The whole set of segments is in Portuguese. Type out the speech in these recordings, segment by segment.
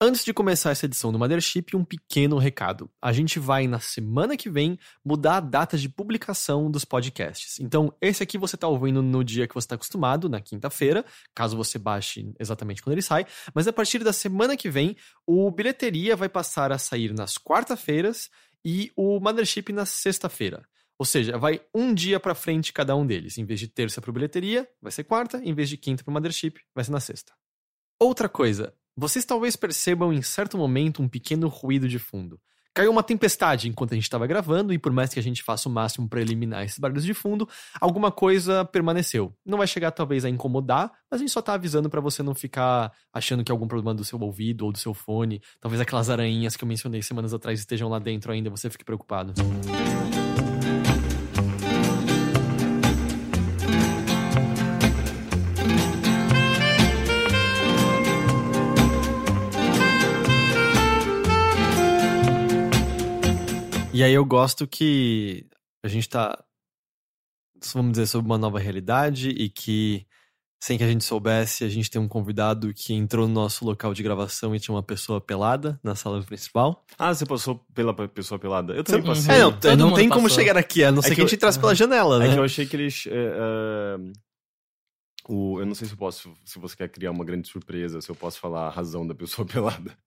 Antes de começar essa edição do Mothership, um pequeno recado. A gente vai, na semana que vem, mudar a data de publicação dos podcasts. Então, esse aqui você está ouvindo no dia que você está acostumado, na quinta-feira, caso você baixe exatamente quando ele sai. Mas a partir da semana que vem, o Bilheteria vai passar a sair nas quarta-feiras e o Mothership na sexta-feira. Ou seja, vai um dia para frente cada um deles. Em vez de terça para bilheteria, vai ser quarta. Em vez de quinta para Mothership, vai ser na sexta. Outra coisa, vocês talvez percebam em certo momento um pequeno ruído de fundo. Caiu uma tempestade enquanto a gente estava gravando, e por mais que a gente faça o máximo para eliminar esses barulhos de fundo, alguma coisa permaneceu. Não vai chegar talvez a incomodar, mas a gente só tá avisando para você não ficar achando que é algum problema do seu ouvido ou do seu fone. Talvez aquelas aranhas que eu mencionei semanas atrás estejam lá dentro ainda, você fique preocupado. E aí eu gosto que a gente tá, vamos dizer, sobre uma nova realidade e que, sem que a gente soubesse, a gente tem um convidado que entrou no nosso local de gravação e tinha uma pessoa pelada na sala principal. Ah, você passou pela pessoa pelada? Eu também passei. É, não, Todo não tem como passou. chegar aqui, a não É ser que que a eu- gente entrasse pela janela, É né? que eu achei que eles. é, é, o, eu não sei se eu posso. Se você quer criar uma grande surpresa, se eu posso falar a razão da pessoa pelada.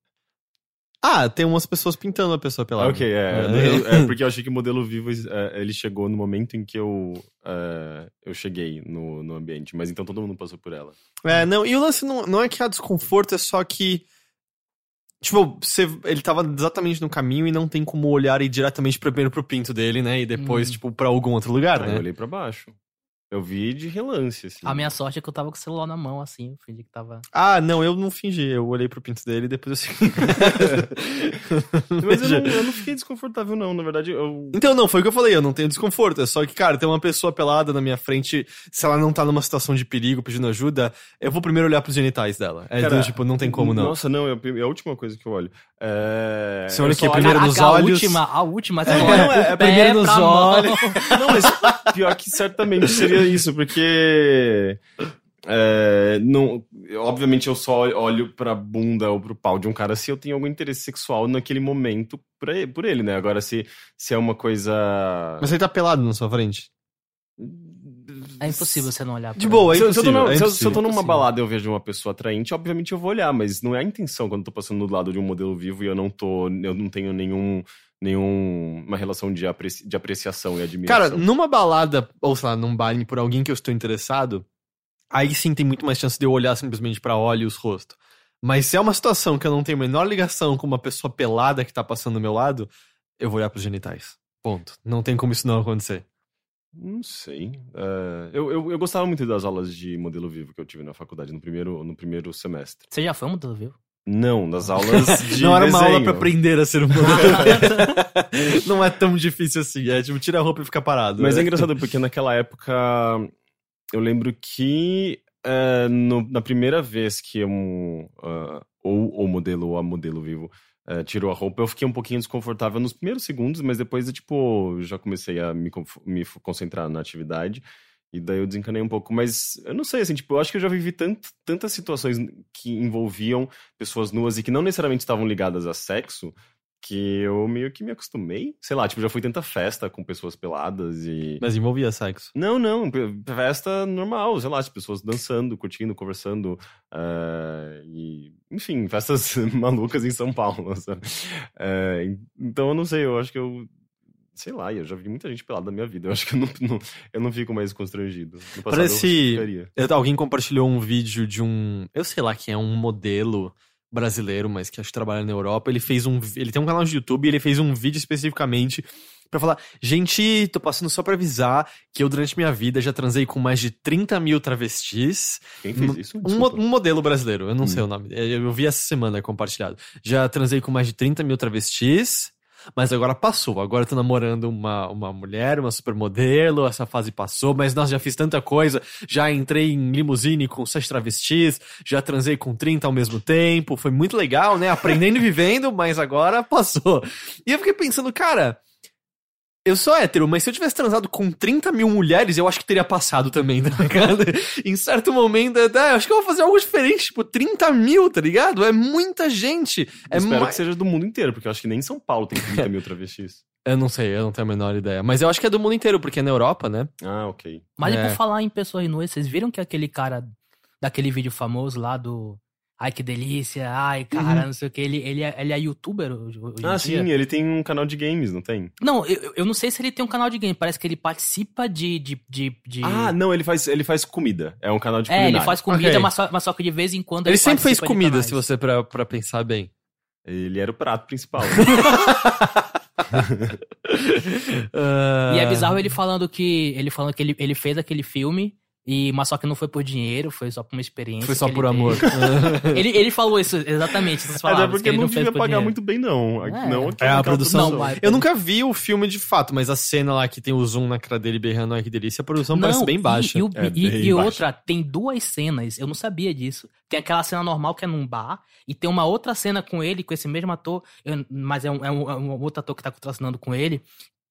Ah, tem umas pessoas pintando a pessoa pelada. ok, é. É. é porque eu achei que o modelo vivo é, ele chegou no momento em que eu, é, eu cheguei no, no ambiente. Mas então todo mundo passou por ela. É, não, e o lance não, não é que há desconforto, é só que. Tipo, você, ele tava exatamente no caminho e não tem como olhar e ir diretamente primeiro pro pinto dele, né? E depois, Hum. tipo, pra algum outro lugar, Aí né? eu olhei pra baixo. Eu vi de relance, assim. A minha sorte é que eu tava com o celular na mão, assim. Eu fingi que tava. Ah, não, eu não fingi. Eu olhei pro pinto dele e depois eu Mas eu não, eu não fiquei desconfortável, não. Na verdade, eu. Então, não, foi o que eu falei, eu não tenho desconforto. É só que, cara, tem uma pessoa pelada na minha frente, se ela não tá numa situação de perigo pedindo ajuda, eu vou primeiro olhar pros genitais dela. É, Cara, do tipo, não tem como não. Nossa, não, é a é a última coisa que eu olho. É... Você olha eu o quê? só olho- Primeiro nos Caraca, olhos. A última, a última. É, olha não, é- é primeiro nos pra mão. olhos. Não, mas pior que certamente seria isso, porque. é, não, obviamente eu só olho pra bunda ou pro pau de um cara se eu tenho algum interesse sexual naquele momento pra ele- por ele, né? Agora, se, se é uma coisa. Mas ele tá pelado na sua frente. É impossível você não olhar De pra- boa, é se, eu- se eu tô, é se eu- se eu tô impossível. numa balada e eu vejo uma pessoa atraente, obviamente eu vou olhar, mas não é a intenção quando eu tô passando do lado de um modelo vivo e eu não tô. Eu não tenho nenhum. Nenhum uma relação de, apreci- de apreciação e admiração. Cara, numa balada, ou sei lá, num baile por alguém que eu estou interessado, aí sim tem muito mais chance de eu olhar simplesmente pra olhos rosto. Mas se é uma situação que eu não tenho a menor ligação com uma pessoa pelada que tá passando do meu lado, eu vou olhar pros genitais. Ponto. Não tem como isso não acontecer. Não sei. É, eu, eu, eu gostava muito das aulas de modelo vivo que eu tive na faculdade no primeiro, no primeiro semestre. Você já foi um modelo vivo? Não, das aulas de não era uma desenho. aula pra aprender a ser um modelo. não é tão difícil assim. É tipo, tira a roupa e fica parado. Mas né? é engraçado porque naquela época eu lembro que é, no- na primeira vez que um, ah, ou o modelo ou a modelo vivo é, tirou a roupa, eu fiquei um pouquinho desconfortável nos primeiros segundos, mas depois eu, tipo, já comecei a me, me concentrar na atividade. E daí eu desencanei um pouco. Mas eu não sei, assim, tipo, eu acho que eu já vivi tant, tantas situações que envolviam pessoas nuas e que não necessariamente estavam ligadas a sexo, que eu meio que me acostumei. Sei lá, tipo, já fui tanta festa com pessoas peladas e. Mas envolvia sexo. Não, não, festa normal, sei lá, as pessoas dançando, curtindo, conversando. eh, e, enfim, festas malucas em São Paulo, sabe? Eh, então eu não sei, eu acho que eu. Sei lá, eu já vi muita gente pelada na minha vida. Eu acho que eu não, não- eu não fico mais constrangido. Parece- eu alguém compartilhou um vídeo de um. Eu sei lá quem é, um modelo brasileiro, mas que acho que trabalha na Europa. Ele fez um. Ele tem um canal de YouTube e ele fez um vídeo especificamente pra falar: gente, tô passando só pra avisar que eu, durante minha vida, já transei com mais de 30 mil travestis. Quem fez Um- isso? Um, um modelo brasileiro, eu não Hum. sei o nome. É, Eu vi essa semana compartilhado. Já transei com mais de 30 mil travestis. Mas agora passou. Agora eu tô namorando uma, uma mulher, uma supermodelo. Essa fase passou. Mas nossa, já fiz tanta coisa. Já entrei em limusine com sete travestis. Já transei com 30 ao mesmo tempo. Foi muito legal, né? Aprendendo e vivendo, mas agora passou. E eu fiquei pensando, cara. Eu sou hétero, mas se eu tivesse transado com 30 mil mulheres, eu acho que teria passado também, tá ligado? em certo momento, é, acho que eu vou fazer algo diferente, tipo, 30 mil, tá ligado? É muita gente. É Espero ma- que seja do mundo inteiro, porque eu acho que nem em São Paulo tem 30 mil travestis. Eu não sei, eu não tenho a menor ideia. Mas eu acho que é do mundo inteiro, porque é na Europa, né? Ah, ok. Mas e É. por falar em pessoas nuas, vocês viram que aquele cara daquele vídeo famoso lá do. Ai, que delícia, ai, cara, não sei o que, ele, ele, é, ele é youtuber hoje, hoje em Ah, dia? sim, ele tem um canal de games, não tem? Não, eu, eu não sei se ele tem um canal de game, parece que ele participa de. de, de, de- Ah, não, ele faz, ele faz comida. É um canal de É, culinária. ele faz comida, Ok. mas, só, mas só que de vez em quando Ele, sempre fez comida, se você pra, pra pensar bem. Ele era o prato principal. Ah, E é bizarro ele falando que. Ele falando que ele, ele fez aquele filme, e, mas só que não foi por dinheiro, foi só por uma experiência. Foi só por ele amor. ele, ele falou isso, exatamente, essas Mas palavras. é porque que ele não, fez devia pagar dinheiro. muito bem, não. É. Não aqui É, a produção- Não, mas- Eu nunca vi o filme de fato, mas a cena lá que tem o zoom na cara dele berrando, ai que delícia, a produção parece bem e- baixa. E, o- É e- bem e baixa. outra, tem duas cenas, eu não sabia disso. Tem aquela cena normal que é num bar, e tem uma outra cena com ele, com esse mesmo ator, eu- mas é um, é um- é um outro ator que tá contracenando com ele,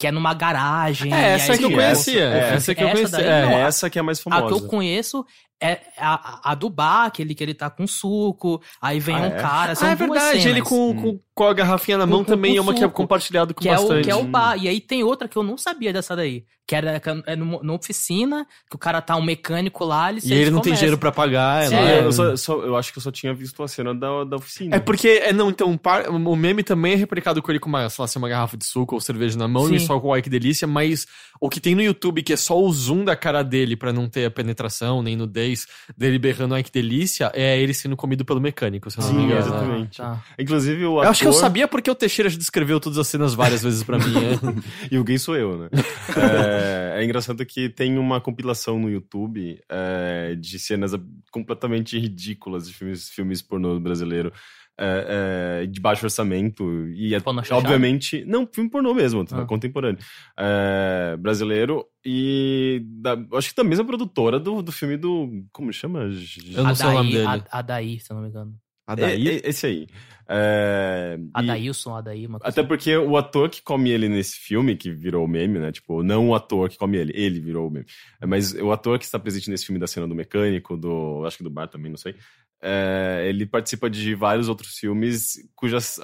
que é numa garagem. É, essa que eu tem- conhecia. É, essa que eu conhecia. daí é. não, essa que é a mais A que eu famosa. conheço é a, a do bar, aquele que ele tá com suco, aí vem Ah, um é? cara, são Ah, é verdade, ele cenas. com, Hum. com, com a garrafinha na mão Com- também com é uma que é suco. compartilhado com Que é, o, bastante. que é o bar. E aí tem outra que eu não sabia dessa daí. Que era que é numa, numa oficina, que o cara tá um mecânico lá, eles E ele não tem dinheiro pra pagar. Sim, é lá, É, é- eu, só- só- eu acho que eu só tinha visto a cena da, da oficina. É porque, é não, então, par- o meme também é replicado com ele com uma, sei lá, se é uma garrafa de suco ou cerveja na mão e Sim. só com o ai que delícia, mas o que tem no YouTube, que é só o zoom da cara dele pra não ter a penetração, nem nudez dele berrando ai que delícia, é ele sendo comido pelo mecânico, se eu não Sim, me engano. exatamente. Tá. Inclusive, o Eu ator... acho que eu sabia porque o Teixeira já descreveu todas as cenas várias vezes pra mim. é. E o gay sou eu, né? é, é engraçado que tem uma compilação no YouTube é, de cenas completamente ridículas de filmes, filmes pornô brasileiro. É, é, de baixo orçamento e é, obviamente não filme pornô mesmo Ah. contemporâneo é, brasileiro e da, acho que da mesma produtora do, do filme do como chama Eu não sei o nome Adair, dele. Adair, se eu não me engano. Adair? É, é, esse aí é, Adailson, Adair, uma coisa até assim. porque o ator que come ele nesse filme, que virou meme, né? Tipo, não o ator que come ele, ele virou o meme. É, Mas o ator que está presente nesse filme da cena do mecânico, do. Acho que do bar também, não sei. É, ele participa de vários outros filmes cujas,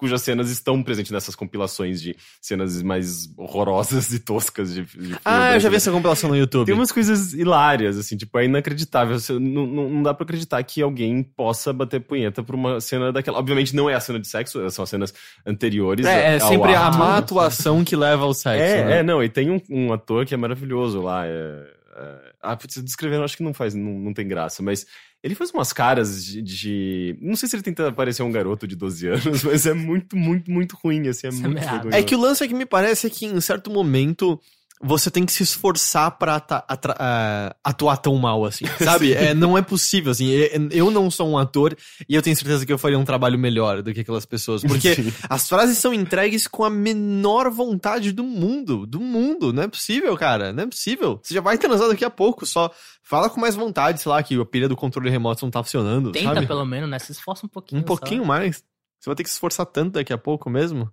cujas cenas estão presentes nessas compilações de cenas mais horrorosas e toscas de, de Ah, eu já vi essa compilação no YouTube. Tem umas coisas hilárias, assim, tipo, é inacreditável. Você- não, não, dá pra acreditar que alguém possa bater punheta por uma cena daquela. Obviamente não é a cena de sexo, são as cenas anteriores. É, é sempre a ato. má atuação que leva ao sexo. É, né? é, não, e tem um, um ator que é maravilhoso lá. É, é... Ah, descrevendo acho que não faz, não, não tem graça, mas ele faz umas caras de, de- Não sei se ele tenta parecer um garoto de 12 anos, mas é muito, muito, muito ruim, assim, é Isso é muito vergonhoso. É que o lance é que me parece é que em certo momento você tem que se esforçar pra ah, atuar tão mal assim, sabe? é, não é possível, assim. É- Eu não sou um ator e eu tenho certeza que eu faria um trabalho melhor do que aquelas pessoas. Porque Sim. as frases são entregues com a menor vontade do mundo. Do mundo. Não é possível, cara. Não é possível. Você já vai transar daqui a pouco. Só fala com mais vontade, sei lá, que a pilha do controle remoto não tá funcionando. Tenta sabe? pelo menos, né? Se esforça um pouquinho. Um pouquinho mais. Você vai ter que se esforçar tanto daqui a pouco mesmo.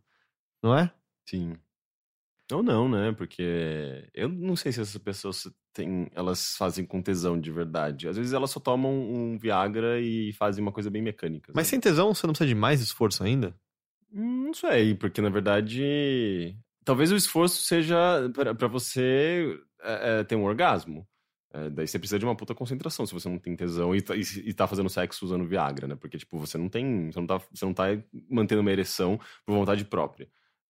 Não é? Sim. Ou não, né? Porque eu não sei se essas pessoas têm, elas fazem com tesão de verdade. Às vezes elas só tomam um Viagra e fazem uma coisa bem mecânica. Mas sabe? sem tesão, você não precisa de mais esforço ainda? Não sei, porque na verdade. Talvez o esforço seja pra pra você é, ter um orgasmo. É, daí você precisa de uma puta concentração se você não tem tesão e tá, e, e tá fazendo sexo usando Viagra, né? Porque, tipo, você não tem. Você não tá, você não tá mantendo uma ereção por vontade própria.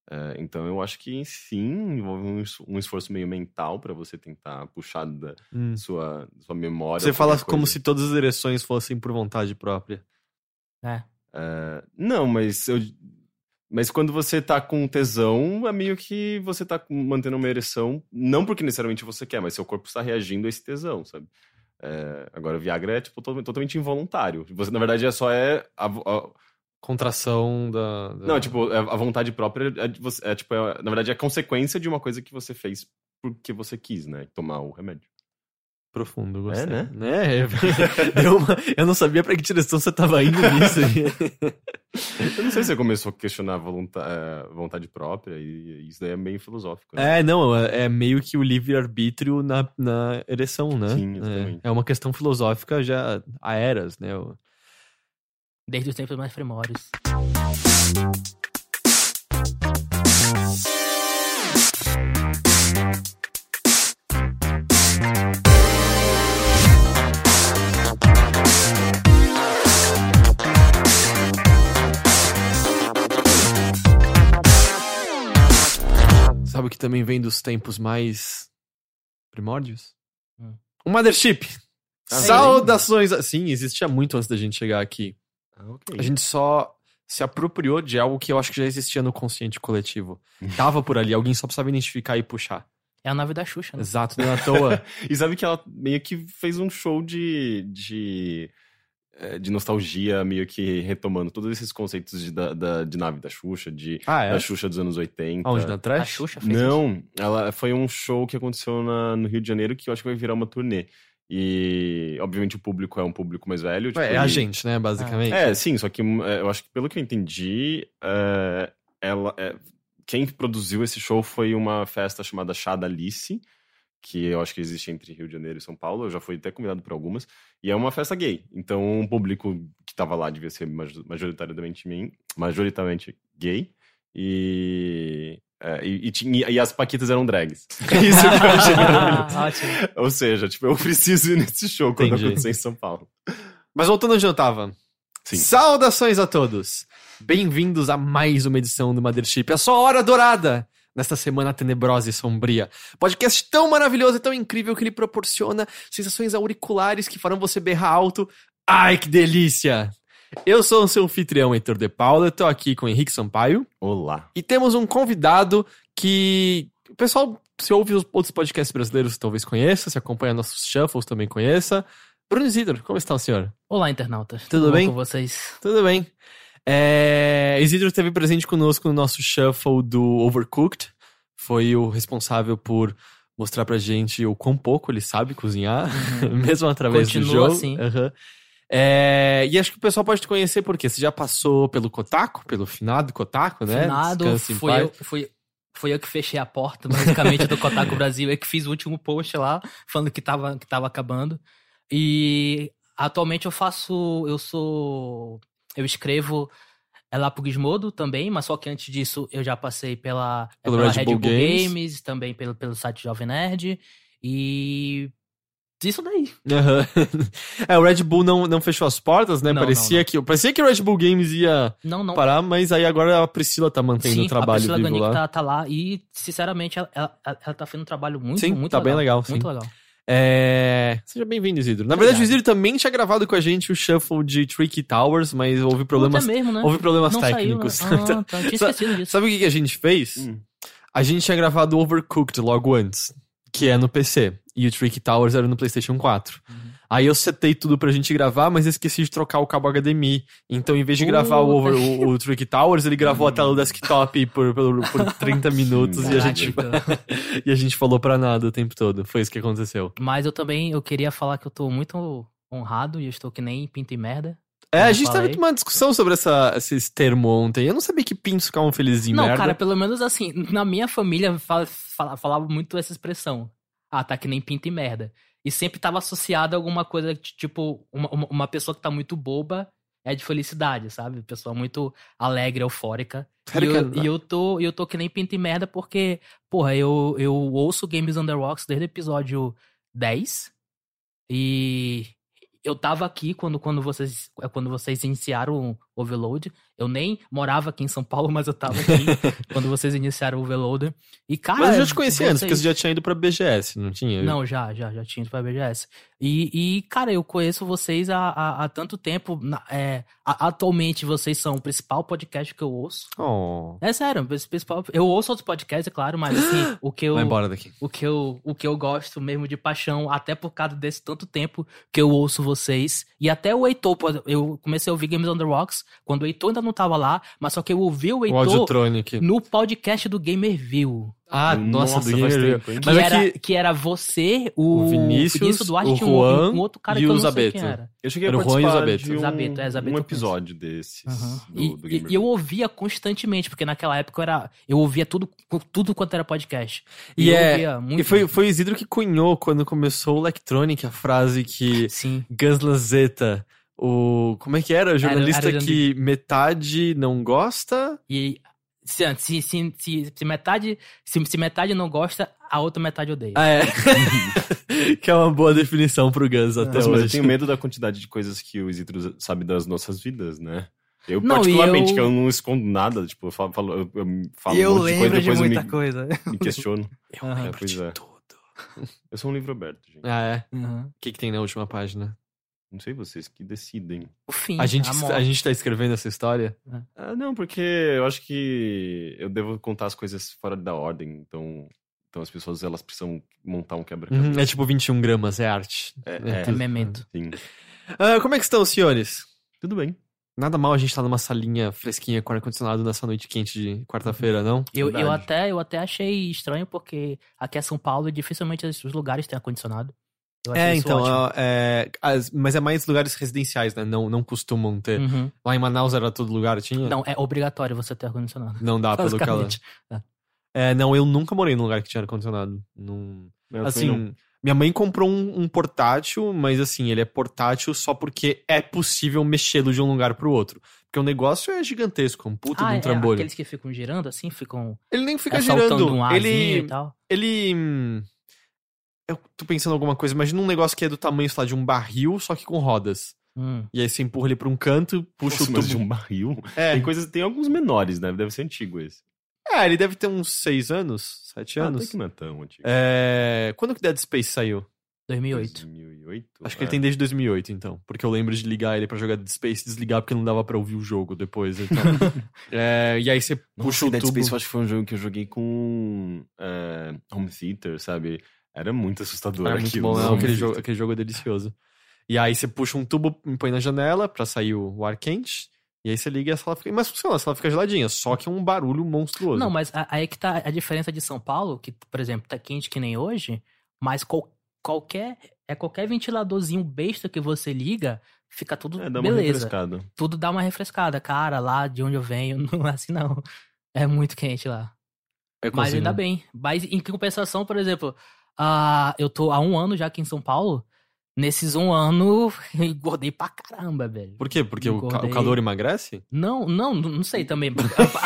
É, então eu acho que sim, envolve um, um esforço meio mental pra você tentar puxar da sua, sua memória. Você fala qualquer como coisa. se todas as ereções fossem por vontade própria. É. É, não, mas eu. Mas quando você tá com tesão, é meio que você tá mantendo uma ereção, não porque necessariamente você quer, mas seu corpo está reagindo a esse tesão, sabe? É, agora, Viagra é tipo, to- totalmente involuntário. Você, na verdade, é só é. a a- Contração da. da- não, tipo, é- a vontade própria é, você- é, tipo, é- na verdade, é a consequência de uma coisa que você fez porque você quis, né? Tomar o remédio. Profundo, gostei. É, né? né? Uma... Eu não sabia pra que direção você tava indo nisso. Eu não sei se você começou a questionar a eh, vontade própria, e isso daí é meio filosófico. né? é, não, é é meio que o livre-arbítrio na, na ereção, né? Sim, exatamente. é, é uma questão filosófica já há eras, né? O- Desde os tempos mais primórdios. Sabe o que também vem dos tempos mais primórdios? Hum. O Mothership! Ah, Saudações! Sim, existia muito antes da gente chegar aqui. Ah, ok. A gente só se apropriou de algo que eu acho que já existia no consciente coletivo. Tava por ali, alguém só precisava identificar e puxar. É a nave da Xuxa, né? Exato, não é à toa. E sabe que ela meio que fez um show de. de eh, de nostalgia, meio que retomando todos esses conceitos de, da, da- de nave da Xuxa, de Ah, é? da Xuxa dos anos 80. Aonde, na A trash? Xuxa fez isso. Não, ela foi um show que aconteceu na- no Rio de Janeiro que eu acho que vai virar uma turnê. E, obviamente, o público é um público mais velho. tipo, É, é a gente, né, basicamente. É, sim, só que é, eu acho que pelo que eu entendi, é, ela, quem produziu esse show foi uma festa chamada Chá da Alice, que eu acho que existe entre Rio de Janeiro e São Paulo. Eu já fui até convidado por algumas. E é uma festa gay. Então, o público que tava lá devia ser maj- majoritariamente, mim- majoritariamente gay. E, é, e, e tinha- e as paquitas eram drags. Isso que eu achei maravilhoso. Ótimo. Ou seja, tipo, eu preciso ir nesse show quando Entendi. acontecer em São Paulo. Mas voltando onde eu tava. Sim. Saudações a todos! Bem-vindos a mais uma edição do Mothership, a sua hora dourada! Nesta semana tenebrosa e sombria. Podcast tão maravilhoso e tão incrível que ele proporciona sensações auriculares que farão você berrar alto. Ai, que delícia! Eu sou o seu anfitrião, Heitor de Paula, eu tô aqui com o Henrique Sampaio. Olá. E temos um convidado que o pessoal, se ouve os outros podcasts brasileiros, talvez conheça, se acompanha nossos shuffles, também conheça. Bruno Isidro, como está o senhor? Olá, internautas. Tudo bom bem? com vocês? Tudo bem. É, Isidro esteve presente conosco no nosso shuffle do Overcooked. Foi o responsável por mostrar pra gente o quão pouco ele sabe cozinhar, mesmo através do Continua jogo. assim. Aham. É, e acho que o pessoal pode te conhecer porque você já passou pelo Kotaku, pelo finado Kotaku, né? Finado, Descanse paz. eu, fui, fui eu que fechei a porta, basicamente, do Kotaku Brasil. Eu que fiz o último post lá, falando que tava, que tava acabando. E atualmente eu faço. Eu sou. Eu escrevo é lá pro Gizmodo também, mas só que antes disso eu já passei pela, é Pelo pela Red Bull Games. também pelo, pelo site Jovem Nerd. E. Isso daí. Aham. É, o Red Bull não, não fechou as portas, né? Não, parecia, não, não. Que, parecia que o Red Bull Games ia Não, não. parar, mas aí agora a Priscila tá mantendo Sim, o trabalho a Priscila lá. tá, tá lá e, sinceramente, ela, ela, ela tá fazendo um trabalho muito, Sim, muito tá legal. bem legal, sim. Muito legal. É... Seja bem-vindo, Isidro. Na Obrigado. verdade, o Isidro também tinha gravado com a gente o shuffle de Tricky Towers, mas houve problemas, Puta, é mesmo, né? houve problemas Não técnicos. Saiu, né? Ah, tá. Eu tinha esquecido disso. Sabe o que que a gente fez? Hum. A gente tinha gravado o Overcooked logo antes, que é no PC. E o Tricky Towers era no PlayStation 4. Uhum. Aí eu setei tudo pra gente gravar, mas esqueci de trocar o cabo HDMI. Então, em vez de gravar o, over, o, o Tricky Towers, ele gravou a tela do desktop por, por, por 30 minutos e a, gente, então. e a gente falou pra nada o tempo todo. Foi isso que aconteceu. Mas eu também eu queria falar que eu tô muito honrado e eu estou que nem pinto e merda. É, a gente falei. teve uma discussão sobre essa, esses termos ontem. Eu não sabia que pintos ficavam felizes em não, merda. cara, pelo menos assim, na minha família fala, fala- falava muito essa expressão. Ah, tá que nem pinto e merda. E sempre tava associado a alguma coisa, tipo, uma, uma, pessoa que tá muito boba é de felicidade, sabe? Pessoa muito alegre, eufórica. E eu, que- e eu tô, eu tô que nem pinto e merda porque, porra, eu, eu ouço Games the Rocks desde o episódio 10. E eu tava aqui quando, quando, vocês, quando vocês iniciaram Overload. Eu nem morava aqui em São Paulo, mas eu tava aqui quando vocês iniciaram o Overloader. E, cara. Mas eu já te conhecia antes, porque você já tinha ido pra BGS, não tinha? não, já, já, já tinha ido pra BGS. E, e, cara, eu conheço vocês há, há, há tanto tempo. é, atualmente vocês são o principal podcast que eu ouço. Oh, É sério, principal. Eu ouço outros podcasts, é claro, mas assim, o que eu. vai embora daqui. O que, eu, o que eu gosto mesmo de paixão, até por causa desse tanto tempo que eu ouço vocês. E até o Heitor, eu comecei a ouvir Games on the Rocks quando o Heitor ainda não tava lá, mas só que eu ouvi o O Heitor Audiotronic. no podcast do Gamerview. Ah, nossa, do faz Gamer hein? Que, é era, que- que era você, o, O Vinícius, Duarte o tinha um, Juan um outro cara e que eu o não sei Zabeto. quem era. Eu cheguei a Era o Juan e o participar Zabeto. de um, Zabeto, é, Zabeto um episódio desses. Aham. do- E, do e- Gamer e eu ouvia constantemente, porque naquela época eu, era, eu ouvia tudo, tudo quanto era podcast. E eu é- ouvia muito. E foi, foi o Isidro que cunhou quando começou o Electronic a frase que Sim. Gus Lanzetta, o. Como é que era? O jornalista era que metade não gosta. E se, se, se, se, se metade, se, se metade não gosta, a outra metade odeia. Ah, é. que é uma boa definição pro Gus até Nossa, mas eu hoje. tenho medo da quantidade de coisas que o Isidro sabe das nossas vidas, né? Eu, Não, particularmente, eu- que eu não escondo nada, tipo, eu falo, falo- eu, eu falo E eu um monte de coisa, lembro de depois eu muita me, coisa. me questiono. Eu Aham. lembro de é. tudo. Eu sou um livro aberto, gente. Ah, é. Uhum. O que, que tem na última página? Não sei vocês que decidem. O fim. A gente, morte. a gente tá escrevendo essa história? Ah, não, porque eu acho que eu devo contar as coisas fora da ordem, então, então as pessoas elas precisam montar um quebra-cabeça. Uhum, é tipo 21 gramas, é arte. É, É tudo- memento. Sim. Ah, como é que estão, senhores? Tudo bem. Nada mal a gente tá numa salinha fresquinha com ar-condicionado nessa noite quente de quarta-feira, não? Eu, eu, até, eu até achei estranho, porque aqui é São Paulo e dificilmente os lugares têm ar-condicionado. É, então, ah, é, as- mas é mais lugares residenciais, né? Não, não costumam ter. Uhum. Lá em Manaus era todo lugar, tinha? Não, é obrigatório você ter ar-condicionado. Não dá pelo que ela... Basicamente. É, não, eu nunca morei num lugar que tinha ar-condicionado. Também Assim, não. minha mãe comprou um, um portátil, mas assim, ele é portátil só porque é possível mexê-lo de um lugar pro outro. Porque o negócio é gigantesco, um puta Ah, de um é, trambolho. aqueles que ficam girando assim, ficam Ele nem fica é, girando. um ele, e tal. ele. Eu tô pensando em alguma coisa. Imagina um negócio que é do tamanho, sei lá, de um barril, só que com rodas. Hum. E aí você empurra ele pra um canto, puxa Nossa, o tubo. de um barril. É. Tem coisas, tem alguns menores, né? Deve ser antigo esse. é, ele deve ter uns seis anos, sete Ah, anos. até que não é tão antigo. É... Quando que Dead Space saiu? 2008. 2008? Acho que ele É. tem desde 2008, então. Porque eu lembro de ligar ele pra jogar Dead Space e desligar porque não dava pra ouvir o jogo depois. Então. É, e aí você Nossa, puxa o Dead tubo. Space eu acho que foi um jogo que eu joguei com é, Home Theater, sabe? Era muito assustador Era muito aquilo. bom, não, Home aquele, jogo, aquele jogo é delicioso. E aí você puxa um tubo e põe na janela pra sair o, ar quente. E aí você liga e a sala fica. Mas funciona, a sala fica geladinha, só que é um barulho monstruoso. Não, mas aí é que tá a diferença de São Paulo, que, por exemplo, tá quente que nem hoje, mas qual- qualquer. É qualquer ventiladorzinho besta que você liga, fica tudo É, dá uma beleza. refrescada. Tudo dá uma refrescada. Cara, lá de onde eu venho, não é assim não. É muito quente lá. É Mas ainda bem. Mas em compensação, por exemplo, ah, eu tô há um ano já aqui em São Paulo. Nesses um ano, eu engordei pra caramba, velho. Por quê? Porque o, ca- o calor emagrece? Não, não, não sei também.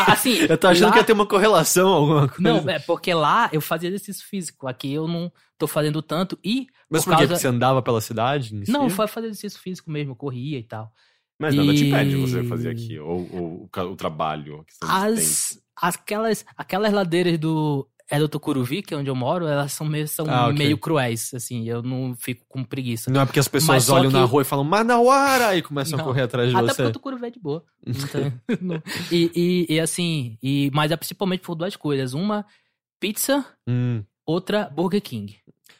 Assim, Eu tô achando lá- que ia ter uma correlação, alguma coisa. Não, é porque lá eu fazia exercício físico. Aqui eu não tô fazendo tanto. E. Mas por por quê? causa- Porque você andava pela cidade? em si? Não, foi fazer exercício físico mesmo, eu corria e tal. Mas nada te E- pede você fazer aqui. Ou, ou o ca- o trabalho. de tempo. As, aquelas, aquelas ladeiras do. É do Tucuruvi, que é onde eu moro, elas são meio, são Ah, ok. meio cruéis, assim, eu não fico com preguiça. Não é porque as pessoas olham na que- rua e falam Manauara e começam a Não. correr atrás de Até você. porque o Tucuruvi é de boa. Não não- e, e, e assim, e, mas é principalmente por duas coisas. Uma, pizza, Hum. outra, Burger King.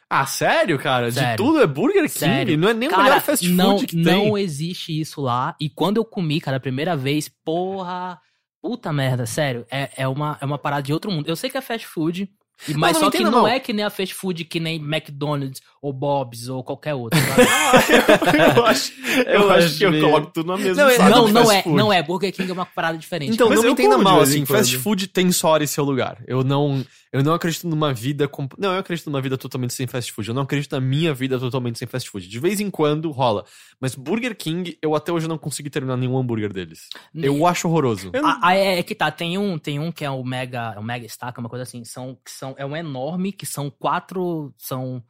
Ah, sério, cara? De Sério. tudo é Burger King? Sério. Não é nem o Cara, melhor fast food não, que não tem. existe isso lá. E quando eu comi, cara, a primeira vez, porra, puta merda, sério, é, é, uma, é uma parada de outro mundo. Eu sei que é fast food, mas não só me que não mal. é que nem a fast food que nem McDonald's ou Bob's ou qualquer outro. sabe? eu acho, eu Eu acho que eu coloco tudo na mesma Não, é- sala não, não é, food. não é. Burger King é uma parada diferente. Então, Mas não me eu entenda mal, assim, fast food tem sua hora e seu lugar. Eu não, eu não acredito numa vida... comp- Não, eu acredito numa vida totalmente sem fast food. Eu não acredito na minha vida totalmente sem fast food. De vez em quando rola. Mas Burger King, eu até hoje não consegui terminar nenhum hambúrguer deles. Eu acho horroroso. Ah, ah, é, é que tá, tem um, tem um que é o Mega, é o Mega Stack, uma coisa assim, são, que são, é um enorme, que são quatro, são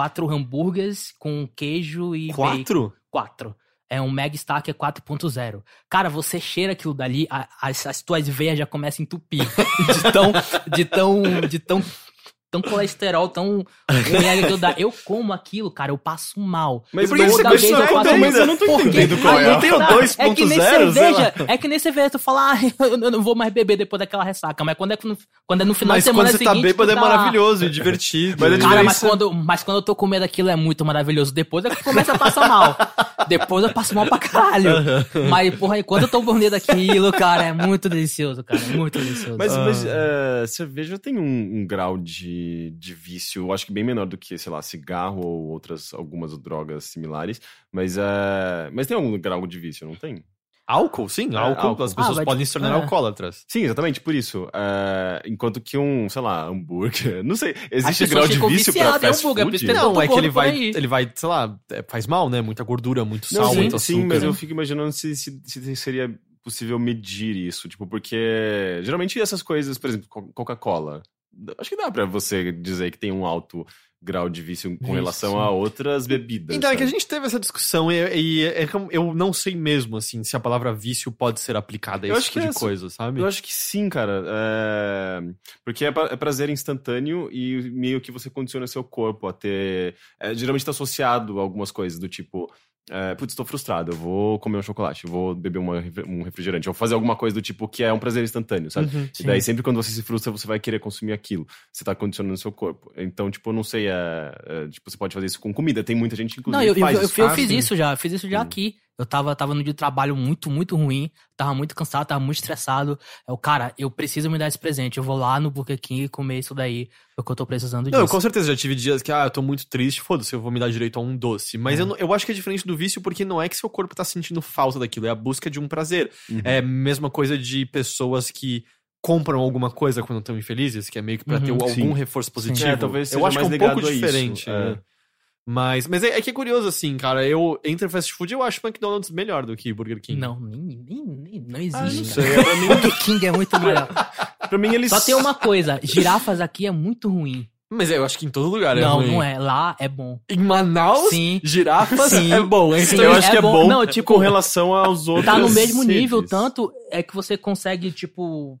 quatro hambúrgueres com queijo e bacon. Quatro? 4. É um Mega Stack é 4.0. Cara, você cheira aquilo dali, a- as, as tuas veias já começam a entupir. De tão, de tão, de tão tão colesterol, tão dá. Eu como aquilo, cara, eu passo mal. Mas por que você continua eu passo comendo? mal. Mas eu não tô entendendo qual é. Não tem o Não, 2.0, É que nem cerveja, é que nem cerveja, tu fala, ah, eu não vou mais beber depois daquela ressaca, mas quando é, no- quando é no final Mas de semana quando você tá seguinte, bêbado é maravilhoso e divertido. Mas Cara, mas quando, mas quando eu tô comendo aquilo é muito maravilhoso. Depois é que começa a passar mal. Depois eu passo mal pra caralho. Mas, porra, enquanto eu tô comendo aquilo, cara, é muito delicioso, cara. É muito delicioso. Mas, Ah. mas é, cerveja tem um, um grau de, de vício, eu acho que bem menor do que, sei lá, cigarro ou outras, algumas drogas similares. Mas, é, mas tem algum grau de vício, não tem? Álcool, sim, álcool. álcool. As pessoas Ah, podem se tornar é. alcoólatras. Sim, exatamente, por isso. É, enquanto que um, sei lá, hambúrguer. Não sei, existe grau de vício pra fast hambúrguer, food? que Não, é que ele vai, aí. ele vai, sei lá, é, faz mal, né? Muita gordura, muito Não, sal, sim, muito sim, açúcar. mas eu fico imaginando se, se, se seria possível medir isso, tipo, porque geralmente essas coisas, por exemplo, Co- Coca-Cola, acho que dá pra você dizer que tem um alto grau de vício com Vício. relação a outras bebidas. Então, é que a sabe? gente teve essa discussão e, e é eu- não sei mesmo, assim, se a palavra vício pode ser aplicada a Eu esse tipo que de é- coisa, sabe? Eu acho que sim, cara. É... Porque é, é prazer instantâneo e meio que você condiciona seu corpo a ter. é, geralmente tá associado a algumas coisas, do tipo. É, putz, tô frustrado, eu vou comer um chocolate, eu vou beber uma um refrigerante, eu vou fazer alguma coisa do tipo que é um prazer instantâneo, sabe? Uhum. E daí sempre quando você se frustra, você vai querer consumir aquilo. Você tá condicionando seu corpo. Então, tipo, eu não sei, é, é, tipo, você pode fazer isso com comida. Tem muita gente, inclusive, Não, eu, eu, eu, isso. eu Ah, fiz isso já, eu fiz isso já aqui. Eu tava, tava no dia de trabalho muito, muito ruim, tava muito cansado, tava muito estressado. Eu, cara, eu preciso me dar esse presente. Eu vou lá no Burger King comer isso daí, porque eu tô precisando disso. Não, eu com certeza já tive dias que, ah, eu tô muito triste, foda-se, eu vou me dar direito a um doce. Mas É. eu, não- eu acho que é diferente do vício porque não é que seu corpo tá sentindo falta daquilo, é a busca de um prazer. Uhum. É a mesma coisa de pessoas que compram alguma coisa quando estão infelizes, que é meio que pra Uhum. ter algum Sim. reforço positivo. É, talvez eu seja acho que é mais um pouco diferente. é. né? Mas, mas é, é que é curioso, assim, cara. Eu, entre fast food, eu acho McDonald's melhor do que Burger King. Não, nem, nem, nem- não existe. Ah, não mim, Burger King é muito melhor. pra mim eles... Só tem uma coisa, girafas aqui é muito ruim. Mas eu acho que em todo lugar é não, ruim. não é. Lá é bom. Em Manaus, Sim. girafas Sim. é bom, hein? Sim. eu acho é que é bom. bom, Não, tipo, com relação aos outros. Tá no mesmo nível, tanto é que você consegue, tipo,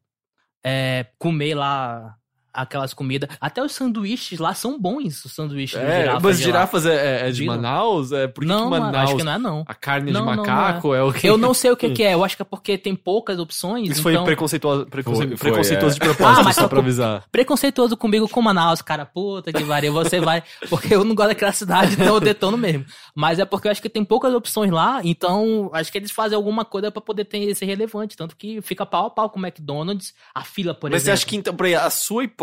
é, comer lá aquelas comidas. Até os sanduíches lá são bons, os sanduíches de É, girafa. mas girafas é, é- é de. Manaus? É por que Não, mano, Manaus? acho que não é não. A carne Não, de não, macaco é o que? Eu não sei o que, que é, eu acho que é porque tem poucas opções. Isso foi então... preconceituoso, preconce- Foi- foi, preconceituoso é. de propósito, Ah, mas só só pra avisar. preconceituoso comigo com Manaus, cara, puta que pariu, você vai, porque eu não gosto daquela cidade, então eu detono mesmo. Mas é porque eu acho que tem poucas opções lá, então acho que eles fazem alguma coisa pra poder ter ser relevante, tanto que fica pau a pau com o McDonald's, a fila, por Mas você exemplo. acha que, então, por aí, a sua hipótese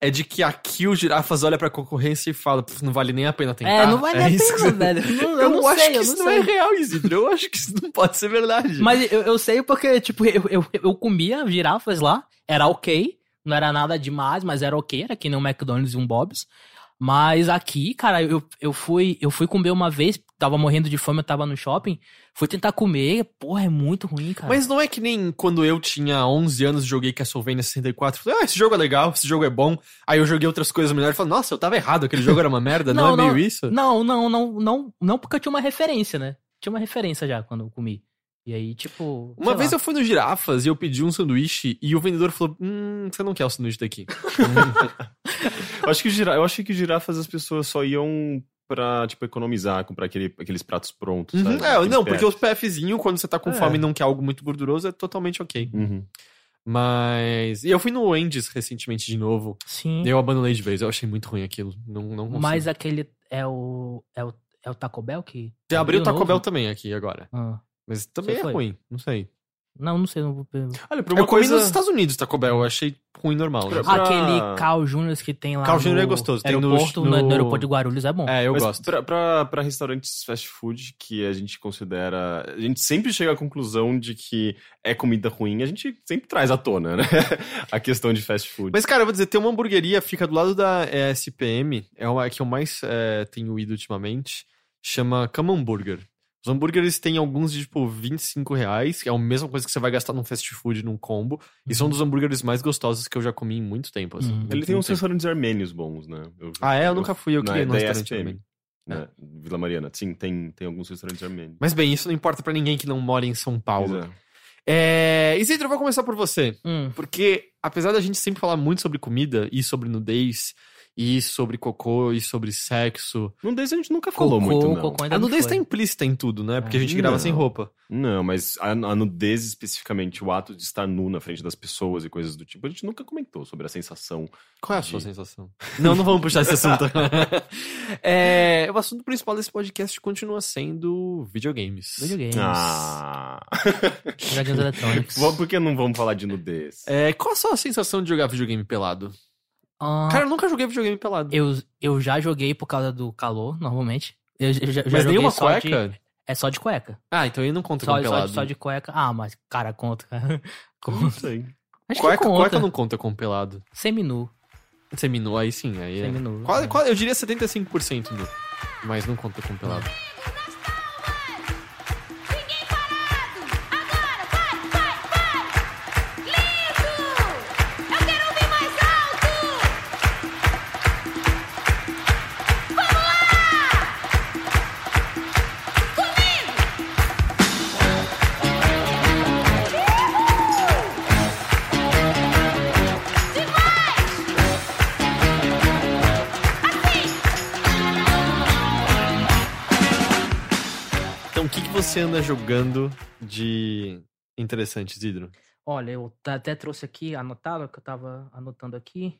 é de que aqui o girafas olha pra concorrência e fala, "Pff, não vale nem a pena tentar. É, não vale a isso pena, velho. Não- eu, Eu, não acho sei, que isso não não é real, Isidro. Eu acho que isso não pode ser verdade. Mas eu, eu sei porque, tipo, eu, eu, eu comia girafas lá, era ok, não era nada demais, mas era ok, era que nem um McDonald's e um Bob's. Mas aqui, cara, eu, eu, fui, eu fui comer uma vez, tava morrendo de fome, eu tava no shopping, fui tentar comer, porra, é muito ruim, cara. Mas não é que nem quando eu tinha 11 anos e joguei Castlevania 64. Falei, ah, esse jogo é legal, esse jogo é bom. Aí eu joguei outras coisas melhores e falei, nossa, eu tava errado, aquele jogo era uma merda, não, Não, é não. meio isso? Não, não, não, não, não porque eu tinha uma referência, né? Tinha uma referência já quando eu comi. E aí, tipo. Uma vez lá. eu fui no Girafas e eu pedi um sanduíche e o vendedor falou, hum, você não quer o sanduíche daqui. Eu acho que, gira... eu acho que girafas as pessoas só iam pra, tipo, economizar, comprar aquele, aqueles pratos prontos, Uhum, sabe? É, Aqueles não, porque os PFzinho, quando você tá com É. fome e não quer algo muito gorduroso, é totalmente ok. Uhum. Mas. E eu fui no Wendy's recentemente de novo. Sim. E eu abandonei de vez. Eu achei muito ruim aquilo. Não, não consigo. Mas aquele é o. É o, é o Taco Bell que. Já abriu o Taco novo? Bell também aqui agora. Ah. Mas também Você é foi? ruim. Não sei. Não, não sei, não vou. Olha, pra Eu uma comi coisa... nos Estados Unidos Taco Bell. Eu achei ruim normal. né? Pra- Aquele Carl Jr. que tem lá. Carl Jr. no é gostoso, tem no- aeroporto, no, no- no aeroporto de Guarulhos é bom. É, eu Mas gosto. Pra, pra, pra restaurantes fast food que a gente considera. A gente sempre chega à conclusão de que é comida ruim, a gente sempre traz à tona, né? a questão de fast food. Mas, cara, eu vou dizer, tem uma hamburgueria, fica do lado da eh, SPM, é uma que eu mais eh, tenho ido ultimamente, chama Cama Hambúrguer. Os hambúrgueres têm alguns de, tipo, 25 reais, que é a mesma coisa que você vai gastar num fast food, num combo, e são um dos hambúrgueres mais gostosos que eu já comi em muito tempo, assim. Uhum. muito, Ele tem uns tempo. restaurantes armênios bons, né? Eu- Ah, é? Eu nunca fui, eu Não, queria é ir no da restaurante armênio. né? Vila Mariana. Sim, tem, tem alguns restaurantes armênios. Mas bem, isso não importa pra ninguém que não mora em São Paulo. Pois é. É... Isidro, eu vou começar por você. Hum, Porque, apesar da gente sempre falar muito sobre comida e sobre nudez, e sobre cocô, e sobre sexo, Não desde a gente nunca falou cocô, muito, não. cocô ainda a não nudez foi. tá implícita em tudo, né? Porque a É. gente grava sem Não. roupa. Não, mas a, a nudez especificamente, o ato de estar nu na frente das pessoas e coisas do tipo, a gente nunca comentou sobre a sensação. Qual é a De- sua sensação? Não, não vamos puxar esse assunto. é, o assunto principal desse podcast continua sendo videogames. Videogames. Ah. Joguinhos eletrônicos. Por que não vamos falar de nudez? É, qual a sua sensação de jogar videogame pelado? Ah, Cara, eu nunca joguei videogame pelado. eu, eu já joguei por causa do calor, normalmente. Eu, eu já, já Mas joguei nenhuma só de- cueca? é só de cueca. Ah, então aí não conta Só, como só, pelado. só de cueca. Ah, mas, cara, conta. cara. Não Conta. sei. Acho Cueca, que conta. cueca não conta como pelado. Seminu. Seminu, aí sim. Aí é... Seminu. Qual- é. qual- eu diria 75% nu. Mas não conta como pelado. Você anda jogando de interessante, Isidro? Olha, eu até trouxe aqui, anotado, que eu tava anotando aqui.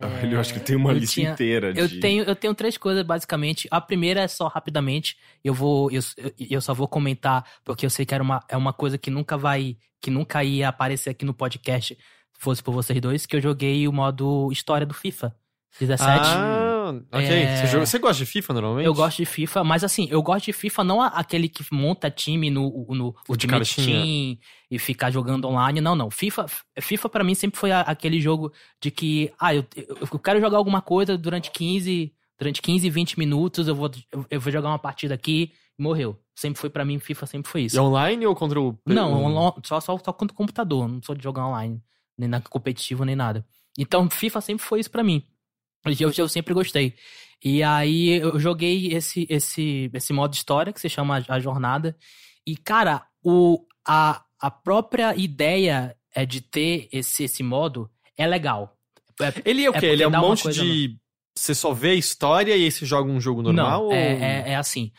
Ah, eu acho que tem uma lista tinha- inteira de. Eu tenho, eu tenho três coisas, basicamente. A primeira é só rapidamente. Eu vou. Eu, eu- só vou comentar, porque eu sei que era uma, é uma coisa que nunca vai. Que nunca ia aparecer aqui no podcast, se fosse por vocês dois, que eu joguei o modo história do FIFA 17. Ah, ok. É. Você, joga- você gosta de FIFA normalmente? Eu gosto de FIFA, mas assim, eu gosto de FIFA não aquele que monta time no, no Ultimate. Team e ficar jogando online. Não, não. FIFA, FIFA para mim sempre foi aquele jogo de que, ah, eu, eu, quero jogar alguma coisa durante 15, durante 15, 20 minutos, eu vou, eu, vou jogar uma partida aqui e morreu. Sempre foi pra mim, FIFA sempre foi isso. E online ou contra o. Não, só, só, só contra o computador, não sou de jogar online, nem na competitivo, nem nada. Então, FIFA sempre foi isso pra mim. Eu, eu sempre gostei. E aí eu joguei esse, esse, esse modo história que se chama A Jornada. E, cara, o, a, a própria ideia é de ter esse, esse modo é legal. É- Ele é o É quê? Ele é um monte de. Você só vê a história e aí você joga um jogo normal? Não, ou... é, é, é assim.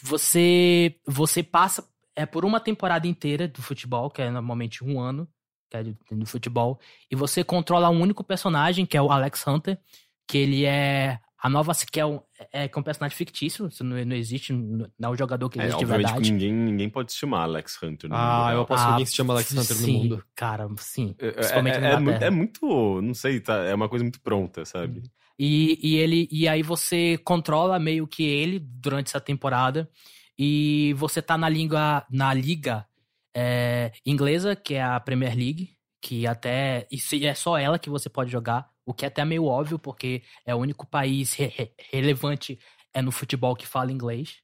Você você passa é por uma temporada inteira do futebol, que é normalmente um ano, que é do futebol, e você controla um único personagem, que é o Alex Hunter, que ele é a nova que é um, é, que é um personagem fictício, isso não, não existe, não é um jogador que É, existe de obviamente que verdade. ninguém, ninguém pode se chamar Alex Hunter no mundo Ah, eu real. aposto que alguém se chama Alex Hunter no sim, mundo. Cara, sim. É, Principalmente é- na é muito, é muito, não sei, tá, é uma coisa muito pronta, sabe? E, e ele e aí você controla meio que ele durante essa temporada e você tá na língua na liga é, inglesa que é a Premier League que até e se- é só ela que você pode jogar o que é até meio óbvio porque é o único país re- re- relevante é no futebol que fala inglês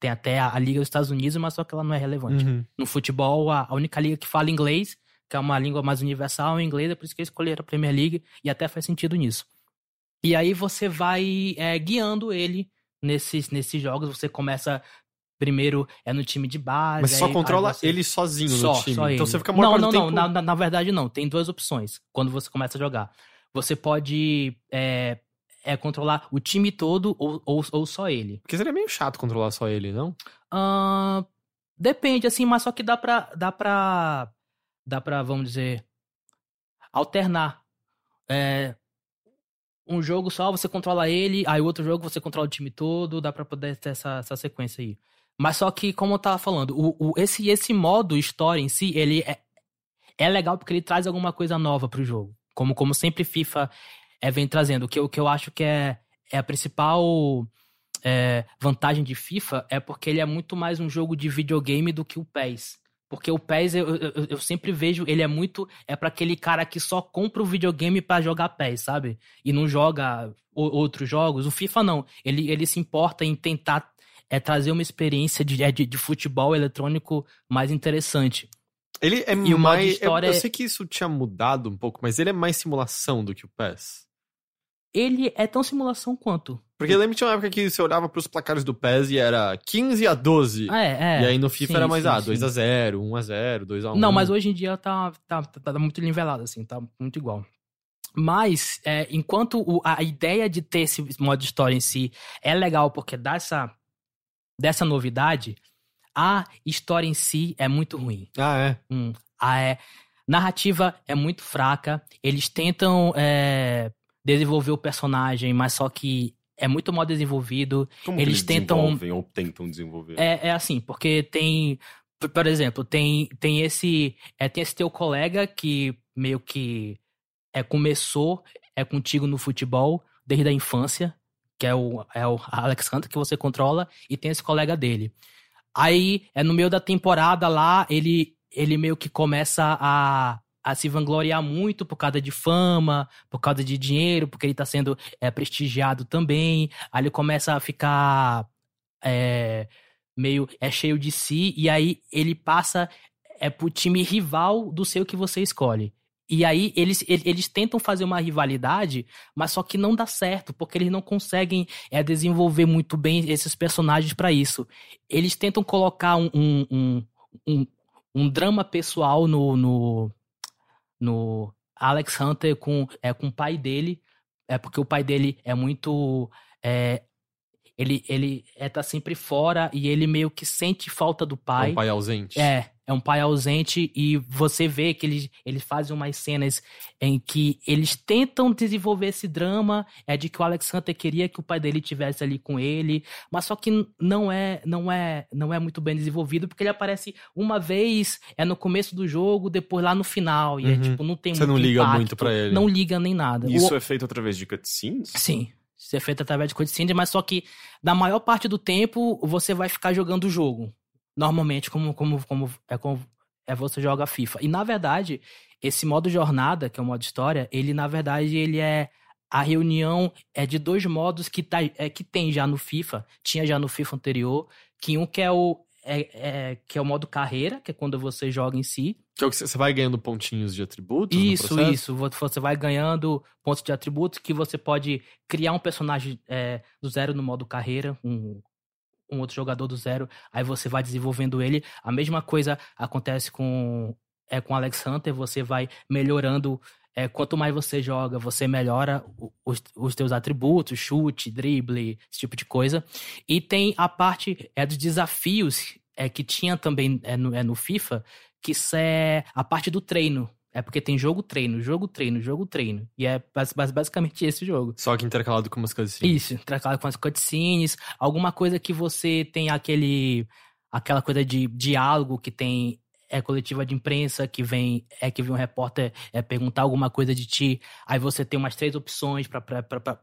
tem até a, a liga dos Estados Unidos mas só que ela não é relevante Uhum. no futebol, a, a única liga que fala inglês, que é uma língua mais universal, é o inglês, é por isso que eles escolheram a Premier League, e até faz sentido nisso. E aí você vai é, guiando ele nesses, nesses jogos, você começa primeiro é no time de base. Mas só aí- controla aí você- ele sozinho só, no time. só então ele. você fica maior Não, não, do não, tempo... na, na- verdade não, tem duas opções quando você começa a jogar. Você pode é, é, controlar o time todo ou, ou, ou só ele. Porque seria meio chato controlar só ele, não? Ahn, depende, assim, mas só que dá pra. Dá pra. Dá pra, vamos dizer. Alternar. É, um jogo só você controla ele, aí outro jogo você controla o time todo, dá pra poder ter essa, essa sequência aí. Mas só que, como eu tava falando, o, o- esse, esse modo história em si, ele é, é legal porque ele traz alguma coisa nova pro jogo. Como, como sempre FIFA é, vem trazendo. O que, o que eu acho que é, é a principal é, vantagem de FIFA é porque ele é muito mais um jogo de videogame do que o PES. Porque o PES, eu, eu, eu sempre vejo, ele é muito. É pra aquele cara que só compra o videogame pra jogar PES, sabe? E não joga o- outros jogos. O FIFA não. Ele, ele se importa em tentar é, trazer uma experiência de, é, de, de futebol eletrônico mais interessante. Ele é E o modo mais. história eu, eu é- sei que isso tinha mudado um pouco, mas ele é mais simulação do que o PES. ele é tão simulação quanto. Porque eu lembro que tinha uma época que você olhava pros placares do PES e era 15 a 12. É, é. e aí no FIFA sim, era mais, sim, ah, sim. 2x0, 1x0, 2x1. Não, mas hoje em dia tá, tá, tá, tá muito nivelado, assim, tá muito igual. Mas, é, enquanto o- a ideia de ter esse modo história em si é legal porque dá essa, dessa novidade, a história em si é muito ruim. Ah, é. Hum, a é, narrativa é muito fraca. Eles tentam é, desenvolver o personagem, mas só que é muito mal desenvolvido. Como Eles que tentam- desenvolvem ou tentam desenvolver? É, é assim, porque tem. por- Por exemplo, tem, tem esse. É, tem esse teu colega que meio que é, começou é contigo no futebol desde a infância, que é o, é o Alex Hunter que você controla, e tem esse colega dele. Aí, é no meio da temporada lá, ele, ele meio que começa a, a se vangloriar muito por causa de fama, por causa de dinheiro, porque ele tá sendo é, prestigiado também. Aí ele começa a ficar é, meio é cheio de si, e aí ele passa é pro time rival do seu que você escolhe. E aí eles, eles, tentam fazer uma rivalidade, mas só que não dá certo, porque eles não conseguem é, desenvolver muito bem esses personagens pra isso. Eles tentam colocar um, um, um, um, drama pessoal no, no, no Alex Hunter com, é, com o pai dele, é porque o pai dele é muito. É, ele, ele é, tá sempre fora e ele meio que sente falta do É pai. um pai ausente. É, é um pai ausente e você vê que eles, eles fazem umas cenas em que eles tentam desenvolver esse drama, é de que o Alex Hunter queria que o pai dele tivesse ali com ele, mas só que não é, não é, não é muito bem desenvolvido porque ele aparece uma vez é no começo do jogo, depois lá no final e é Uhum. tipo não tem Você muito não liga impacto, muito pra ele. Não liga nem nada. Isso O- é feito através de cutscenes? Sim. Isso é feito através de cutscenes, mas só que na maior parte do tempo você vai ficar jogando o jogo. Normalmente, como, como, como, é como é você joga FIFA. E na verdade, esse modo jornada, que é o modo história, ele na verdade ele é a reunião é de dois modos que, tá, é, que tem já no FIFA, tinha já no FIFA anterior, que um que é o é, é- que é o modo carreira, que é quando você joga em si, Que é o que você vai ganhando pontinhos de atributos isso, isso. Vo- Você vai ganhando pontos de atributos que você pode criar um personagem é, do zero no modo carreira, um, um outro jogador do zero, aí você vai desenvolvendo ele. A mesma coisa acontece com é com Alex Hunter, você vai melhorando. É, quanto mais você joga, você melhora os, os teus atributos, chute, drible, esse tipo de coisa. E tem a parte é dos desafios é, que tinha também é, no, é, no FIFA, que é a parte do treino. É porque tem jogo treino, jogo treino, jogo treino. E é bas- bas- basicamente esse jogo. Só que intercalado com umas cutscenes. Isso, intercalado com as cutscenes, alguma coisa que você tem aquele aquela coisa de diálogo que tem é coletiva de imprensa que vem é que vem um repórter é perguntar alguma coisa de ti, aí você tem umas três opções pra-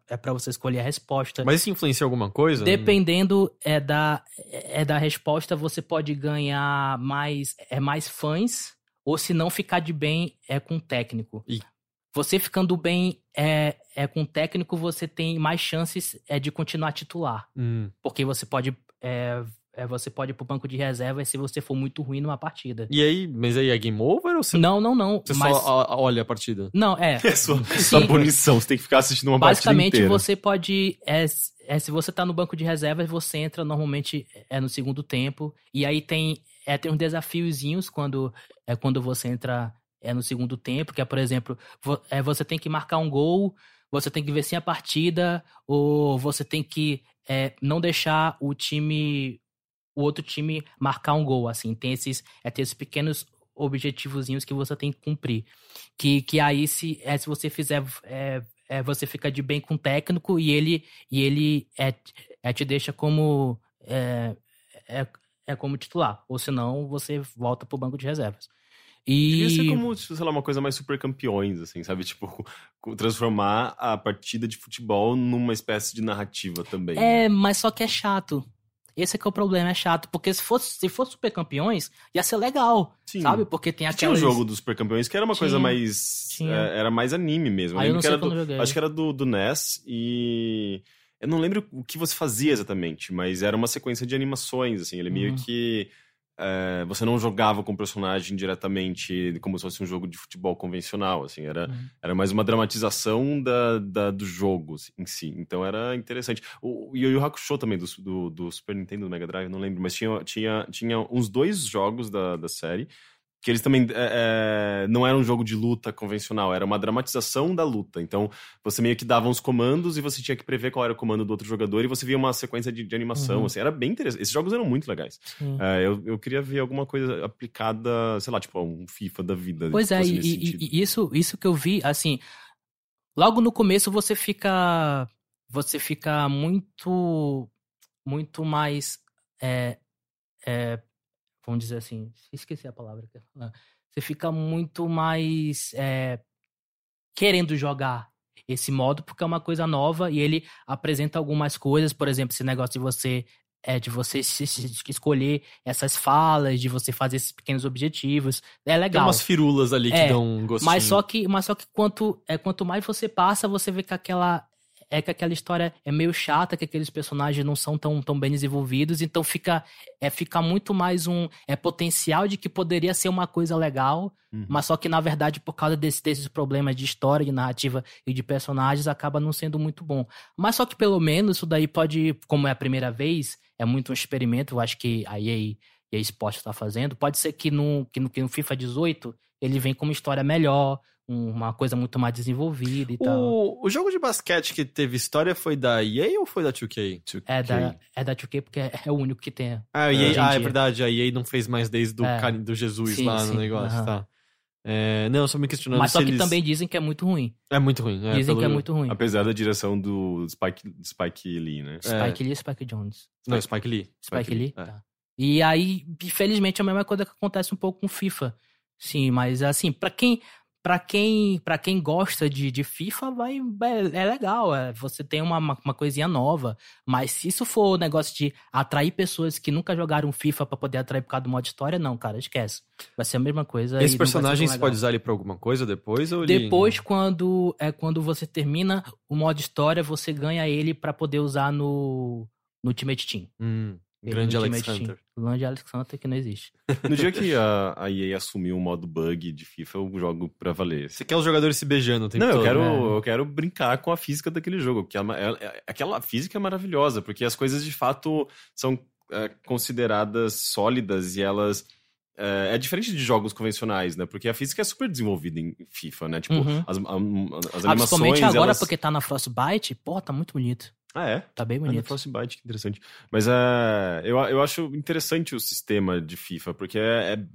é para você escolher a resposta. Mas isso influencia alguma coisa? Dependendo é da, é da resposta, você pode ganhar mais, é mais fãs, ou se não ficar de bem, é com o técnico. Ih. Você ficando bem é, é com o técnico, você tem mais chances é, de continuar titular. Hum. Porque você pode. É, é, você pode ir pro banco de reservas se você for muito ruim numa partida. E aí, mas aí é game over ou você, Não, não, não. você mas, só ó- olha a partida? Não, é. É sua, Sim. sua punição, você tem que ficar assistindo uma partida Basicamente, você pode. É, é, se você tá no banco de reservas, você entra normalmente é no segundo tempo. E aí tem, é, tem uns desafiozinhos quando, é, quando você entra é, no segundo tempo, que é, por exemplo, vo- é, você tem que marcar um gol, você tem que vencer a partida, ou você tem que é, não deixar o time. O outro time marcar um gol, assim. Tem esses, é, tem esses pequenos objetivozinhos que você tem que cumprir. Que, que aí, se, é, se você fizer é, é, você fica de bem com o técnico e ele e ele é, é, te deixa como é, é, é como titular ou senão você volta pro banco de reservas Devia ser e como, sei lá, uma coisa mais super campeões, assim, sabe? Tipo, transformar a partida de futebol numa espécie de narrativa também. né? é mas só que é chato esse é que é o problema é chato porque se fosse se fosse super campeões ia ser legal Sim. sabe porque tem Tinha um aquelas jogo dos super campeões que era uma coisa Tinha, mais. tinha. é, era mais anime mesmo. Aí eu não que do. Acho que era do, do NES e. Eu não lembro o que você fazia exatamente, mas era uma sequência de animações, assim. Ele meio Uhum. que. é, você não jogava com o personagem diretamente como se fosse um jogo de futebol convencional, assim, era, Uhum. era mais uma dramatização da, da- do jogo em si, então era interessante. O, o Yu Yu Hakusho também, do, do, do Super Nintendo, do Mega Drive, não lembro, mas tinha, tinha, tinha uns dois jogos da, da série, que eles também é, é, não era um jogo de luta convencional, era uma dramatização da luta. Então, você meio que dava uns comandos e você tinha que prever qual era o comando do outro jogador e você via uma sequência de, de animação, Uhum. assim, era bem interessante. Esses jogos eram muito legais. É, eu, eu queria ver alguma coisa aplicada, sei lá, tipo um FIFA da vida. Pois é, e, e- e isso, isso que eu vi, assim, logo no começo você fica, você fica muito, muito mais, é, é, vamos dizer assim, esqueci a palavra que eu ia falar. Você fica muito mais é, querendo jogar esse modo porque é uma coisa nova e ele apresenta algumas coisas, por exemplo, esse negócio de você é de você escolher essas falas, de você fazer esses pequenos objetivos, é Tem legal. umas firulas ali que É, dão um gostinho. Mas só que, mas só que quanto, é, quanto mais você passa, você vê que aquela é que aquela história é meio chata, que aqueles personagens não são tão, tão bem desenvolvidos, então fica é fica muito mais um é potencial de que poderia ser uma coisa legal, Uhum. mas só que na verdade por causa desse- desses problemas de história, de narrativa e de personagens acaba não sendo muito bom. Mas só que pelo menos isso daí pode, como é a primeira vez, é muito um experimento, eu acho que a EA, EA Sports está fazendo, pode ser que no, que no, que no FIFA 18 ele vem com uma história melhor, uma coisa muito mais desenvolvida e tal. O, o jogo de basquete que teve história foi da EA ou foi da 2K? É da, é da 2K porque é, é o único que tem. Ah, EA, em ah, é verdade, a EA não fez mais desde do, É. cari- do Jesus Sim, lá no sim, negócio, aham. tá. É, não, só me questionando Mas se só que eles- também dizem que é muito ruim. É muito ruim. É, dizem que é muito ruim. Apesar da direção do Spike, Spike Lee, né? Spike Lee e Spike Jones. Não, Spike Lee. Spike, Spike Lee? é. Tá. E aí, infelizmente, é a mesma coisa que acontece um pouco com FIFA. Sim, mas assim, pra quem. Pra quem, pra quem gosta de, de FIFA, vai, é, é legal. É, você tem uma, uma, uma coisinha nova. Mas se isso for o negócio de atrair pessoas que nunca jogaram FIFA pra poder atrair por causa do modo história, não, cara, esquece. Vai ser a mesma coisa. Esse personagem você pode usar ele pra alguma coisa depois? Ou ele- Depois, quando é quando você termina o modo história, você ganha ele pra poder usar no, no Ultimate Team. Hum, grande no Alex Team. Hunter. Grande Alex Hunter que não existe. No dia que a, a EA assumiu o modo bug de FIFA, eu jogo pra valer. Você quer os jogadores se beijando o tempo Não, eu todo, quero, né? eu quero brincar com a física daquele jogo, porque é é- é- aquela física é maravilhosa, porque as coisas de fato são é, consideradas sólidas e elas. É, é diferente de jogos convencionais, né? Porque a física é super desenvolvida em FIFA, né? Tipo, Uhum. as, a- as Ah, animações. principalmente agora, elas... porque tá na Frostbite, pô, tá muito bonito. Ah, é? Tá bem Ah, no bonito. Frostbite, que interessante. Mas é, eu, eu acho interessante o sistema de FIFA, porque é, é,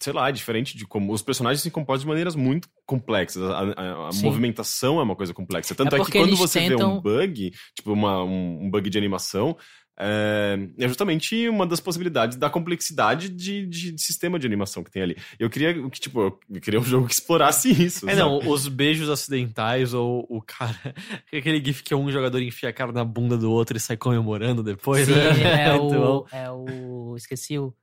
sei lá, é diferente de como. Os personagens se comportam de maneiras muito complexas. A, a- a movimentação é uma coisa complexa. Tanto É é, que quando você vê tentam- um bug, tipo uma, um, um bug de animação. É, é justamente uma das possibilidades da complexidade de, de, de sistema de animação que tem ali. Eu queria que, tipo, eu queria um jogo que explorasse isso. É, sabe? não, os beijos acidentais ou o cara. Aquele gif que um jogador enfia a cara na bunda do outro e sai comemorando depois, Sim, né? é, bom. o, é o. Esqueci o.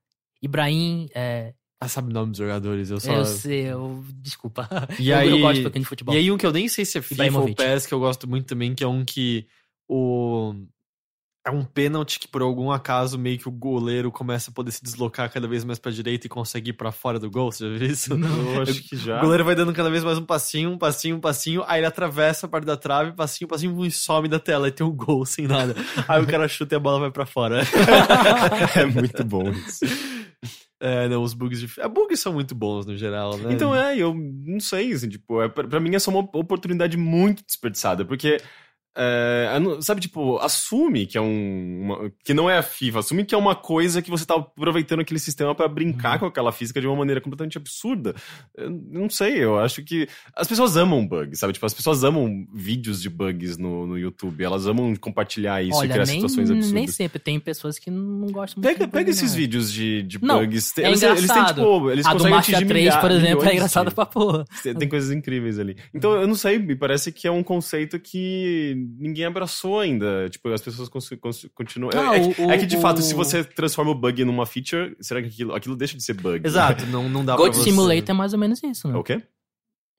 Ibrahim. É, Ah, sabe o nome dos jogadores, eu só. Eu sei, eu. Desculpa. E eu, aí- eu gosto um pouquinho de futebol. E aí um que eu nem sei se é FIFA ou. PES, que eu gosto muito também, que é um que o... É um pênalti que por algum acaso meio que o goleiro começa a poder se deslocar cada vez mais pra direita e consegue ir pra fora do gol, você já viu isso? Eu acho que já. O goleiro vai dando cada vez mais um passinho, um passinho, um passinho, aí ele atravessa a parte da trave, passinho, passinho, e some da tela, e tem um gol sem nada. Aí o cara chuta e a bola vai pra fora. é muito bom isso. É, não, os bugs de... É, bugs são muito bons no geral, né? Então é, eu não sei, assim, tipo, é, pra, pra mim é só uma oportunidade muito desperdiçada, porque. É, sabe, tipo, assume que é um. uma- que não é a FIFA, assume que é uma coisa que você tá aproveitando aquele sistema pra brincar Uhum. com aquela física de uma maneira completamente absurda. Eu não sei, eu acho que. As pessoas amam bugs, sabe? Tipo, as pessoas amam vídeos de bugs no, no YouTube, elas amam compartilhar isso e Olha, criar nem, situações absurdas. nem sempre. Tem pessoas que não gostam muito Pega, de pega esses não. vídeos de, de Não, bugs. é eles, eles têm, tipo, eles A do conseguem Marcha atingir 3, por exemplo, é engraçado de- pra porra. tem, tem coisas incríveis ali. Então, eu não sei, me parece que é um conceito que ninguém abraçou ainda. Tipo, as pessoas continuam. É, é que, o- é que, de o- fato, se você transforma o bug numa feature, será que aquilo, aquilo deixa de ser bug? Exato, não, não dá Goat pra você... Simulator é mais ou menos isso, É né? o quê?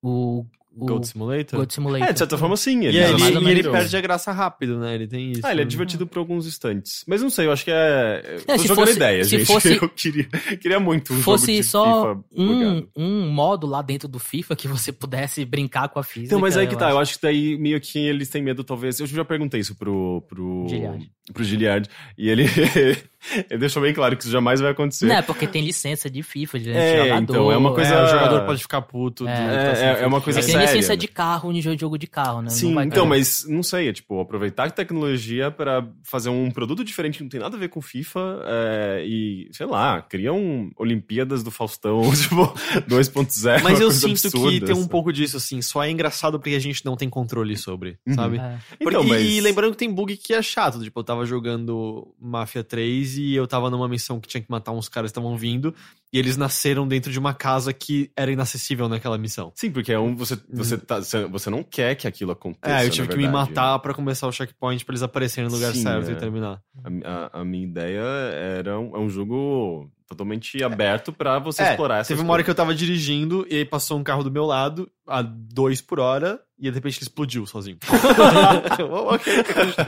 O o Gold Simulator? Goat Simulator. É, de certa forma, sim. E, Ele, ele, e ele menos. perde a graça rápido, né? Ele tem isso. Ah, ele é né? divertido por alguns instantes. Mas não sei, eu acho que é. É, Tô se fosse- ideia, se gente. fosse- Eu queria, queria muito um fosse jogo de só FIFA um, bugado. um modo lá dentro do FIFA que você pudesse brincar com a física. Então, mas aí que tá, eu acho que daí meio que eles têm medo, talvez. Eu já perguntei isso pro. pro Giliard. Pro Giliard. E ele. ele deixou bem claro que isso jamais vai acontecer. Não, é porque tem licença de FIFA, de É, jogador. então, é uma coisa- É, o jogador pode ficar puto. do- É. tá É, é uma coisa É que séria, licença né? de carro em jogo de jogo de carro, né? Sim, vai- então, é. mas não sei, é tipo, aproveitar a tecnologia pra fazer um produto diferente que não tem nada a ver com FIFA é, e, sei lá, cria um Olimpíadas do Faustão, tipo, 2.0. Mas eu sinto que absurda, tem um sabe? pouco disso, assim. Só é engraçado porque a gente não tem controle sobre, Uhum. sabe? É. Porque- Então, mas- E lembrando que tem bug que é chato. Tipo, eu tava jogando Mafia 3 e eu tava numa missão que tinha que matar uns caras que estavam vindo. E eles nasceram dentro de uma casa que era inacessível naquela missão. Sim, porque é um, você, você, tá, você, não quer que aquilo aconteça. É, eu tive que me matar pra começar o checkpoint pra eles aparecerem no lugar Sim, certo é. e terminar. A, a- a minha ideia era um, é um jogo totalmente aberto pra você É, explorar essas Teve uma hora que eu tava dirigindo e aí passou um carro do meu lado a 2 por hora e de repente ele explodiu sozinho. Ok,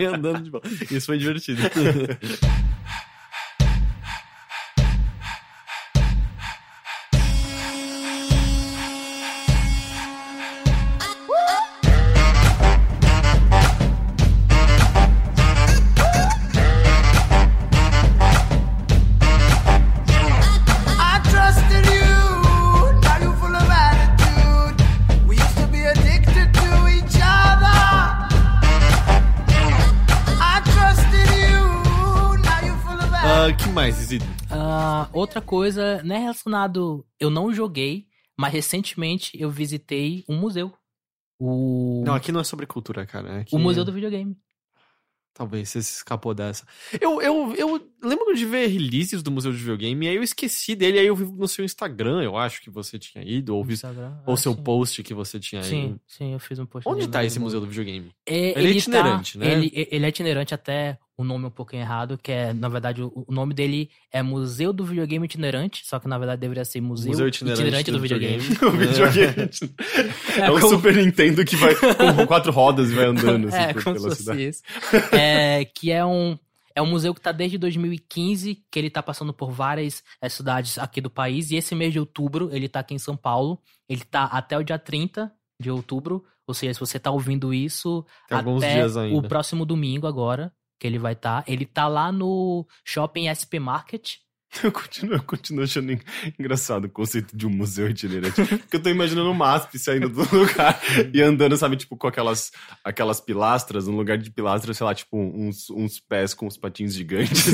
eu andando de boa. Isso foi divertido. Ah, outra coisa, não é relacionado. Eu não joguei, mas recentemente eu visitei um museu. O, Não, aqui não é sobre cultura, cara. Aqui o Museu do Videogame. Talvez você se escapou dessa. Eu, eu, eu lembro de ver releases do Museu de Videogame e aí eu esqueci dele. Aí eu vi no seu Instagram, eu acho que você tinha ido, ou, vi, Instagram. ou Ah, seu sim. post que você tinha Sim, ido. sim, eu fiz um post. Onde tá no- esse Museu do Videogame? É, Ele é tá- itinerante, né? Ele, ele é itinerante até o nome é um pouquinho errado, que é, na verdade, o, o nome dele é Museu do Videogame Itinerante, só que na verdade deveria ser Museu, Museu Itinerante, do, Videogame. O videogame. É, um como- Super Nintendo que vai com quatro rodas e vai andando assim, é, por- pela cidade. isso. É, que é um, é um museu que tá desde 2015, que ele tá passando por várias eh, cidades aqui do país, e esse mês de outubro ele tá aqui em São Paulo, ele tá até o dia 30 de outubro, ou seja, se você tá ouvindo isso, Tem alguns até o próximo domingo agora, que ele vai estar. Ele tá lá no Shopping SP Market. Eu continuo, eu continuo achando en- engraçado o conceito de um museu itinerante. Porque eu tô imaginando o MASP saindo do lugar e andando, sabe, tipo, com aquelas, aquelas pilastras, no lugar de pilastras, sei lá, tipo, uns, uns pés com os patins gigantes.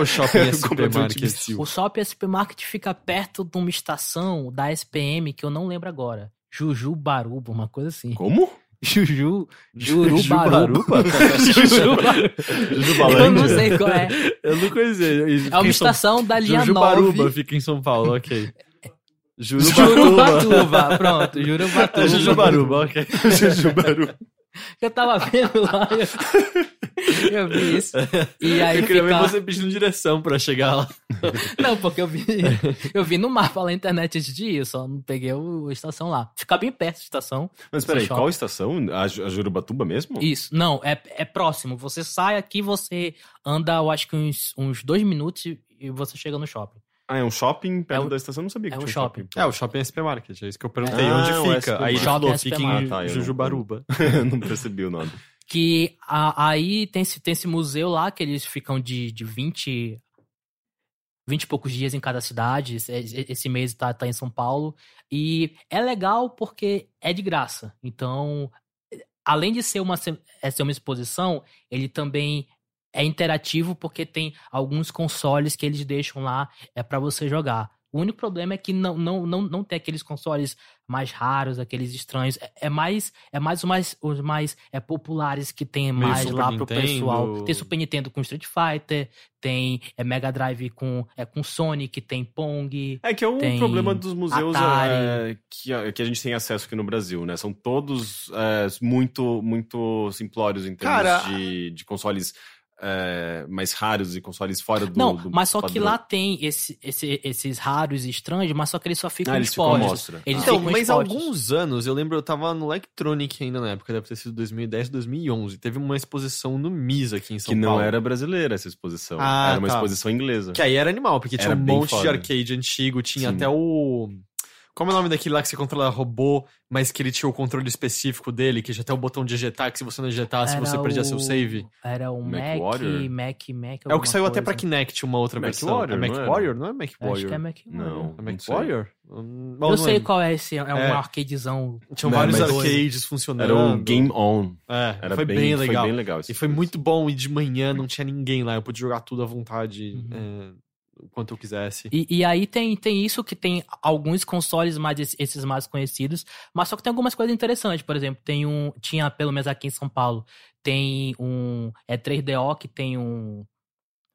O shopping SP Completamente Market. O Shopping SP Market fica perto de uma estação da SPM que eu não lembro agora. Jujubaruba, uma coisa assim. Como? Juju, Jurubaruba. Jujubaruba. Eu não sei qual é. Eu não conhecia. É uma estação da linha Jujubaruba 9. fica em São Paulo, ok. Jurubatuba. Jurubatuba, pronto, Jurubatuba. É Jujubaruba, ok. Jujubaru. Eu tava vendo lá, eu, eu vi isso. E aí Eu queria ver fica... você pedindo direção pra chegar lá. Não, porque eu vi, eu vi no mapa lá na internet esse dia, eu só não peguei o, a estação lá. Fica bem perto da estação. Mas peraí, Shopping. qual estação? A, a Jurubatuba mesmo? Isso, não, é, é próximo. Você sai aqui, você anda, eu acho que uns, uns dois minutos e você chega no shopping. Ah, é um shopping perto É um- da estação? Eu não sabia que é um tinha shopping. É, o shopping SP Market, é isso que eu perguntei. Ah, onde o fica? Aí ele Shopping falou, SP fica em Ah, tá, não- Jujubaruba. Eu não percebi o nome. Que a- aí tem esse, tem esse museu lá, que eles ficam de, de 20, 20 e poucos dias em cada cidade. Esse, esse mês tá, tá em São Paulo. E é legal porque é de graça. Então, além de ser uma, se- é ser uma exposição, ele também é interativo porque tem alguns consoles que eles deixam lá é para você jogar. O único problema é que não, não, não, não tem aqueles consoles mais raros, aqueles estranhos. É, é mais é mais os mais, os mais é, populares que tem Meio mais Super lá pro Nintendo. pessoal. Tem Super Nintendo com Street Fighter, tem é, Mega Drive com, é, com Sonic, tem Pong. É que é um Tem problema dos museus é, que, a- que a gente tem acesso aqui no Brasil, né? São todos é, muito, muito simplórios em termos Cara, de, de consoles é, mais raros e consoles fora do. Não, do mas só que padrão. lá tem esse, esse- esses raros e estranhos, mas só que eles só ficam Ah, eles ficam expostos. mostra. Eles Então, ficam mas expostos. alguns anos, eu lembro, eu tava no Electronic ainda na época, deve ter sido 2010, 2011. Teve uma exposição no MIS aqui em São Que não Paulo. era brasileira essa exposição. Ah, era uma tá. exposição inglesa. Que aí era animal, porque tinha Era um monte de foda. arcade antigo, tinha Sim. até o. Como é o nome daquele lá que você controla robô, mas que ele tinha o controle específico dele, que já tem o botão de ejetar, que se você não ejetasse, Era você perdia o- seu save? Era o Mac Mac, Warrior? Mac, Mac, É o que saiu até pra coisa. Kinect, uma outra Mac versão. Warrior, é Mac não era? Warrior? Não é Mac Warrior? Acho que é Mac Warrior. Não. É Mac não sei. Warrior? Hum, bom, Eu não sei lembro. qual é esse, é um É. arcadezão. Tinham Não, vários arcades funcionando. Era o Game On. É, Era foi bem, legal. Foi bem legal. E foi coisa. muito bom, e de manhã não tinha ninguém lá, eu pude jogar tudo à vontade, Uhum. O quanto eu quisesse. E, e aí tem, tem isso que tem alguns consoles mais es- esses mais conhecidos, mas só que tem algumas coisas interessantes. Por exemplo, tem um. Tinha, pelo menos aqui em São Paulo, tem um. É 3DO que tem um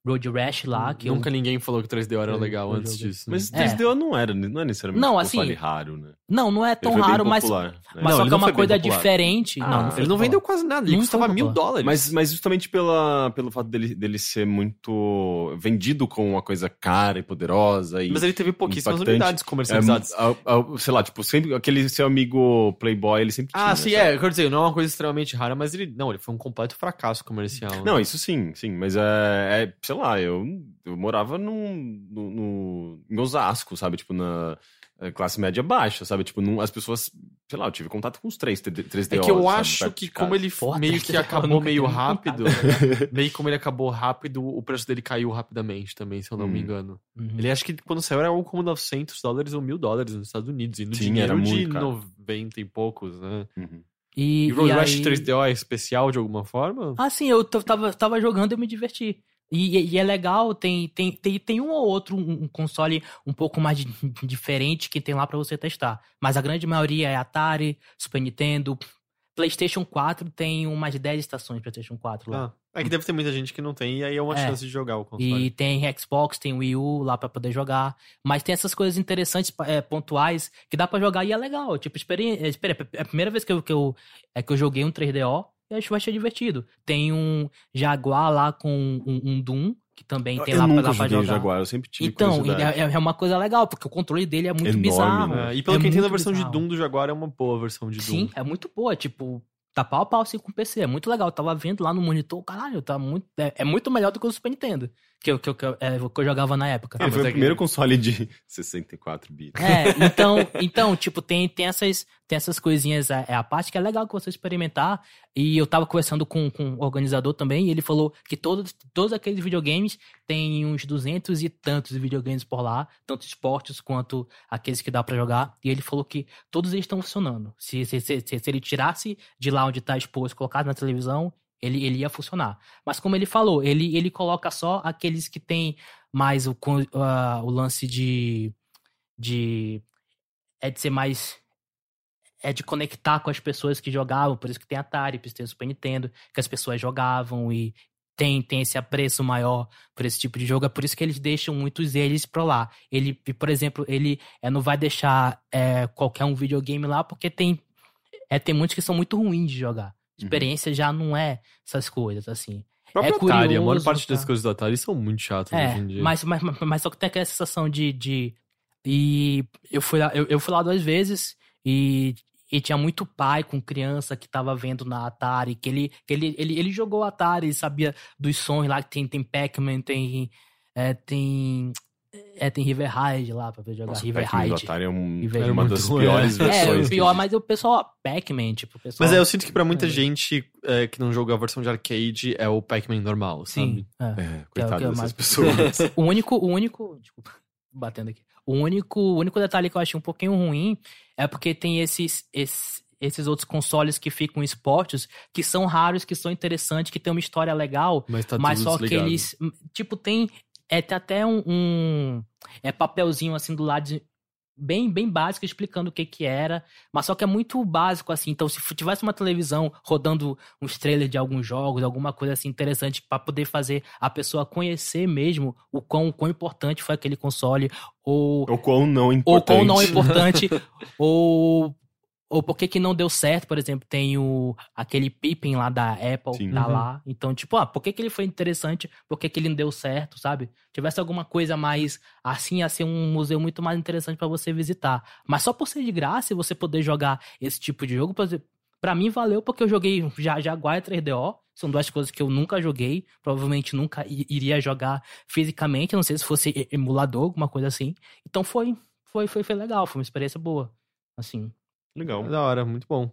Road Rash lá. Que Nunca eu, ninguém falou que o 3DO era Eu- legal antes joguei. disso. Mas né? É. 3DO não era, não é necessariamente Não, um assim, raro, né? Não, não é tão raro, mas, popular, né? mas Não, só que é não uma coisa popular. diferente. Ah, não, não ele não popular. vendeu quase nada, ele Nunca custava mil dólares. Mas, mas justamente pela, pelo fato dele, dele ser muito vendido com uma coisa cara e poderosa e Mas ele teve pouquíssimas impactante. unidades comercializadas. É, a- a- sei lá, tipo, sempre aquele seu amigo Playboy, ele sempre tinha. ah, sim, sabe? é, quer dizer, não é uma coisa extremamente rara, mas ele, não, ele foi um completo fracasso comercial. né? Não, isso sim, sim, mas é, é, sei lá, eu, eu morava num, no, no, em Osasco, sabe, tipo, na é, classe média baixa, sabe, tipo, num- as pessoas, sei lá, eu tive contato com os três 3D É que eu acho que como ele Porra, meio 3DO que acabou meio rápido, contato. meio como ele acabou rápido, o preço dele caiu rapidamente também, se eu não me Hum. engano. Uhum. Ele acho que quando saiu era algo como 900 dólares ou mil dólares nos Estados Unidos, e no Sim, dinheiro era de muito caro. 90 e poucos, né? Uhum. E, E, Road e Rash aí- 3DO é especial de alguma forma? Ah, sim, eu tava, tava jogando e eu me diverti. E, e- é legal, tem, tem, tem, tem um ou outro um, console um pouco mais di- diferente que tem lá pra você testar. Mas a grande maioria é Atari, Super Nintendo, PlayStation 4 tem umas 10 estações PlayStation 4 lá. Ah, é que deve ter muita gente que não tem, e aí é uma É. chance de jogar o console. E tem Xbox, tem Wii U lá pra poder jogar. Mas tem essas coisas interessantes, é, pontuais, que dá pra jogar e é legal. Tipo, experiência. Espera, é a primeira vez que eu, que eu, é que eu joguei um 3DO, eu acho que vai ser divertido. Tem um Jaguar lá com um, um Doom, que também tem eu lá, pra- nunca lá pra jogar. Jaguar, eu sempre tive Então, é, é uma coisa legal, porque o controle dele é muito Enorme, bizarro. né? É, e pelo É que eu entendo, a versão de bizarro. Doom do Jaguar é uma boa versão de Doom. Sim, é muito boa. Tipo, tá pau a pau assim com o PC. É muito legal. Eu tava vendo lá no monitor, caralho, tá muito, é, é muito melhor do que o Super Nintendo. Que eu, que eu, que eu, é, que eu jogava na época. Mas foi é o que- primeiro console de 64 bits. É, então, então tipo, tem, tem, essas, tem essas coisinhas, é, é a parte que é legal que você experimentar. E eu tava conversando com, com o organizador também, e ele falou que todos, todos aqueles videogames têm uns 200 e tantos videogames por lá, tanto esportes quanto aqueles que dá pra jogar. E ele falou que todos eles estão funcionando. Se, se, se, se, se ele tirasse de lá onde tá exposto, colocasse na televisão, ele, ele ia funcionar. Mas como ele falou, ele, ele coloca só aqueles que tem mais o, ah, o lance de, de. É de ser mais. É de conectar com as pessoas que jogavam, por isso que tem Atari, por isso que tem Super Nintendo, que as pessoas jogavam e tem, tem esse apreço maior por esse tipo de jogo. É por isso que eles deixam muitos deles pra lá. Ele, por exemplo, ele é, não vai deixar é, qualquer um videogame lá, porque tem, é, tem muitos que são muito ruins de jogar. Experiência já não é essas coisas, assim. É Atari, a maior curioso, parte das tá? coisas do Atari são muito chatas É, hoje em dia. mas, mas, mas, só que tem aquela sensação de. de e eu fui, lá, eu, eu fui lá duas vezes e, e tinha muito pai com criança que tava vendo na Atari, que ele, que ele, ele, ele jogou Atari, sabia dos sons lá, que tem, tem Pac-Man, tem. É, tem. É, tem River Raid lá pra ver jogar. Nossa, o River Raid. Atari é um- River uma Raid. das Muito piores. É, versões. o que pior, mas o pessoal, Pac-Man, tipo, o pessoal. Mas é, eu sinto que pra muita É. gente é, que não jogou a versão de arcade é o Pac-Man normal, Sim. sabe? é. É, que é o coitado que é dessas mais- pessoas. O único, o único, desculpa, batendo aqui. O único, o único detalhe que eu achei um pouquinho ruim é porque tem esses, esses, esses outros consoles que ficam expostos, que são raros, que são interessantes, que tem uma história legal, Mas tá mas só que desligado. eles, tipo, tem, é, tem até um, um- é papelzinho assim do lado, de- bem, bem básico, explicando o que que era, mas só que é muito básico assim, então se tivesse uma televisão rodando uns trailers de alguns jogos, alguma coisa assim interessante pra poder fazer a pessoa conhecer mesmo o quão, quão importante foi aquele console, ou O quão não ou importante. quão não importante, ou, ou por que que não deu certo, por exemplo, tem o aquele Pippin lá da Apple, Sim. tá Uhum. lá. Então, tipo, ah, por que que ele foi interessante, por que que ele não deu certo, sabe? Tivesse alguma coisa mais assim, ia ser um museu muito mais interessante pra você visitar. Mas só por ser de graça e você poder jogar esse tipo de jogo, por exemplo, pra mim valeu porque eu joguei já Jaguar e 3DO, são duas coisas que eu nunca joguei, provavelmente nunca iria jogar fisicamente, não sei se fosse emulador, alguma coisa assim. Então foi foi foi, foi legal, foi uma experiência boa. Assim, Legal. Da hora, muito bom.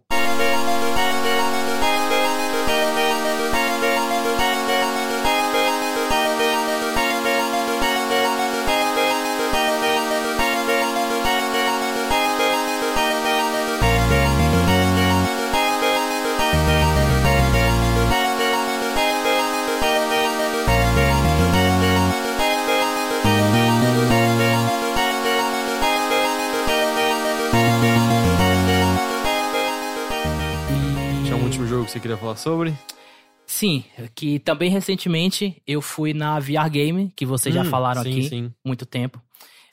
Você queria falar sobre? Sim, que também recentemente eu fui na VR Game, que vocês já Hum, falaram sim, aqui, Sim. muito tempo.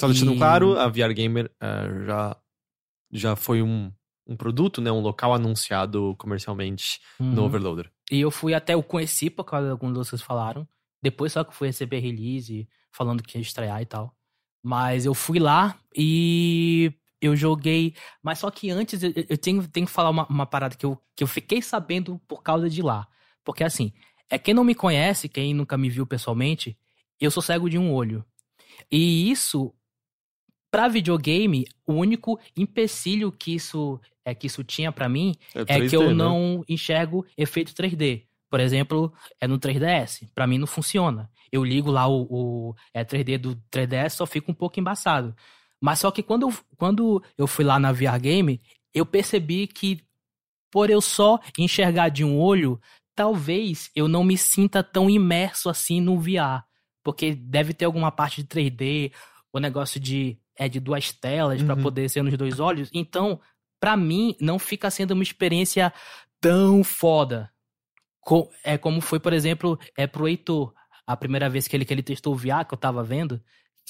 Só deixando E- claro, a VR Gamer eh, já, já foi um, um produto, né? Um local anunciado comercialmente no Uhum. Overloader. E eu fui até, eu conheci por causa de alguns que vocês falaram. Depois só que eu fui receber release, falando que ia estrear e tal. Mas eu fui lá e eu joguei. Mas só que antes eu, eu tenho, tenho que falar uma, uma parada que eu, que eu fiquei sabendo por causa de lá. Porque assim, é quem não me conhece, quem nunca me viu pessoalmente, eu sou cego de um olho. E isso, pra videogame, o único empecilho que isso, é, que isso tinha pra mim é 3D, que eu né? não enxergo efeito 3D. Por exemplo, é no 3DS. Pra mim não funciona. Eu ligo lá o, o é 3D do 3DS, só fica um pouco embaçado. Mas só que quando eu, quando eu fui lá na VR Game, eu percebi que por eu só enxergar de um olho, talvez eu não me sinta tão imerso assim no VR. Porque deve ter alguma parte de 3D, o negócio de é de duas telas Uhum. poder ser nos dois olhos. Então, pra mim, não fica sendo uma experiência tão foda. Co- é como foi, por exemplo, é pro Heitor. A primeira vez que ele, que ele testou o VR, que eu tava vendo.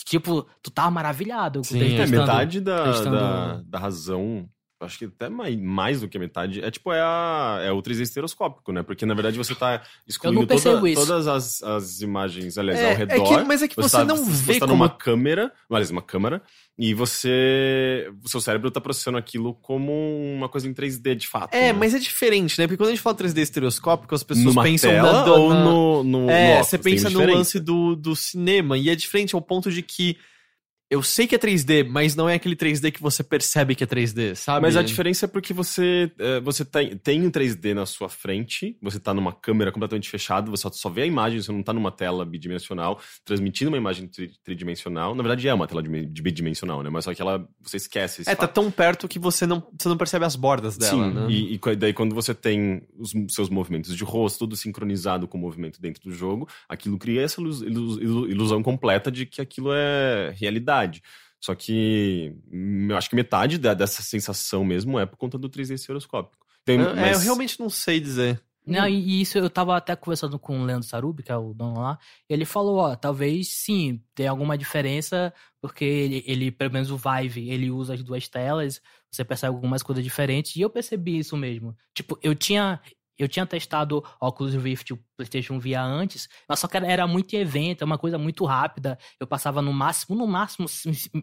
Tipo, tu tava maravilhado. Sim, É, metade da, da, da razão, acho que até mais, mais do que metade, é tipo, é, a, é o 3D estereoscópico, né? Porque na verdade você tá excluindo toda- todas as, as imagens, aliás, É, ao é redor. que- mas é que você tá, não vê Você tá como- numa câmera, aliás, uma câmera, e você. O seu cérebro tá processando aquilo como uma coisa em 3D de fato. É, né? mas é diferente, né? Porque quando a gente fala 3D estereoscópico, as pessoas Numa pensam tela na, ou no, no É, no óculos, você pensa no lance do, do cinema. E é diferente ao ponto de que eu sei que é 3D, mas não é aquele 3D que você percebe que é 3D, sabe? Mas a diferença é porque você, é, você tem, tem um 3D na sua frente, você tá numa câmera completamente fechada, você só, vê a imagem, você não tá numa tela bidimensional, transmitindo uma imagem tri- tridimensional. Na verdade é uma tela bidimensional, né? Mas só que ela, você esquece esse É, tá fato. tão perto que você não, você não percebe as bordas dela, Sim, né? e, e daí quando você tem os seus movimentos de rosto, tudo sincronizado com o movimento dentro do jogo, aquilo cria essa ilus- ilus- ilu- ilusão completa de que aquilo é realidade. Só que hum, eu acho que metade da- dessa sensação mesmo é por conta do 3D estereoscópico. Tem, É, mas- eu realmente não sei dizer. Não, e e isso eu tava até conversando com o Leandro Sarubi, que é o dono lá. Ele falou, ó, talvez sim, tem alguma diferença, porque ele, ele, pelo menos o Vive, ele usa as duas telas, você percebe algumas coisas diferentes, e eu percebi isso mesmo. Tipo, eu tinha. Eu tinha testado Oculus Rift, o PlayStation VR antes, mas só que era, muito evento, é uma coisa muito rápida. Eu passava no máximo, no máximo,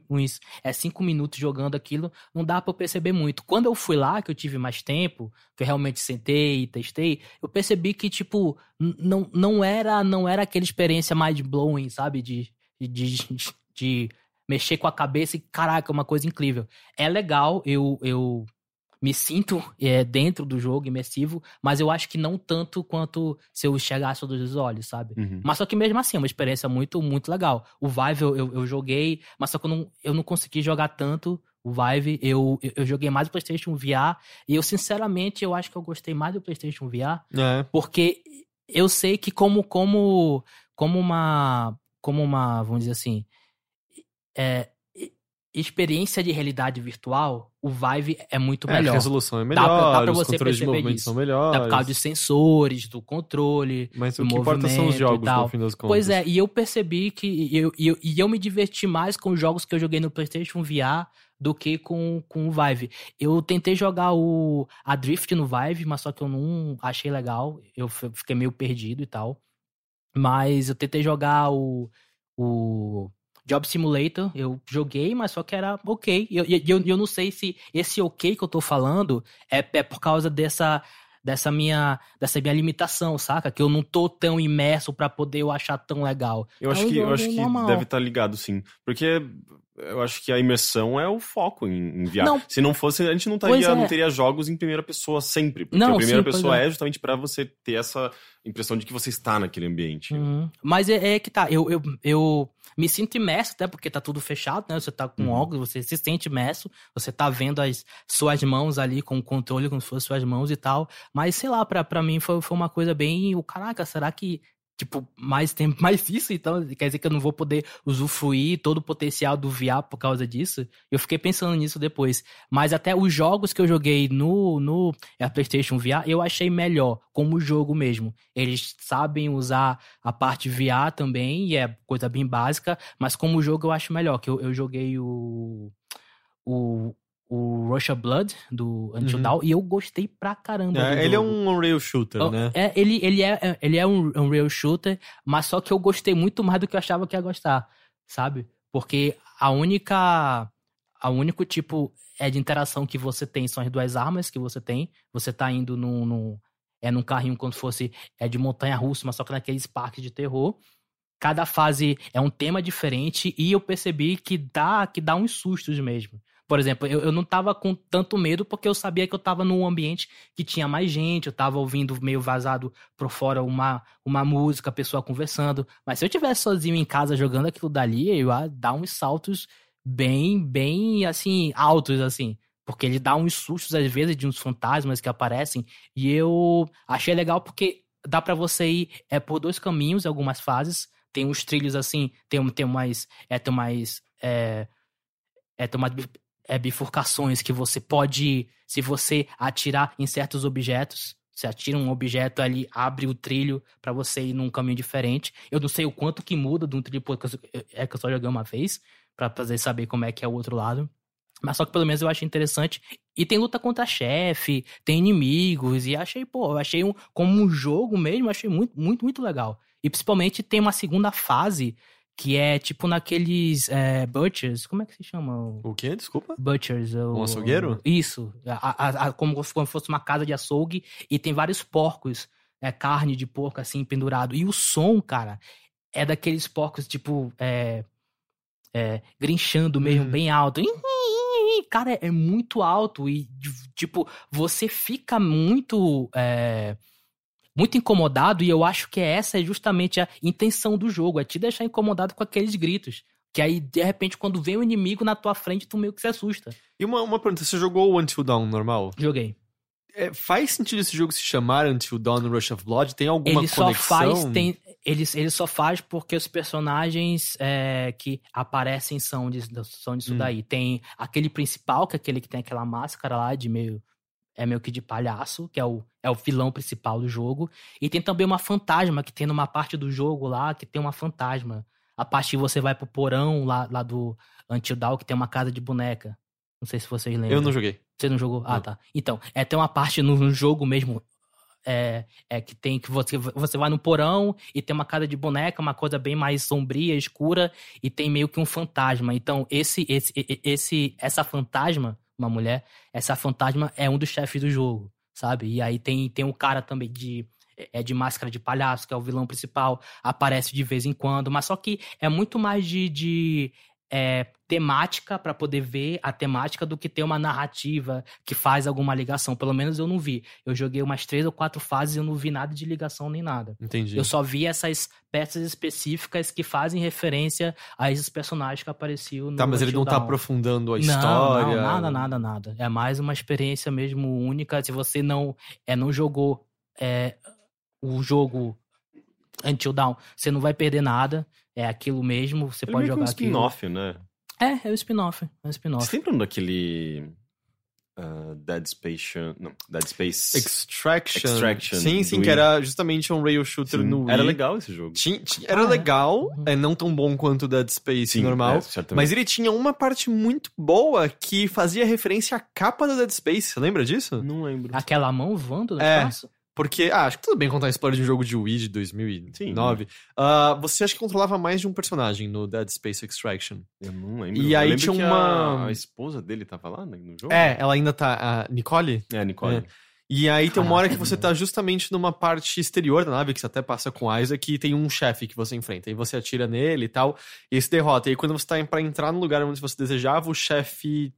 uns, é, cinco minutos jogando aquilo, não dá pra eu perceber muito. Quando eu fui lá, que eu tive mais tempo, que eu realmente sentei e testei, eu percebi que, tipo, não, não era não era aquela experiência mind-blowing, sabe? De, de, de, de mexer com a cabeça e, caraca, é uma coisa incrível. É legal, eu, eu me sinto é, dentro do jogo, imersivo, mas eu acho que não tanto quanto se eu enxergasse dos olhos, sabe? Uhum. Mas só que mesmo assim, é uma experiência muito, muito legal. O Vive eu, eu, eu joguei, mas só que eu não, eu não consegui jogar tanto o Vive. Eu, eu, joguei mais o PlayStation VR. E eu, sinceramente, eu acho que eu gostei mais do PlayStation VR. É. Porque eu sei que como, como, como uma, como uma, vamos dizer assim, é, experiência de realidade virtual, o Vive é muito É, a melhor. resolução é Dá melhor, pra- dá pra os você controles de perceber movimento isso. são Dá melhores. por causa de sensores, do controle, Mas do o que importa são os jogos, no fim das contas. Pois é, e eu percebi que. E eu, eu, e eu me diverti mais com os jogos que eu joguei no PlayStation VR do que com, com o Vive. Eu tentei jogar o a Drift no Vive, mas só que eu não achei legal. Eu fiquei meio perdido e tal. Mas eu tentei jogar o, o Job Simulator, eu joguei, mas só que era ok. E eu, eu, eu não sei se esse ok que eu tô falando é, é por causa dessa dessa minha dessa minha limitação, saca? Que eu não tô tão imerso pra poder eu achar tão legal. Eu acho que, eu acho que normal. deve estar ligado, sim. Porque eu acho que a imersão é o foco em enviar. Não. Se não fosse, a gente não, teria, é. não teria jogos em primeira pessoa sempre. Porque Não, a primeira sim, pessoa é. é. justamente pra você ter essa impressão de que você está naquele ambiente. Uhum. Mas é, é que tá, eu, eu, eu me sinto imerso, até porque tá tudo fechado, né? Você tá com Uhum. óculos, você se sente imerso, você tá vendo as suas mãos ali com o controle, como se fossem suas mãos e tal. Mas sei lá, pra, pra mim foi, foi uma coisa bem. O caraca, será que. Tipo, mais tempo, mais isso, então quer dizer que eu não vou poder usufruir todo o potencial do VR por causa disso? Eu fiquei pensando nisso depois. Mas até os jogos que eu joguei no, no é, PlayStation VR, eu achei melhor, como jogo mesmo. Eles sabem usar a parte VR também, e é coisa bem básica, mas como jogo eu acho melhor, que eu, eu joguei o. O. O Rush of Blood, do Until Uhum. Dawn, e eu gostei pra caramba. É, ele é um Unreal Shooter, Oh, né? É, ele, ele é, ele é um, um real shooter, mas só que eu gostei muito mais do que eu achava que ia gostar, sabe? Porque a única. A único tipo é de interação que você tem são as duas armas que você tem. Você tá indo num. num é num carrinho como se fosse é de montanha russa, mas só que naqueles parques de terror. Cada fase é um tema diferente e eu percebi que dá, que dá uns sustos mesmo. Por exemplo, eu, eu não tava com tanto medo porque eu sabia que eu tava num ambiente que tinha mais gente, eu tava ouvindo meio vazado por fora uma, uma música, a pessoa conversando. Mas se eu tivesse sozinho em casa jogando aquilo dali, eu ia dar uns saltos bem, bem, assim, altos, assim. Porque ele dá uns sustos, às vezes, de uns fantasmas que aparecem. E eu achei legal porque dá pra você ir é, por dois caminhos algumas fases. Tem uns trilhos, assim, tem, tem mais... É, tem mais... É, é, tem bi- é, bifurcações que você pode, se você atirar em certos objetos, você atira um objeto ali, abre o trilho pra você ir num caminho diferente. Eu não sei o quanto que muda de um trilho, porque é que eu só joguei uma vez, pra fazer saber como é que é o outro lado. Mas só que pelo menos eu achei interessante. E tem luta contra chefe, tem inimigos, e achei, pô, achei um, como um jogo mesmo, achei muito, muito, muito legal. E principalmente tem uma segunda fase que é tipo naqueles é, Butchers, como é que se chama? O quê? Desculpa? Butchers. O, Um açougueiro? Isso. A, a- a- como se fosse uma casa de açougue e tem vários porcos, é, carne de porco assim pendurado. E o som, cara, é daqueles porcos tipo é, é, grinchando mesmo, Uhum. bem alto. Cara, é, é muito alto e tipo você fica muito é, muito incomodado e eu acho que essa é justamente a intenção do jogo, é te deixar incomodado com aqueles gritos. Que aí, de repente, quando vem o inimigo na tua frente, tu meio que se assusta. E uma, uma pergunta, você jogou o Until Dawn normal? Joguei. É, faz sentido esse jogo se chamar Until Dawn Rush of Blood? Tem alguma ele só conexão? faz tem ele, ele só faz porque os personagens é, que aparecem são, de, são disso Hum. daí tem aquele principal que é aquele que tem aquela máscara lá de meio é meio que de palhaço que é o é o vilão principal do jogo e tem também uma fantasma que tem numa parte do jogo lá que tem uma fantasma a parte que você vai pro porão lá, lá do Until Dawn que tem uma casa de boneca não sei se vocês lembram Eu não joguei. você não jogou? Ah, Não. tá. Então, é, tem uma parte no, no jogo mesmo. É, é que tem que você, você vai no porão e tem uma casa de boneca, uma coisa bem mais sombria, escura, e tem meio que um fantasma. Então, esse, esse, esse, essa fantasma, uma mulher, essa fantasma é um dos chefes do jogo, sabe? E aí tem, tem um cara também de. É de máscara de palhaço, que é o vilão principal, aparece de vez em quando, mas só que é muito mais de, de é, temática para poder ver a temática do que ter uma narrativa que faz alguma ligação. Pelo menos eu não vi. Eu joguei umas três ou quatro fases e eu não vi nada de ligação nem nada. Entendi. Eu só vi essas peças específicas que fazem referência a esses personagens que apareciam no Tá, mas ele não tá aprofundando a Não, história. Não, nada, nada, nada. É mais uma experiência mesmo única. Se você não, é, não jogou é, o jogo Until Dawn, você não vai perder nada. É aquilo mesmo, você Ele pode meio que um jogar aquilo. spin-off, né? É, é o spin-off. É o spin-off. Você lembra daquele. ah, Dead Space. Não, Dead Space. Extraction. Extraction, Sim, sim, que era justamente um rail shooter Sim, no Wii. Era legal esse jogo. Tinha- tinha- era Ah, é? legal, é não tão bom quanto o Dead Space Sim, normal. é, mas ele tinha uma parte muito boa que fazia referência à capa do Dead Space. Você lembra disso? Não lembro. Aquela mão voando no É. espaço? Porque, ah, acho que tudo bem contar a história de um jogo de Wii de 2009. Ah, você acha que controlava mais de um personagem no Dead Space Extraction? Eu não lembro. E Eu aí tinha uma- A, a esposa dele tava lá né, no jogo? É, ela ainda tá. A Nicole? É, a Nicole. É. E aí tem uma hora que você tá justamente numa parte exterior da nave, que você até passa com o Isaac, e tem um chefe que você enfrenta. E você atira nele e tal, e esse derrota. E aí quando você tá pra entrar no lugar onde você desejava, o chefe.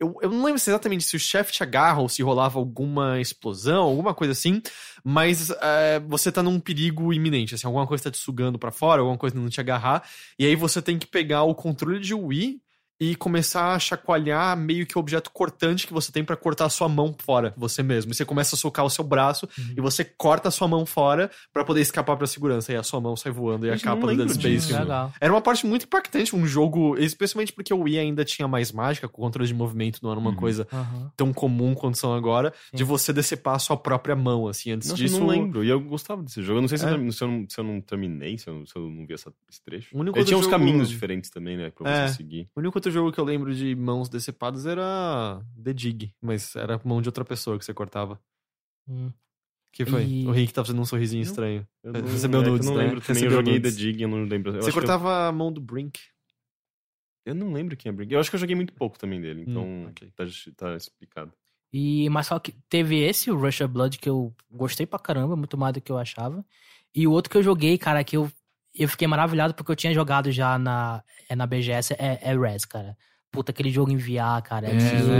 Eu, eu não lembro exatamente se o chefe te agarra ou se rolava alguma explosão, alguma coisa assim, mas é, você tá num perigo iminente, assim, alguma coisa tá te sugando pra fora, alguma coisa não te agarrar, e aí você tem que pegar o controle de Wii e começar a chacoalhar meio que o objeto cortante que você tem pra cortar a sua mão fora, você mesmo. E você começa a socar o seu braço Uhum. e você corta a sua mão fora pra poder escapar pra segurança. E a sua mão sai voando e a capa do Dead Space. Era uma parte muito impactante, um jogo, especialmente porque o Wii ainda tinha mais mágica, com controle de movimento não era uma Uhum. coisa Aham. tão comum quanto são agora, de Sim. você decepar a sua própria mão, assim, antes Nossa, disso... eu não lembro. E eu gostava desse jogo. Eu não sei se, É. eu, se, eu, não, se eu não terminei, se eu, se eu não vi essa, esse trecho. O único Ele tinha uns jogo- caminhos diferentes também, né? Pra É. você seguir. O único outro jogo que eu lembro de mãos decepadas era The Dig, mas era mão de outra pessoa que você cortava. Hum. que foi? E- O Rick tá fazendo um sorrisinho Não. estranho. Eu não, recebeu é nudes, Eu não né? lembro também. Eu Recebeu joguei The nudes. Dig, eu não lembro. Eu você acho que eu- cortava a mão do Brink. Eu, não lembro quem é Brink. Eu acho que eu joguei muito pouco também dele, então Hum, ok. tá, tá explicado. E, mas só que teve esse, o Rush of Blood, que eu gostei pra caramba, muito mais do que eu achava. E o outro que eu joguei, cara, que eu, eu fiquei maravilhado porque eu tinha jogado já na, é na BGS, é, é Res, cara. Puta, aquele jogo em VR, cara. É,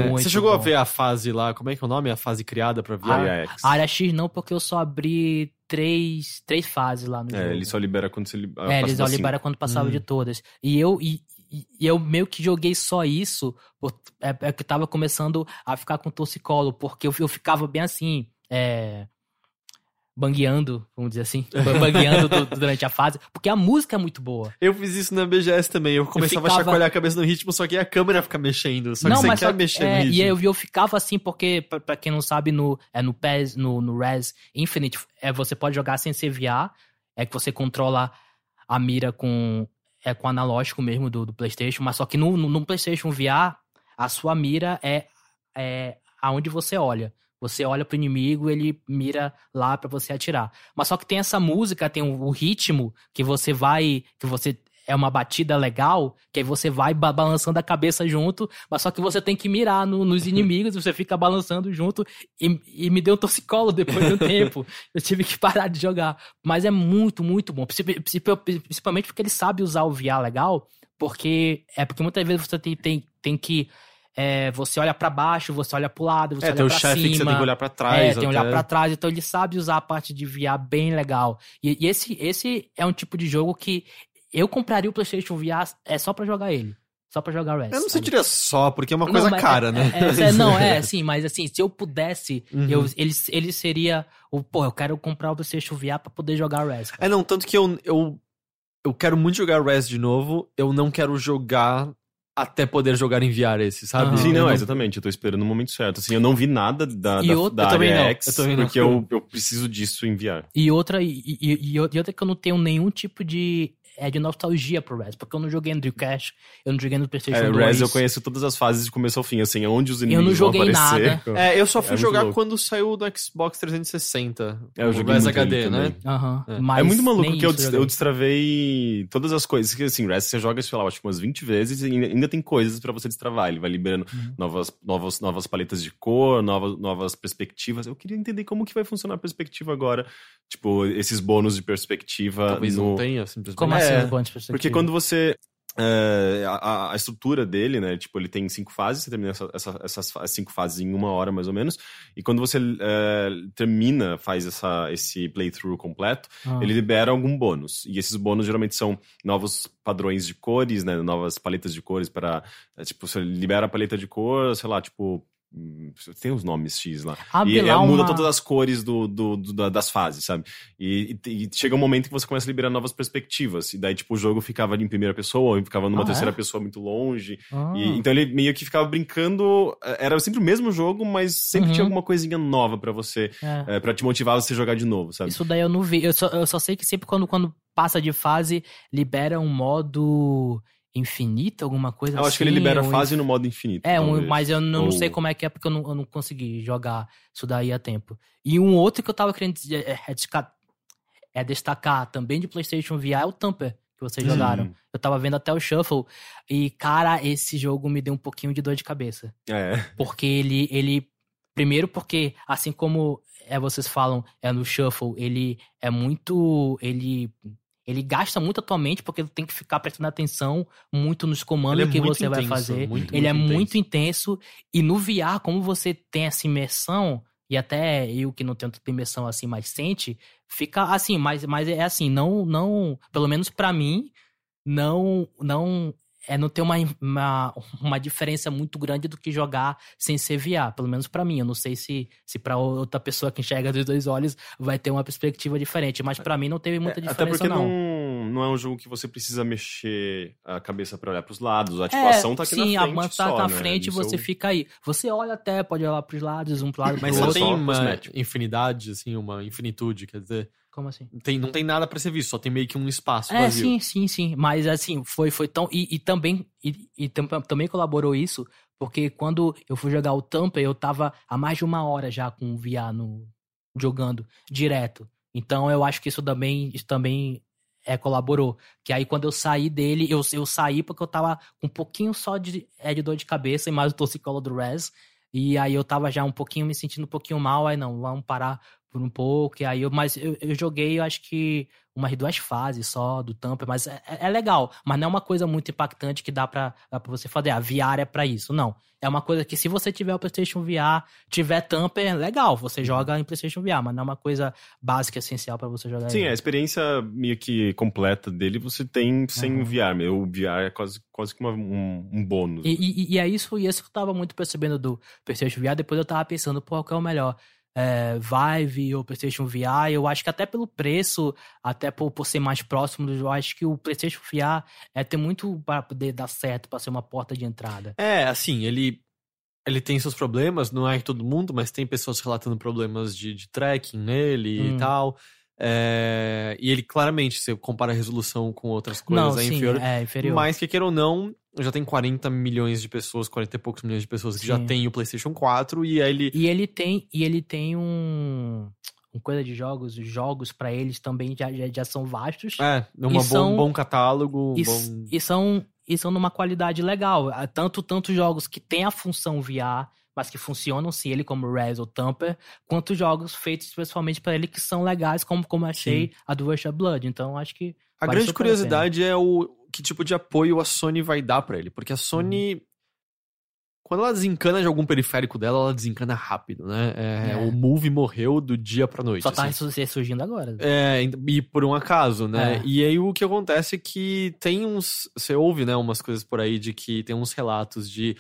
muito Você chegou a bom. ver a fase lá, como é que é o nome? A fase criada pra VR? Ah, Área X. A área X não, porque eu só abri três, três fases lá no jogo. É, ele só libera quando você li- É, eles da só cinco. liberam quando passava Hum. de todas. E eu, e, e- e eu meio que joguei só isso, por- é, é que tava começando a ficar com torcicolo, porque eu, eu ficava bem assim, é, bangueando, vamos dizer assim, bangueando du- durante a fase, porque a música é muito boa. Eu fiz isso na BGS também. Eu começava a ficava- chacoalhar a cabeça no ritmo, só que a câmera fica mexendo. Só que você quer só- mexer é, no ritmo. E eu, eu ficava assim, porque, pra, pra quem não sabe, no, é, no PES, no, no Res Infinite, é, você pode jogar sem ser VR, é que você controla a mira com, é, com analógico mesmo do, do PlayStation, mas só que no, no, no PlayStation VR, a sua mira é, é aonde você olha. Você olha pro inimigo, ele mira lá pra você atirar. Mas só que tem essa música, tem o, ritmo que você vai, que você é uma batida legal, que aí você vai ba- balançando a cabeça junto, mas só que você tem que mirar no- nos inimigos, você fica balançando junto e, e me deu um torcicolo depois de um tempo. Eu tive que parar de jogar. Mas é muito, muito bom. Princip- princip- Principalmente porque ele sabe usar o VR legal, porque é porque muitas vezes você tem, tem, tem que é, você olha pra baixo, você olha pro lado, você É, olha tem o chefe cima. que você tem que olhar pra trás. É, tem que olhar pra trás, então ele sabe usar a parte de VR bem legal. E, e esse, esse é um tipo de jogo que eu compraria o PlayStation VR é só pra jogar ele. Só pra jogar Rest. Eu não sentiria só, porque é uma Não, coisa mas cara, é- né? é- é- não, é assim, mas assim, se eu pudesse, Uhum. eu, ele, ele seria o, pô, eu quero comprar o PlayStation VR pra poder jogar Rest. É, não, tanto que eu, eu, eu quero muito jogar Res de novo, eu não quero jogar até poder jogar em VR esse, sabe? Aham. Sim, não, é, exatamente. Eu tô esperando o momento certo. Assim, eu não vi nada da, E da, outro- da eu também área não, X, eu também não. porque eu, eu preciso disso em VR. E outra, e, e, e outra que eu não tenho nenhum tipo de, é, de nostalgia pro Rest, porque eu não joguei no Dreamcast, eu não joguei no PlayStation É, 2. Res eu conheço todas as fases de começo ao fim, assim, onde os Eu inimigos não joguei vão aparecer. nada. É, eu só É fui muito jogar louco. quando saiu do Xbox 360. É, eu o joguei Res muito HD, né? Aham, É. mas é muito maluco porque eu, des- eu destravei todas as coisas. Que assim, Rest você joga, sei lá, acho que umas 20 vezes e ainda- ainda tem coisas pra você destravar. Ele vai liberando Uhum. novas, novas, novas paletas de cor, novas, novas perspectivas. Eu queria entender como que vai funcionar a perspectiva agora. Tipo, esses bônus de perspectiva. Talvez no... não tenha, simplesmente. Como É, assim, perspectiva? Porque quando você. é, a, a estrutura dele, né? Tipo, ele tem cinco fases, você termina essa- essa- essas cinco fases em uma hora mais ou menos. E quando você é, termina, faz essa, esse playthrough completo, Ah. ele libera algum bônus. E esses bônus geralmente são novos padrões de cores, né? Novas paletas de cores para. é, tipo, você libera a paleta de cor, sei lá, tipo. Tem os nomes X lá. Abre e lá é, muda uma- todas as cores do, do- do- da- das fases, sabe? E, e- e chega um momento que você começa a liberar novas perspectivas. E daí, tipo, o jogo ficava ali em primeira pessoa, ou ficava numa Ah, terceira é? pessoa muito longe. Ah. E- então ele meio que ficava brincando. eh, Era sempre o mesmo jogo, mas sempre Uhum. tinha alguma coisinha nova pra você, É. eh, pra te motivar a você jogar de novo, sabe? Isso daí eu não vi. Eu só, eu só sei que sempre quando, quando passa de fase, libera um modo infinito, alguma coisa Eu assim. acho que ele libera a fase no modo infinito. É, um, mas eu não, não Ou- sei como é que é, porque eu não, eu não consegui jogar isso daí a tempo. E um outro que eu tava querendo dizer- é, é destacar, é destacar também de PlayStation VR é o Tamper, que vocês Hum. jogaram. Eu tava vendo até o Shuffle. E, cara, esse jogo me deu um pouquinho de dor de cabeça. É. Porque ele, ele. Primeiro, porque, assim como é, vocês falam, é no Shuffle, ele é muito. Ele. Ele gasta muito a tua mente, porque tu tem que ficar prestando atenção muito nos comandos Ele é que você vai intenso, fazer. muito, ele é muito muito intenso. E no VR, como você tem essa imersão, e até eu que não tenho tanta imersão assim, mas sente, fica assim, mas, mas é assim, não, não, pelo menos pra mim, não, não, é, não tem uma, uma, uma diferença muito grande do que jogar sem ser VR, pelo menos pra mim. Eu não sei se, se pra outra pessoa que enxerga dos dois olhos vai ter uma perspectiva diferente, mas pra mim não teve muita É, diferença Até porque não. não, não é um jogo que você precisa mexer a cabeça pra olhar pros lados. A, tipo, a ação tá aqui É, sim, na frente a mão tá só, na né? frente e No você seu- fica aí. Você olha até, pode olhar pros lados, um pro lado, Mas pro você tem uma cosmético. infinidade, assim, uma infinitude, quer dizer. Como assim? Tem, não tem nada pra ser visto, só tem meio que um espaço É, vazio. sim, sim, sim. Mas assim, foi, foi tão. E, e também. E, e tam- também colaborou isso, porque quando eu fui jogar o Tampa, eu tava há mais de uma hora já com o VR no, jogando direto. Então eu acho que isso também, isso também é, colaborou. Que aí quando eu saí dele, eu, eu saí porque eu tava com um pouquinho só de, é, de dor de cabeça e mais o torcicolo do Res. E aí eu tava já um pouquinho me sentindo um pouquinho mal, aí não, vamos parar por um pouco. E aí eu, mas eu, eu joguei, eu acho que umas duas fases só do Tampa, mas é, é legal. Mas não é uma coisa muito impactante que dá pra, dá pra você fazer. A VR é pra isso. Não. É uma coisa que se você tiver o PlayStation VR, tiver Tampa, é legal. Você joga em PlayStation VR, mas não é uma coisa básica, essencial pra você jogar. Sim, em- a experiência meio que completa dele você tem sem Uhum. o VR. Meu, o VR é quase, quase que uma- um, um bônus. E, e, e é isso, e isso que eu tava muito percebendo do PlayStation VR. Depois eu tava pensando, pô, qual é o melhor? É, Vive ou PlayStation VR? Eu acho que até pelo preço, até por, por ser mais próximo, eu acho que o PlayStation VR é ter muito para poder dar certo, pra ser uma porta de entrada. É, assim, ele ele tem seus problemas, não é todo mundo, mas tem pessoas relatando problemas de, de tracking nele Hum. e tal. É, e ele claramente, se você compara a resolução com outras coisas, Não, é sim, inferior. é inferior. Mas que queira ou não, já tem 40 milhões de pessoas, 40 e poucos milhões de pessoas que já Sim. tem o PlayStation 4 e ele E ele tem, e ele tem um, um coisa de jogos, os jogos pra eles também já, já, já são vastos. é, um bom, bom catálogo, e, bom e são e são numa qualidade legal. Tanto tanto jogos que têm a função VR, mas que funcionam se ele como Res ou Tamper, quanto jogos feitos especialmente pra ele que são legais, como como achei a do Rush of Blood. Então acho que A Vale grande curiosidade é o que tipo de apoio a Sony vai dar pra ele, porque a Sony Uhum. quando ela desencana de algum periférico dela, ela desencana rápido, né? É, É. O Move morreu do dia pra noite. só tá assim. ressurgindo agora. É, e por um acaso, né? É. E aí o que acontece é que tem uns. Você ouve, né, umas coisas por aí de que tem uns relatos de,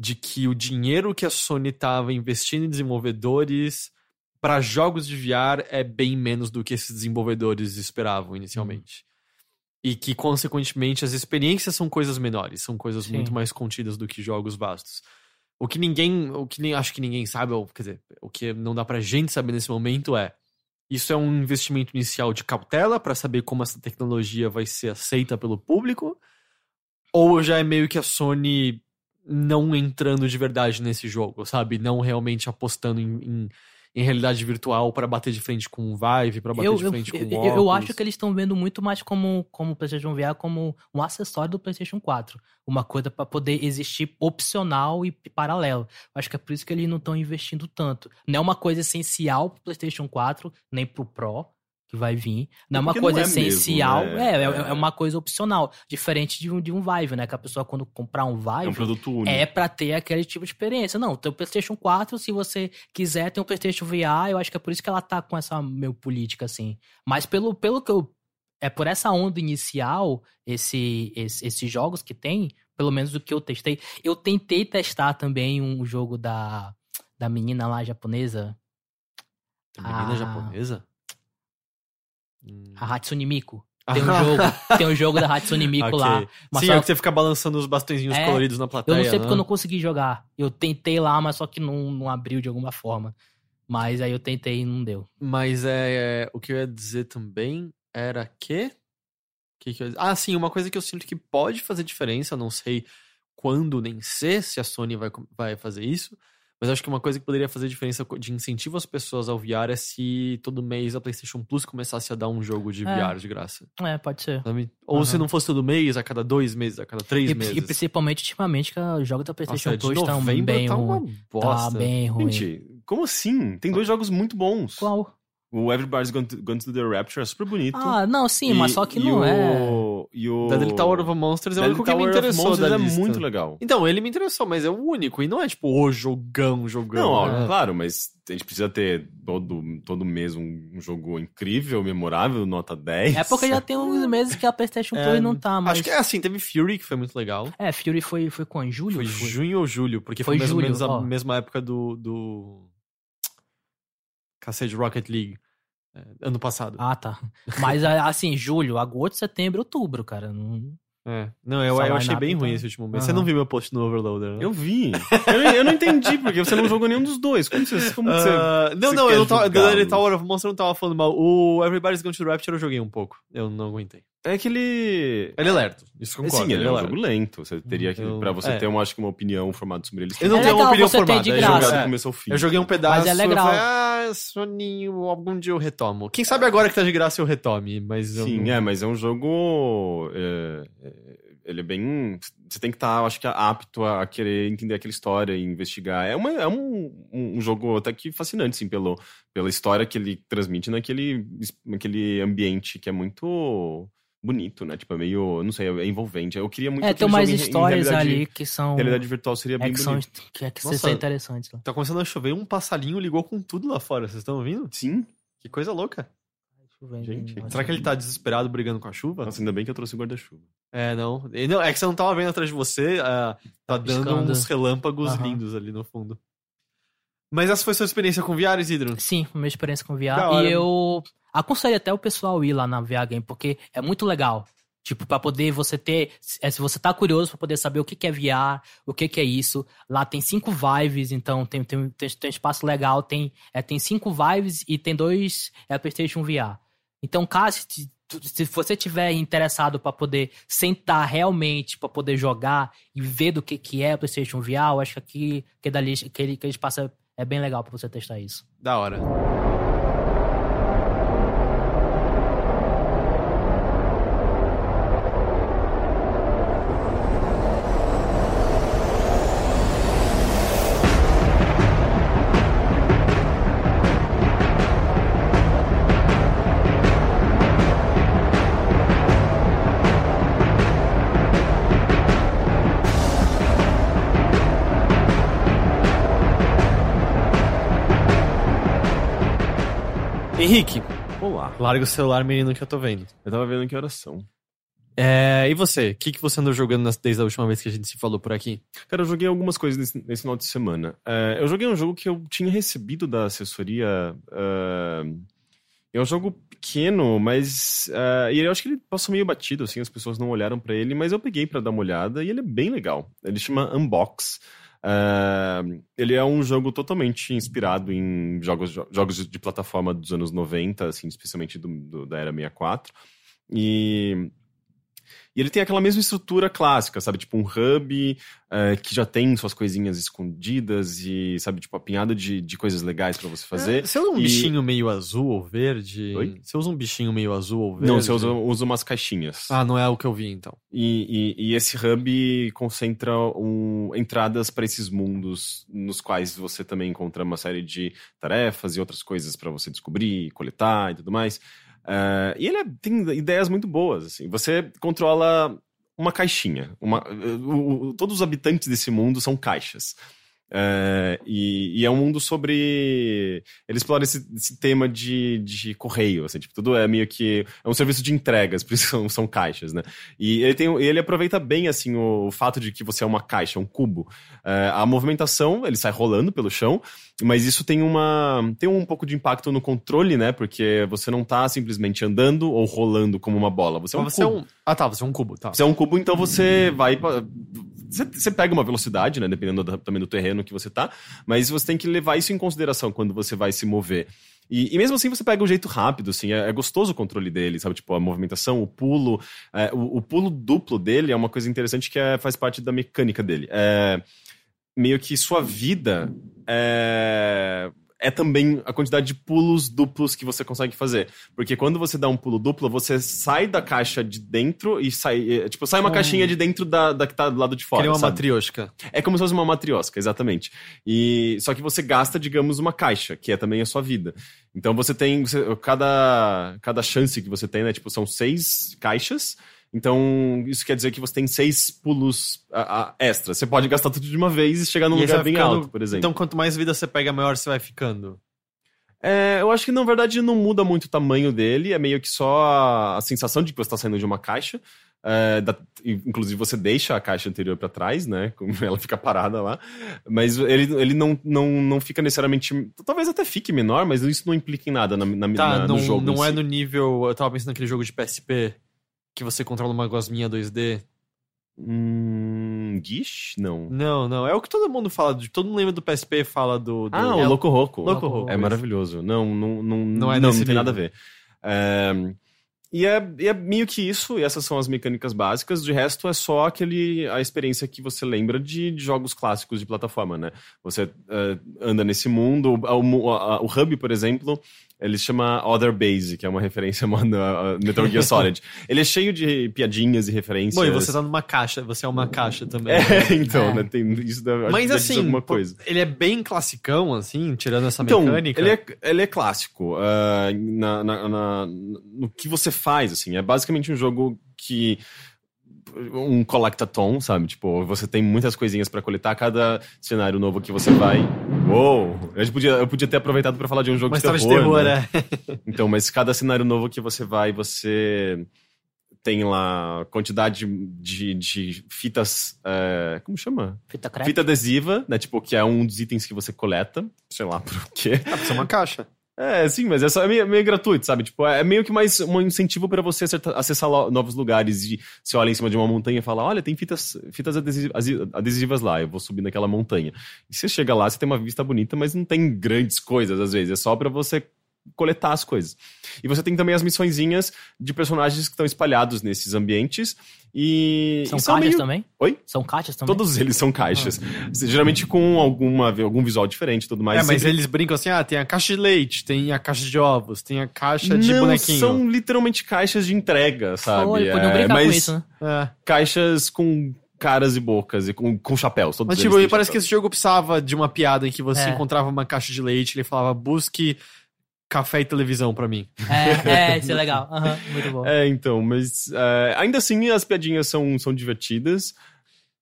de que o dinheiro que a Sony tava investindo em desenvolvedores para jogos de VR é bem menos do que esses desenvolvedores esperavam inicialmente. E que, consequentemente, as experiências são coisas menores, são coisas Sim. muito mais contidas do que jogos vastos. O que ninguém, o que nem acho que ninguém sabe, ou quer dizer, o que não dá pra gente saber nesse momento é isso é um investimento inicial de cautela para saber como essa tecnologia vai ser aceita pelo público? Ou já é meio que a Sony não entrando de verdade nesse jogo, sabe? Não realmente apostando em, em, em realidade virtual para bater de frente com o Vive, para bater Eu, de eu, frente com o eu, eu acho que eles estão vendo muito mais como, como o PlayStation VR como um acessório do PlayStation 4. Uma coisa para poder existir opcional e paralelo. Acho que é por isso que eles não estão investindo tanto. Não é uma coisa essencial pro PlayStation 4, nem pro Pro, que vai vir. Não é uma porque coisa é mesmo, essencial. né? é, é, É. é uma coisa opcional. Diferente de um, de um Vive, né? Que a pessoa, quando comprar um Vive. É um produto único. É pra ter aquele tipo de experiência. Não, tem o PlayStation 4, se você quiser ter um PlayStation VR, eu acho que é por isso que ela tá com essa meio política assim. Mas pelo, pelo que eu é por essa onda inicial, esse, esse- esses jogos que tem, pelo menos do que eu testei. Eu tentei testar também um jogo da da menina lá japonesa, A menina Ah. japonesa? Hum. a Hatsune Miku. Tem um jogo, tem um jogo da Hatsune Miku Ok. lá. Mas Sim, só- é que você fica balançando os bastõezinhos É, coloridos na eu plateia. não sei né? porque eu não consegui jogar. Eu tentei lá, mas só que não, não abriu de alguma forma. Mas aí eu tentei e não deu. Mas é, o que eu ia dizer também era que... que, que eu? Ah, sim, uma coisa que eu sinto que pode fazer diferença, eu não sei quando nem se, se a Sony vai, vai fazer isso, mas acho que uma coisa que poderia fazer diferença de incentivo às pessoas ao VR é se todo mês a PlayStation Plus começasse a dar um jogo de É. VR de graça. É, pode ser. sabe? Ou se Aham. não fosse todo mês, a cada dois meses, a cada três E, meses. e principalmente ultimamente que os jogos da PlayStation Nossa, de Plus estão bem tá uma ruins. Tá bem ruim. Gente, como assim? Tem dois jogos muito bons. Qual? O Everybody's Gone to, Gone to the Rapture é super bonito. Ah, não, sim, E- mas só que e não o, é. E o... Deadly Tower of Monsters é o único que me interessou Monsters da é lista. muito legal. Então, ele me interessou, mas é o único. E não é tipo o jogão, jogão. Não, ó, né? claro, mas a gente precisa ter todo, todo mês um, um jogo incrível, memorável, nota 10. É porque já tem uns meses que a PlayStation É, Plus não tá, mas. Acho que é assim, teve Fury, que foi muito legal. É, Fury foi, foi com julho? Foi Foi. junho ou julho, porque foi, Foi mais ou julho, menos a ó. mesma época do. do... Cacete Rocket League. é, ano passado. Ah, tá. Mas assim, julho, agosto, setembro, outubro, cara. Não... É. Não, eu, eu achei bem ruim então. esse último mês. Você Aham. não viu meu post no Overloader, né? Eu vi. Eu, não- eu não entendi, porque você não jogou nenhum dos dois. Como você... Como você... Ah, não, você não, quer eu não tava. julgá-los? Deadly Tower of Monster eu não tava falando mal. O Everybody's Gone to Rapture eu joguei um pouco. Eu não aguentei. É que ele... Ele é lerdo. Isso concordo. Sim, ele é um lerdo. jogo lento. Você teria que... Eu- Pra você é. ter, uma, acho que, uma opinião formada sobre ele. Eu não É tenho uma opinião formada. de eu graça. é. do começo ao fim. Eu joguei um pedaço. Mas é legal. Eu falei, ah, Soninho, algum dia eu retomo. Quem sabe agora que tá de graça eu retome, mas eu Sim, não... é, mas é um jogo. é, é, ele é bem. Você tem que estar, acho que, apto a querer entender aquela história e investigar. É, uma, é um, um um jogo até que fascinante, sim, pelo, pela história que ele transmite naquele, naquele ambiente que é muito bonito, né? Tipo, é meio. Não sei, é envolvente. Eu queria muito É, tem umas jogo em- em histórias ali que são. Realidade virtual seria bem É que são, bonito. que, é que Nossa. são interessantes. lá. Tá começando a chover, um passarinho ligou com tudo lá fora. Vocês estão ouvindo? Sim. Que coisa louca. Gente, nossa. Será que ele tá desesperado brigando com a chuva? Nossa, ainda bem que eu trouxe guarda-chuva. É, não. E não. É que você não tava vendo atrás de você, ah, tá dando piscando. uns relâmpagos Aham. lindos ali no fundo. Mas essa foi sua experiência com VR, Isidro? Sim, minha experiência com VR. E eu aconselho até o pessoal ir lá na VR Game, porque é muito legal. Tipo, pra poder você ter. é, se você tá curioso pra poder saber o que, que é VR, o que, que é isso. Lá tem cinco vibes, então tem, tem, tem, tem espaço legal, tem, é, tem cinco vibes e tem dois é, PlayStation VR. Então, caso se, você tiver interessado pra poder sentar realmente, pra poder jogar e ver do que, que é o PlayStation VR, eu acho que aqui, que dali, aquele, espaço é, é bem legal pra você testar isso. Da hora. Larga o celular, menino, que eu tô vendo. Eu tava vendo que horas são. É, e você? O que, que você andou jogando desde a última vez que a gente se falou por aqui? Cara, eu joguei algumas coisas nesse, nesse final de semana. É, eu joguei um jogo que eu tinha recebido da assessoria. é, é um jogo pequeno, mas. é, e eu acho que ele passou meio batido, assim, as pessoas não olharam pra ele, mas eu peguei pra dar uma olhada e ele é bem legal. Ele chama Unbox. É, ele é um jogo totalmente inspirado em jogos, jogos de plataforma dos anos 90, assim, especialmente do, do- da era 64. E. E ele tem aquela mesma estrutura clássica, sabe? Tipo um hub eh, que já tem suas coisinhas escondidas e, sabe, tipo, apinhada de, de coisas legais pra você fazer. É, Você usa um E- bichinho meio azul ou verde? Oi? Você usa um bichinho meio azul ou verde? Não, você usa, usa umas caixinhas. Ah, não é o que eu vi, então. E, e- e esse hub concentra um- entradas para esses mundos nos quais você também encontra uma série de tarefas e outras coisas para você descobrir, coletar e tudo mais. Ah, e ele é- tem ideias muito boas. Assim. Você controla uma caixinha. Uma, o- o- todos os habitantes desse mundo são caixas. É, e, e é um mundo sobre. Ele explora esse, esse tema de, de correio, assim, tipo, tudo é meio que. É um serviço de entregas, por isso são, são caixas, né? E ele, tem, ele aproveita bem, assim, o, o fato de que você é uma caixa, um cubo. É, a movimentação, ele sai rolando pelo chão, mas isso tem uma. tem um pouco de impacto no controle, né? Porque você não tá simplesmente andando ou rolando como uma bola. Você é um você é cubo. um. Ah, tá, você é um cubo, tá. Você é um cubo, então você vai. Você, pega uma velocidade, né? Dependendo da- também do terreno que você tá. Mas você tem que levar isso em consideração quando você vai se mover. E, e mesmo assim você pega um jeito rápido, assim, é, é gostoso o controle dele, sabe? Tipo, a movimentação, o pulo. é, o, o pulo duplo dele é uma coisa interessante que é- faz parte da mecânica dele. É, meio que sua vida é, também a quantidade de pulos duplos que você consegue fazer. Porque quando você dá um pulo duplo, você sai da caixa de dentro e sai. é, Tipo, sai uma caixinha de dentro da, da que tá do lado de fora. Queria uma sabe? matrioshka. É como se fosse uma matriosca, exatamente. E só que você gasta, digamos, uma caixa, que é também a sua vida. Então você tem você- cada cada chance que você tem, né? Tipo, são seis caixas. Então isso quer dizer que você tem seis pulos a, a, extras. Você pode gastar tudo de uma vez e chegar num E lugar bem ficando- alto, por exemplo. Então, quanto mais vida você pega, maior você vai ficando. É, eu acho que na verdade não muda muito o tamanho dele, é meio que só a, a sensação de que você está saindo de uma caixa. É, da- inclusive você deixa a caixa anterior para trás, né? como Ela fica parada lá. Mas ele, ele não, não, não fica necessariamente. Talvez até fique menor, mas isso não implica em nada na, na, Tá, na- não, no jogo. não é no nível. Eu tava pensando naquele jogo de PSP que você controla uma gosminha 2D. Hum, Gish? Não. Não, não. É o que todo mundo fala. de- Todo mundo lembra do PSP fala do. do- Ah, é o Loco Roco. Loco Roco, É maravilhoso. Não, não, não, Não é não, não tem nada a ver. É, e, é, e é meio que isso, e essas são as mecânicas básicas. De resto, é só aquele a experiência que você lembra de, de jogos clássicos de plataforma, né? Você é, anda nesse mundo. O, o, a- o Hub, por exemplo, ele se chama Other Base, que é uma referência mano, a a Metal Gear Solid. ele é cheio de piadinhas e referências. Bom, e você tá numa caixa, você é uma caixa também. É, então, É. né? Tem isso da, Mas assim, alguma coisa. ele é bem classicão, assim, tirando essa Então, mecânica. ele é, ele é clássico ah, na, na- na- no que você faz, assim. É basicamente um jogo que um collectathon, sabe? Tipo, você tem muitas coisinhas pra coletar. Cada cenário novo que você vai... Uou! Eu podia, eu podia ter aproveitado pra falar de um jogo uma de terror, de terror, né? é. Então, mas cada cenário novo que você vai, você tem lá quantidade de, de fitas... eh, como chama? Fita crepe. Fita adesiva, né? Tipo, que é um dos itens que você coleta. Sei lá por quê. Isso é uma caixa. É, sim, mas é, só, é meio, meio gratuito, sabe? Tipo, é meio que mais um incentivo pra você acessar novos lugares. E você olha em cima de uma montanha e fala: Olha, tem fitas, fitas adesi- asi- adesivas lá, eu vou subir naquela montanha. E você chega lá, você tem uma vista bonita, mas não tem grandes coisas às vezes. É só pra você coletar as coisas. E você tem também as missõezinhas de personagens que estão espalhados nesses ambientes. E. São e caixas meio- também? Oi? São caixas também? Todos eles são caixas. Geralmente com alguma, algum visual diferente e tudo mais. é, mas Sempre- eles brincam assim: ah, tem a caixa de leite, tem a caixa de ovos, tem a caixa de não, bonequinho. são literalmente caixas de entrega, sabe? Podiam É, brincar mas com isso, né? É. caixas com caras e bocas e com, com chapéus. Todos Mas, tipo, me parece que chapéus. esse jogo precisava de uma piada em que você É. encontrava uma caixa de leite ele falava, busque café e televisão pra mim. É, é, isso é legal. Aham, muito bom. É, então, mas é, ainda assim as piadinhas são, são divertidas.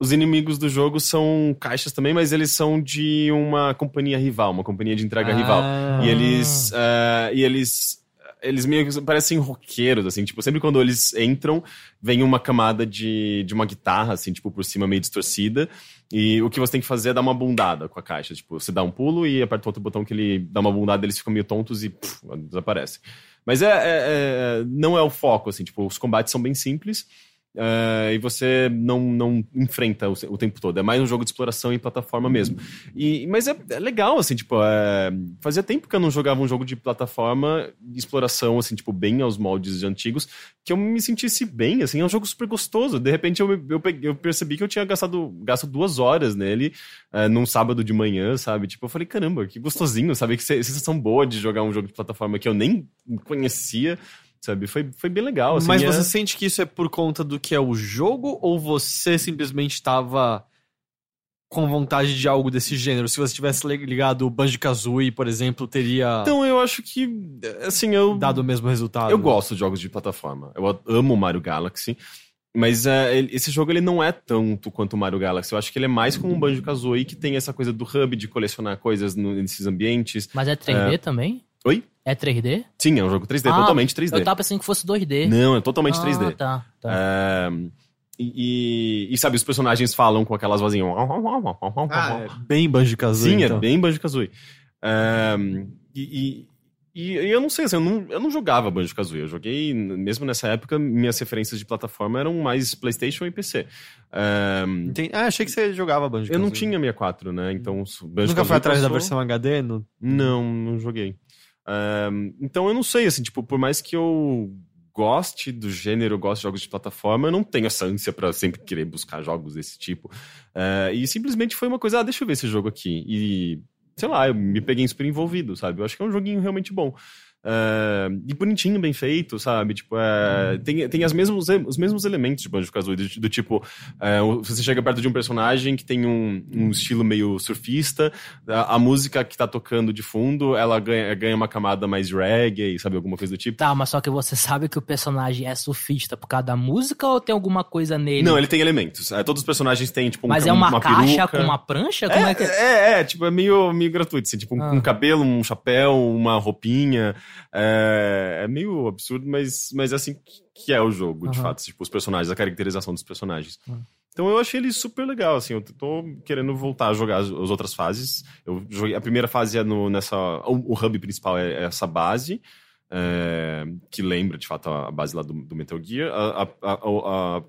Os inimigos do jogo são caixas também, mas eles são de uma companhia rival, uma companhia de entrega rival. Ah. E eles. é, e eles. Eles meio que parecem roqueiros, assim, tipo, sempre quando eles entram, vem uma camada de, de uma guitarra, assim, tipo, por cima meio distorcida. E o que você tem que fazer é dar uma bundada com a caixa. Tipo, você dá um pulo e aperta outro botão que ele dá uma bundada, eles ficam meio tontos e puf, desaparecem. Mas é, é- é- não é o foco, assim, tipo, os combates são bem simples. É, e você não, não enfrenta o, o tempo todo. É mais um jogo de exploração em plataforma mesmo. E, mas é, é legal, assim, tipo, é, fazia tempo que eu não jogava um jogo de plataforma de exploração, assim, tipo, bem aos moldes de antigos, que eu me sentisse bem, assim, é um jogo super gostoso. De repente eu, eu, eu percebi que eu tinha gastado, gasto duas horas nele é, num sábado de manhã, sabe? Tipo, eu falei, caramba, que gostosinho, sabe? Que se- sensação boa de jogar um jogo de plataforma que eu nem conhecia, sabe? Foi, foi bem legal, assim. Mas é- você sente que isso é por conta do que é o jogo ou você simplesmente estava com vontade de algo desse gênero? Se você tivesse ligado o Banjo-Kazooie, por exemplo, teria Então, eu acho que, assim, eu... dado o mesmo resultado? Eu gosto de jogos de plataforma. Eu amo Mario Galaxy. Mas é, ele- esse jogo ele não é tanto quanto o Mario Galaxy. Eu acho que ele é mais como um Banjo-Kazooie que tem essa coisa do hub de colecionar coisas no- nesses ambientes. Mas é 3D também? Oi? É 3D? Sim, é um jogo 3D, Ah, totalmente 3D. Eu tava pensando que fosse 2D. Não, é totalmente ah, 3D. Tá, tá. É, e, e, e, sabe, os personagens falam com aquelas vozinhas. Ah, é bem Banjo-Kazooie, Sim, então. é bem Banjo-Kazooie. É, e, e, e eu não sei, assim, eu não, eu não jogava Banjo-Kazooie. Eu joguei, mesmo nessa época, minhas referências de plataforma eram mais PlayStation e PC. É, Entendi. Ah, achei que você jogava Banjo-Kazooie. eu não tinha 64, né? Então, Banjo-Kazooie Nunca foi atrás da passou- versão HD? No... Não, não joguei. Então eu não sei, assim, tipo, por mais que eu goste do gênero, goste de jogos de plataforma, eu não tenho essa ânsia pra sempre querer buscar jogos desse tipo. É, e simplesmente foi uma coisa, ah, deixa eu ver esse jogo aqui. E, sei lá, eu me peguei super envolvido, sabe? Eu acho que é um joguinho realmente bom. É, e bonitinho, bem feito, sabe? Tipo, é, tem, tem as mesmos, os mesmos elementos de Banjo-Kazooie, do, do tipo, é, você chega perto de um personagem que tem um, um estilo meio surfista, a, a música que tá tocando de fundo, ela ganha, ganha uma camada mais reggae, sabe? Alguma coisa do tipo. Tá, mas só que você sabe que o personagem é surfista por causa da música ou tem alguma coisa nele? Não, ele tem elementos. É, todos os personagens têm, tipo, um, Mas é uma, uma caixa peruca. com uma prancha? Como é, que É, é, tipo, é meio, meio gratuito, assim, tipo, um, Ah. um cabelo, um chapéu, uma roupinha. É, é meio absurdo, mas, mas é assim que- é o jogo, de Aham. fato. Tipo, os personagens, a caracterização dos personagens. Ah. Então eu achei ele super legal, assim, eu tô querendo voltar a jogar as, as outras fases. Eu joguei, a primeira fase é no, nessa. O, o hub principal é, é essa base. é, que lembra de fato a, a base lá do, do Metal Gear. A- a-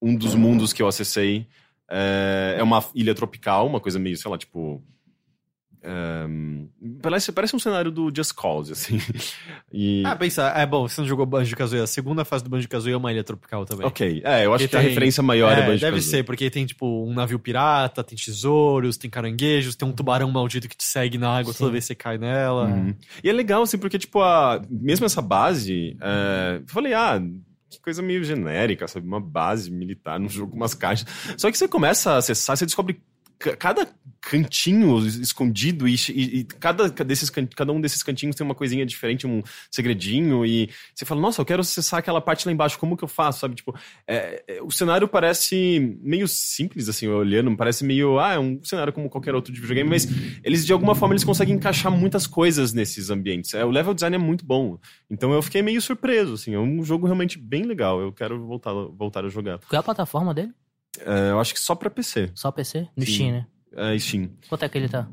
um dos mundos que eu acessei é, é uma ilha tropical, uma coisa meio, sei lá, tipo. É, parece, parece um cenário do Just Cause, assim. E, Ah, pensa, é bom, você não jogou Banjo-Kazooie. A segunda fase do Banjo-Kazooie é uma ilha tropical também. ok, é, eu acho Porque que a tem- referência maior é, É, Banjo deve ser, porque tem, tipo, um navio pirata, tem tesouros, tem caranguejos, tem um tubarão maldito que te segue na água Sim. toda vez que você cai nela. Uhum. E é legal, assim, porque, tipo, a, mesmo essa base, é, eu falei, ah, que coisa meio genérica, sabe? Uma base militar num jogo com umas caixas. Só que você começa a acessar, você descobre cada cantinho escondido e, e- e cada, desses, cada um desses cantinhos tem uma coisinha diferente, um segredinho e você fala, nossa, eu quero acessar aquela parte lá embaixo, como que eu faço, sabe? Tipo, é, é, o cenário parece meio simples, assim, olhando, parece meio, ah, é um cenário como qualquer outro de videogame, mas eles, de alguma forma, eles conseguem encaixar muitas coisas nesses ambientes. É, o level design é muito bom, então eu fiquei meio surpreso, assim, é um jogo realmente bem legal, eu quero voltar, voltar a jogar. Qual é a plataforma dele? É, eu acho que só pra PC, Só PC? No Sim. Steam, né? é, Steam. Quanto é que ele tá?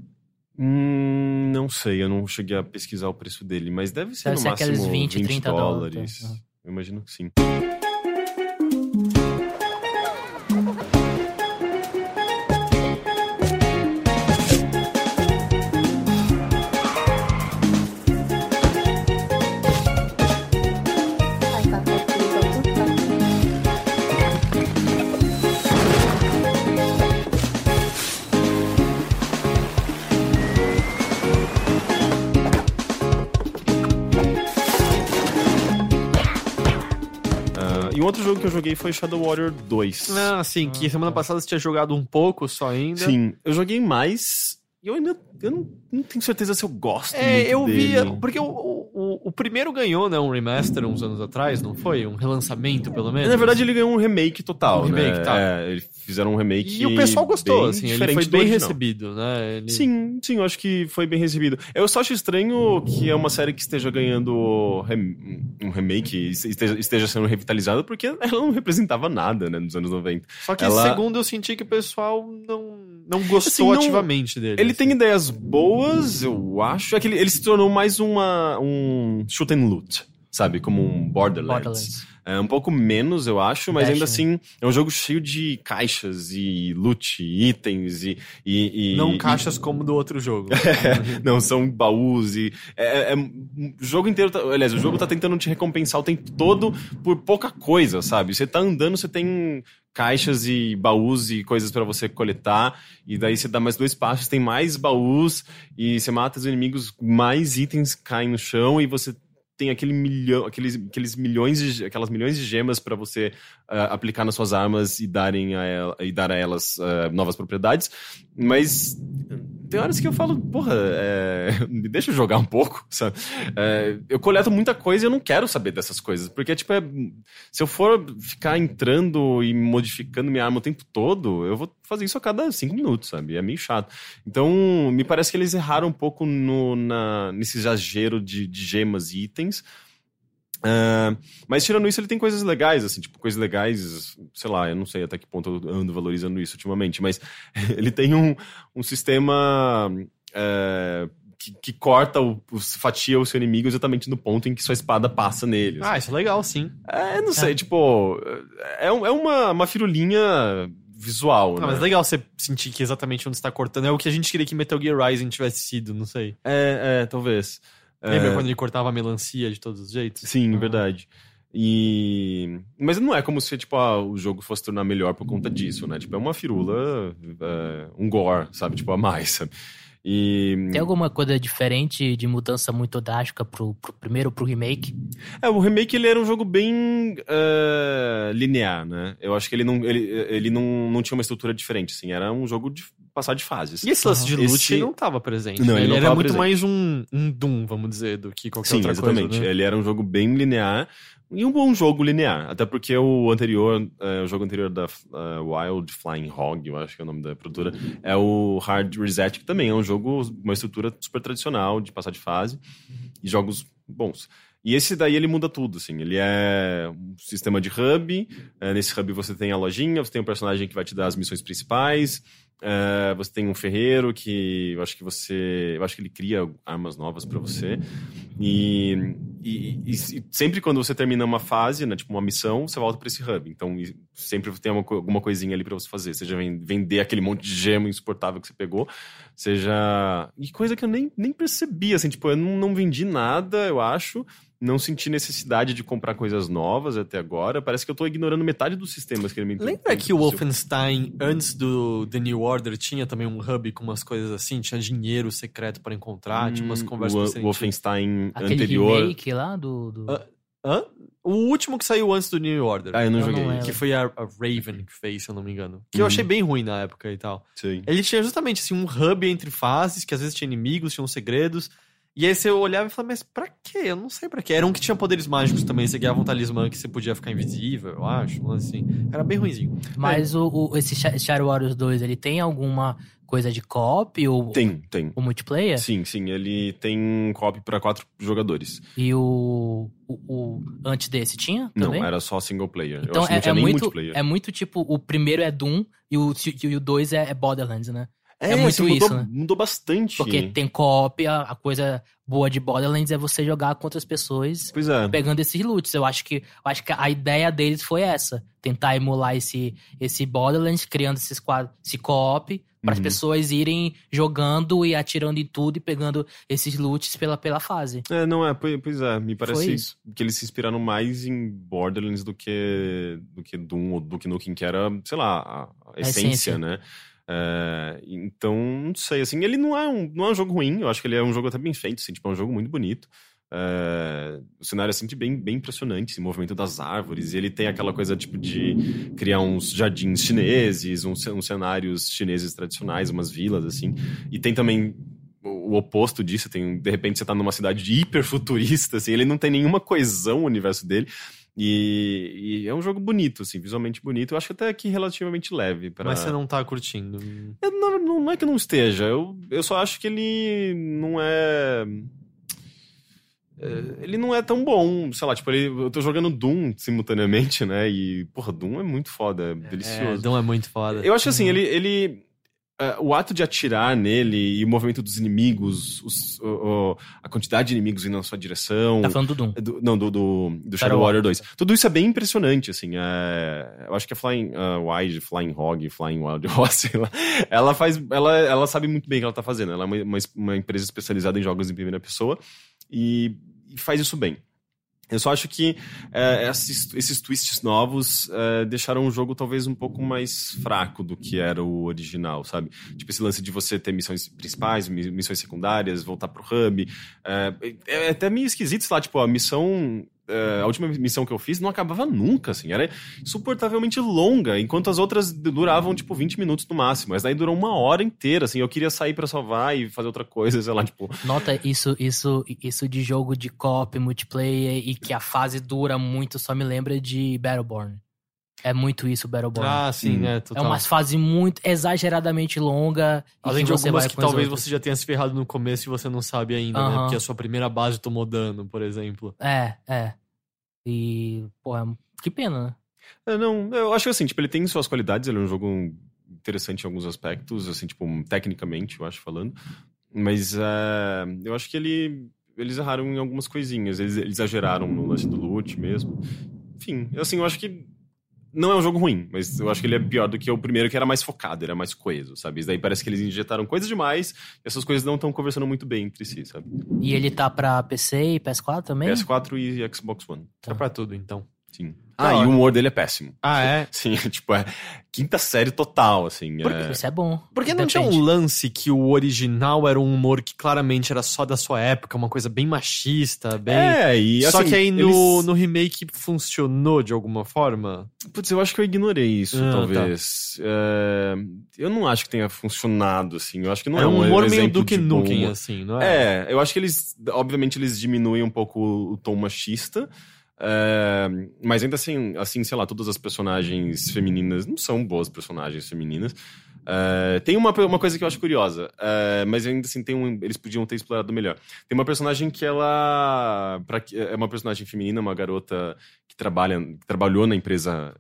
Hum, não sei, eu não cheguei a pesquisar o preço dele, mas deve ser Deve no ser máximo aqueles 20, 30 dólares. dólares, é. Eu imagino que sim. E outro jogo que eu joguei foi Shadow Warrior 2. Não, assim, que semana passada você tinha jogado um pouco só ainda. Sim, eu joguei mais e eu ainda eu não, não tenho certeza se eu gosto É, muito eu vi. dele. Porque o, o, o primeiro ganhou, né? Um remaster uns anos atrás, não foi? Um relançamento, pelo menos. Na verdade, ele ganhou um remake total, Um remake, né? tá. É, eles fizeram um remake E o pessoal gostou, assim, ele foi bem recebido, né? Ele- Sim, sim, eu acho que foi bem recebido. Eu só acho estranho que é uma série que esteja ganhando rem- um remake esteja, esteja sendo revitalizada, porque ela não representava nada, né, nos anos 90. Só que Ela- segundo eu senti que o pessoal não, não gostou Assim, não- ativamente dele. Ele assim. tem ideias boas, eu acho. É que ele, ele se tornou mais uma, um shoot and loot, sabe? Como um Borderlands. Borderlands. É um pouco menos, eu acho, mas ainda Destiny. assim é um jogo cheio de caixas e loot, e itens e. e, e Não e- caixas como do outro jogo. Não, são baús e. É, é- o jogo inteiro. Tá, aliás, o jogo tá tentando te recompensar o tempo todo por pouca coisa, sabe? Você tá andando, você tem caixas e baús e coisas pra você coletar, e daí você dá mais dois passos, tem mais baús, e você mata os inimigos, mais itens caem no chão, e você tem aquele milhão, aqueles, aqueles milhões de, aquelas milhões de gemas pra você aplicar nas suas armas e darem a ela- e dar a elas ah, novas propriedades, mas tem horas que eu falo, porra, é, me deixa jogar um pouco, sabe? É, eu coleto muita coisa e eu não quero saber dessas coisas, porque, tipo, é, se eu for ficar entrando e modificando minha arma o tempo todo, eu vou fazer isso a cada cinco minutos, sabe? É meio chato. Então, me parece que eles erraram um pouco no, na, nesse exagero de, de gemas e itens. Ah, mas tirando isso, ele tem coisas legais, assim, tipo, coisas legais, sei lá, eu não sei até que ponto eu ando valorizando isso ultimamente, mas ele tem um, um sistema é, que, que corta, o, fatia o seu inimigo exatamente no ponto em que sua espada passa nele. Ah, isso é legal, sim. É, não sei, tipo, é, um- é uma, uma firulinha visual, Ah, né? mas é legal você sentir que exatamente onde você tá cortando é o que a gente queria que Metal Gear Rising tivesse sido, não sei. É, é, talvez. Lembra É, quando ele cortava a melancia de todos os jeitos? Sim, Ah. verdade. E... Mas não é como se tipo, ah, o jogo fosse tornar melhor por conta disso, né? Tipo, é uma firula, é, um gore, sabe? Tipo, a mais, sabe? E... Tem alguma coisa diferente de mudança muito drástica pro, pro primeiro, pro remake? É, o remake ele era um jogo bem é, linear, né? Eu acho que ele não, ele, ele não, não tinha uma estrutura diferente, assim. Era um jogo de passar de fases. E esse lance de loot Esse- não tava presente. Não, né? ele não era muito presente. mais um, um Doom, vamos dizer, do que qualquer Sim, outra exatamente. coisa. Né? Ele era um jogo bem linear e um bom jogo linear. Até porque o anterior, é, o jogo anterior da é, Wild Flying Hog, eu acho que é o nome da produtora, é o Hard Reset, que também é um jogo, uma estrutura super tradicional de passar de fase e jogos bons. E esse daí ele muda tudo, assim. Ele é um sistema de hub. é, nesse hub você tem a lojinha, você tem um personagem que vai te dar as missões principais. É, você tem um ferreiro que eu acho que você. Eu acho que ele cria armas novas pra você. E, e- e- sempre quando você termina uma fase, né, tipo uma missão, você volta pra esse hub. Então sempre tem uma alguma coisinha ali pra você fazer. Seja ven- vender aquele monte de gema insuportável que você pegou, seja. E coisa que eu nem, nem percebi, assim, tipo, eu não, não vendi nada, eu acho. Não senti necessidade de comprar coisas novas até agora. Parece que eu tô ignorando metade dos sistemas que ele me Lembra que o Wolfenstein, antes do The New Order, tinha também um hub com umas coisas assim? Tinha dinheiro secreto pra encontrar, tinha umas conversas Hum, o, pra o Wolfenstein Aquele anterior. remake lá do. do... Ah, Hã? O último que saiu antes do New Order. Ah, eu não Eu joguei. não. Que foi a, a Raven que fez, se eu não me engano. Que eu Uhum. achei bem ruim na época e tal. Sim. Ele tinha justamente assim, um hub entre fases, que às vezes tinha inimigos, tinham segredos. E aí você olhava e falava, mas pra quê? Eu não sei pra quê. Era um que tinha poderes mágicos também. Você ganhava um talismã que você podia ficar invisível, eu acho. Assim. Era bem ruimzinho. Mas o, o- esse Sha- Shadow Warriors 2, ele tem alguma coisa de co-op ou, Tem, tem. ou multiplayer? Sim, sim. Ele tem copy pra quatro jogadores. E o, o, o- antes desse tinha também? Não, era só single player. eu Então acho que é, não tinha é nem muito, multiplayer. é muito tipo, o primeiro é Doom e o, e o dois é, é Borderlands, né? É assim, muito mudou, isso, né? Mudou bastante. Porque tem co-op, a, a coisa boa de Borderlands é você jogar com outras pessoas Pois é. pegando esses loots. Eu acho que, eu acho que a ideia deles foi essa. Tentar emular esse, esse Borderlands, criando esses quadros, esse co-op, para as Uhum. pessoas irem jogando e atirando em tudo e pegando esses loots pela, pela fase. É, não é, pois é, me parece isso. Que eles se inspiraram mais em Borderlands do que do que Doom ou do que Nukem, que era, sei lá, a, a essência, essência. né? É, então, não sei, assim, ele não é, um, não é um jogo ruim, eu acho que ele é um jogo até bem feito, assim, tipo, é um jogo muito bonito. É, o cenário é sempre bem, bem impressionante, esse movimento das árvores, e ele tem aquela coisa, tipo, de criar uns jardins chineses, uns, uns cenários chineses tradicionais, umas vilas, assim, e tem também o o oposto disso, tem, de repente você tá numa cidade hiper futurista, assim, ele não tem nenhuma coesão no universo dele. E, e é um jogo bonito, assim, visualmente bonito. Eu acho até que relativamente leve. Pra... Mas você não tá curtindo. Eu não, não- é que eu não esteja, eu, eu só acho que ele não é. é, Ele não é tão bom, sei lá, tipo, ele, eu tô jogando Doom simultaneamente, né? E, porra, Doom é muito foda, é É, delicioso. Doom é muito foda. Eu acho que assim, ele. ele é, o ato de atirar nele e o movimento dos inimigos, os- o- o- a quantidade de inimigos indo na sua direção. Tá falando do Doom. do- não, do, do, do Shadow Warrior 2. Tudo isso é bem impressionante, assim. é- eu acho que a Flying uh, Wide, Flying Hog, Flying Wild Horse, sei lá, ela faz. Ela, ela sabe muito bem o que ela tá fazendo. Ela é uma, uma, uma empresa especializada em jogos em primeira pessoa e, e faz isso bem. Eu só acho que é, esses, esses twists novos é, deixaram o jogo talvez um pouco mais fraco do que era o original, sabe? Tipo, esse lance de você ter missões principais, mi- missões secundárias, voltar pro hub. É, é até meio esquisito, sei lá, tipo, a missão a última missão que eu fiz não acabava nunca, assim. Era insuportavelmente longa, enquanto as outras duravam, tipo, 20 minutos no máximo. Mas daí durou uma hora inteira, assim. Eu queria sair pra salvar e fazer outra coisa, sei lá, tipo. Nota isso, isso, isso de jogo de co-op, multiplayer e que a fase dura muito, só me lembra de Battleborn. É muito isso, Battleborn. Ah, sim, Hum. é, é total. umas fases muito exageradamente longa. Além de você algumas que talvez outras. você já tenha se ferrado no começo e você não sabe ainda, né? Porque a sua primeira base tomou dano, por exemplo. É, é. E, porra, que pena, né? É, não, eu acho que assim, tipo, ele tem suas qualidades, ele é um jogo interessante em alguns aspectos, assim, tipo, tecnicamente, eu acho, falando. Mas é, eu acho que ele. Eles erraram em algumas coisinhas. Eles, eles exageraram no lance do loot mesmo. Enfim, assim, eu acho que. Não é um jogo ruim, mas eu acho que ele é pior do que o primeiro, que era mais focado, era mais coeso, sabe? Isso daí parece que eles injetaram coisas demais e essas coisas não estão conversando muito bem entre si, sabe? E ele tá pra PC e PS4 também? PS4 e Xbox One. É pra tudo, então. Sim. Ah, e o humor dele é péssimo. Ah, é? Sim, tipo, é quinta série total, assim. é... Isso é bom. Porque não tinha um lance que o original era um humor que claramente era só da sua época, uma coisa bem machista, bem. É, e Só assim, que aí no, eles- no remake funcionou de alguma forma. Putz, eu acho que eu ignorei isso, Ah, talvez. É, Eu não acho que tenha funcionado, assim. Eu acho que não é, é um humor meio exemplo Duke de bom Nukem, assim, não é? É, eu acho que eles, obviamente, eles diminuem um pouco o tom machista. É, mas ainda assim, assim, sei lá, todas as personagens femininas não são boas personagens femininas. É, tem uma, uma coisa que eu acho curiosa, é, mas ainda assim tem um, eles podiam ter explorado melhor. Tem uma personagem que ela pra, é uma personagem feminina, uma garota que trabalha, que trabalhou na empresa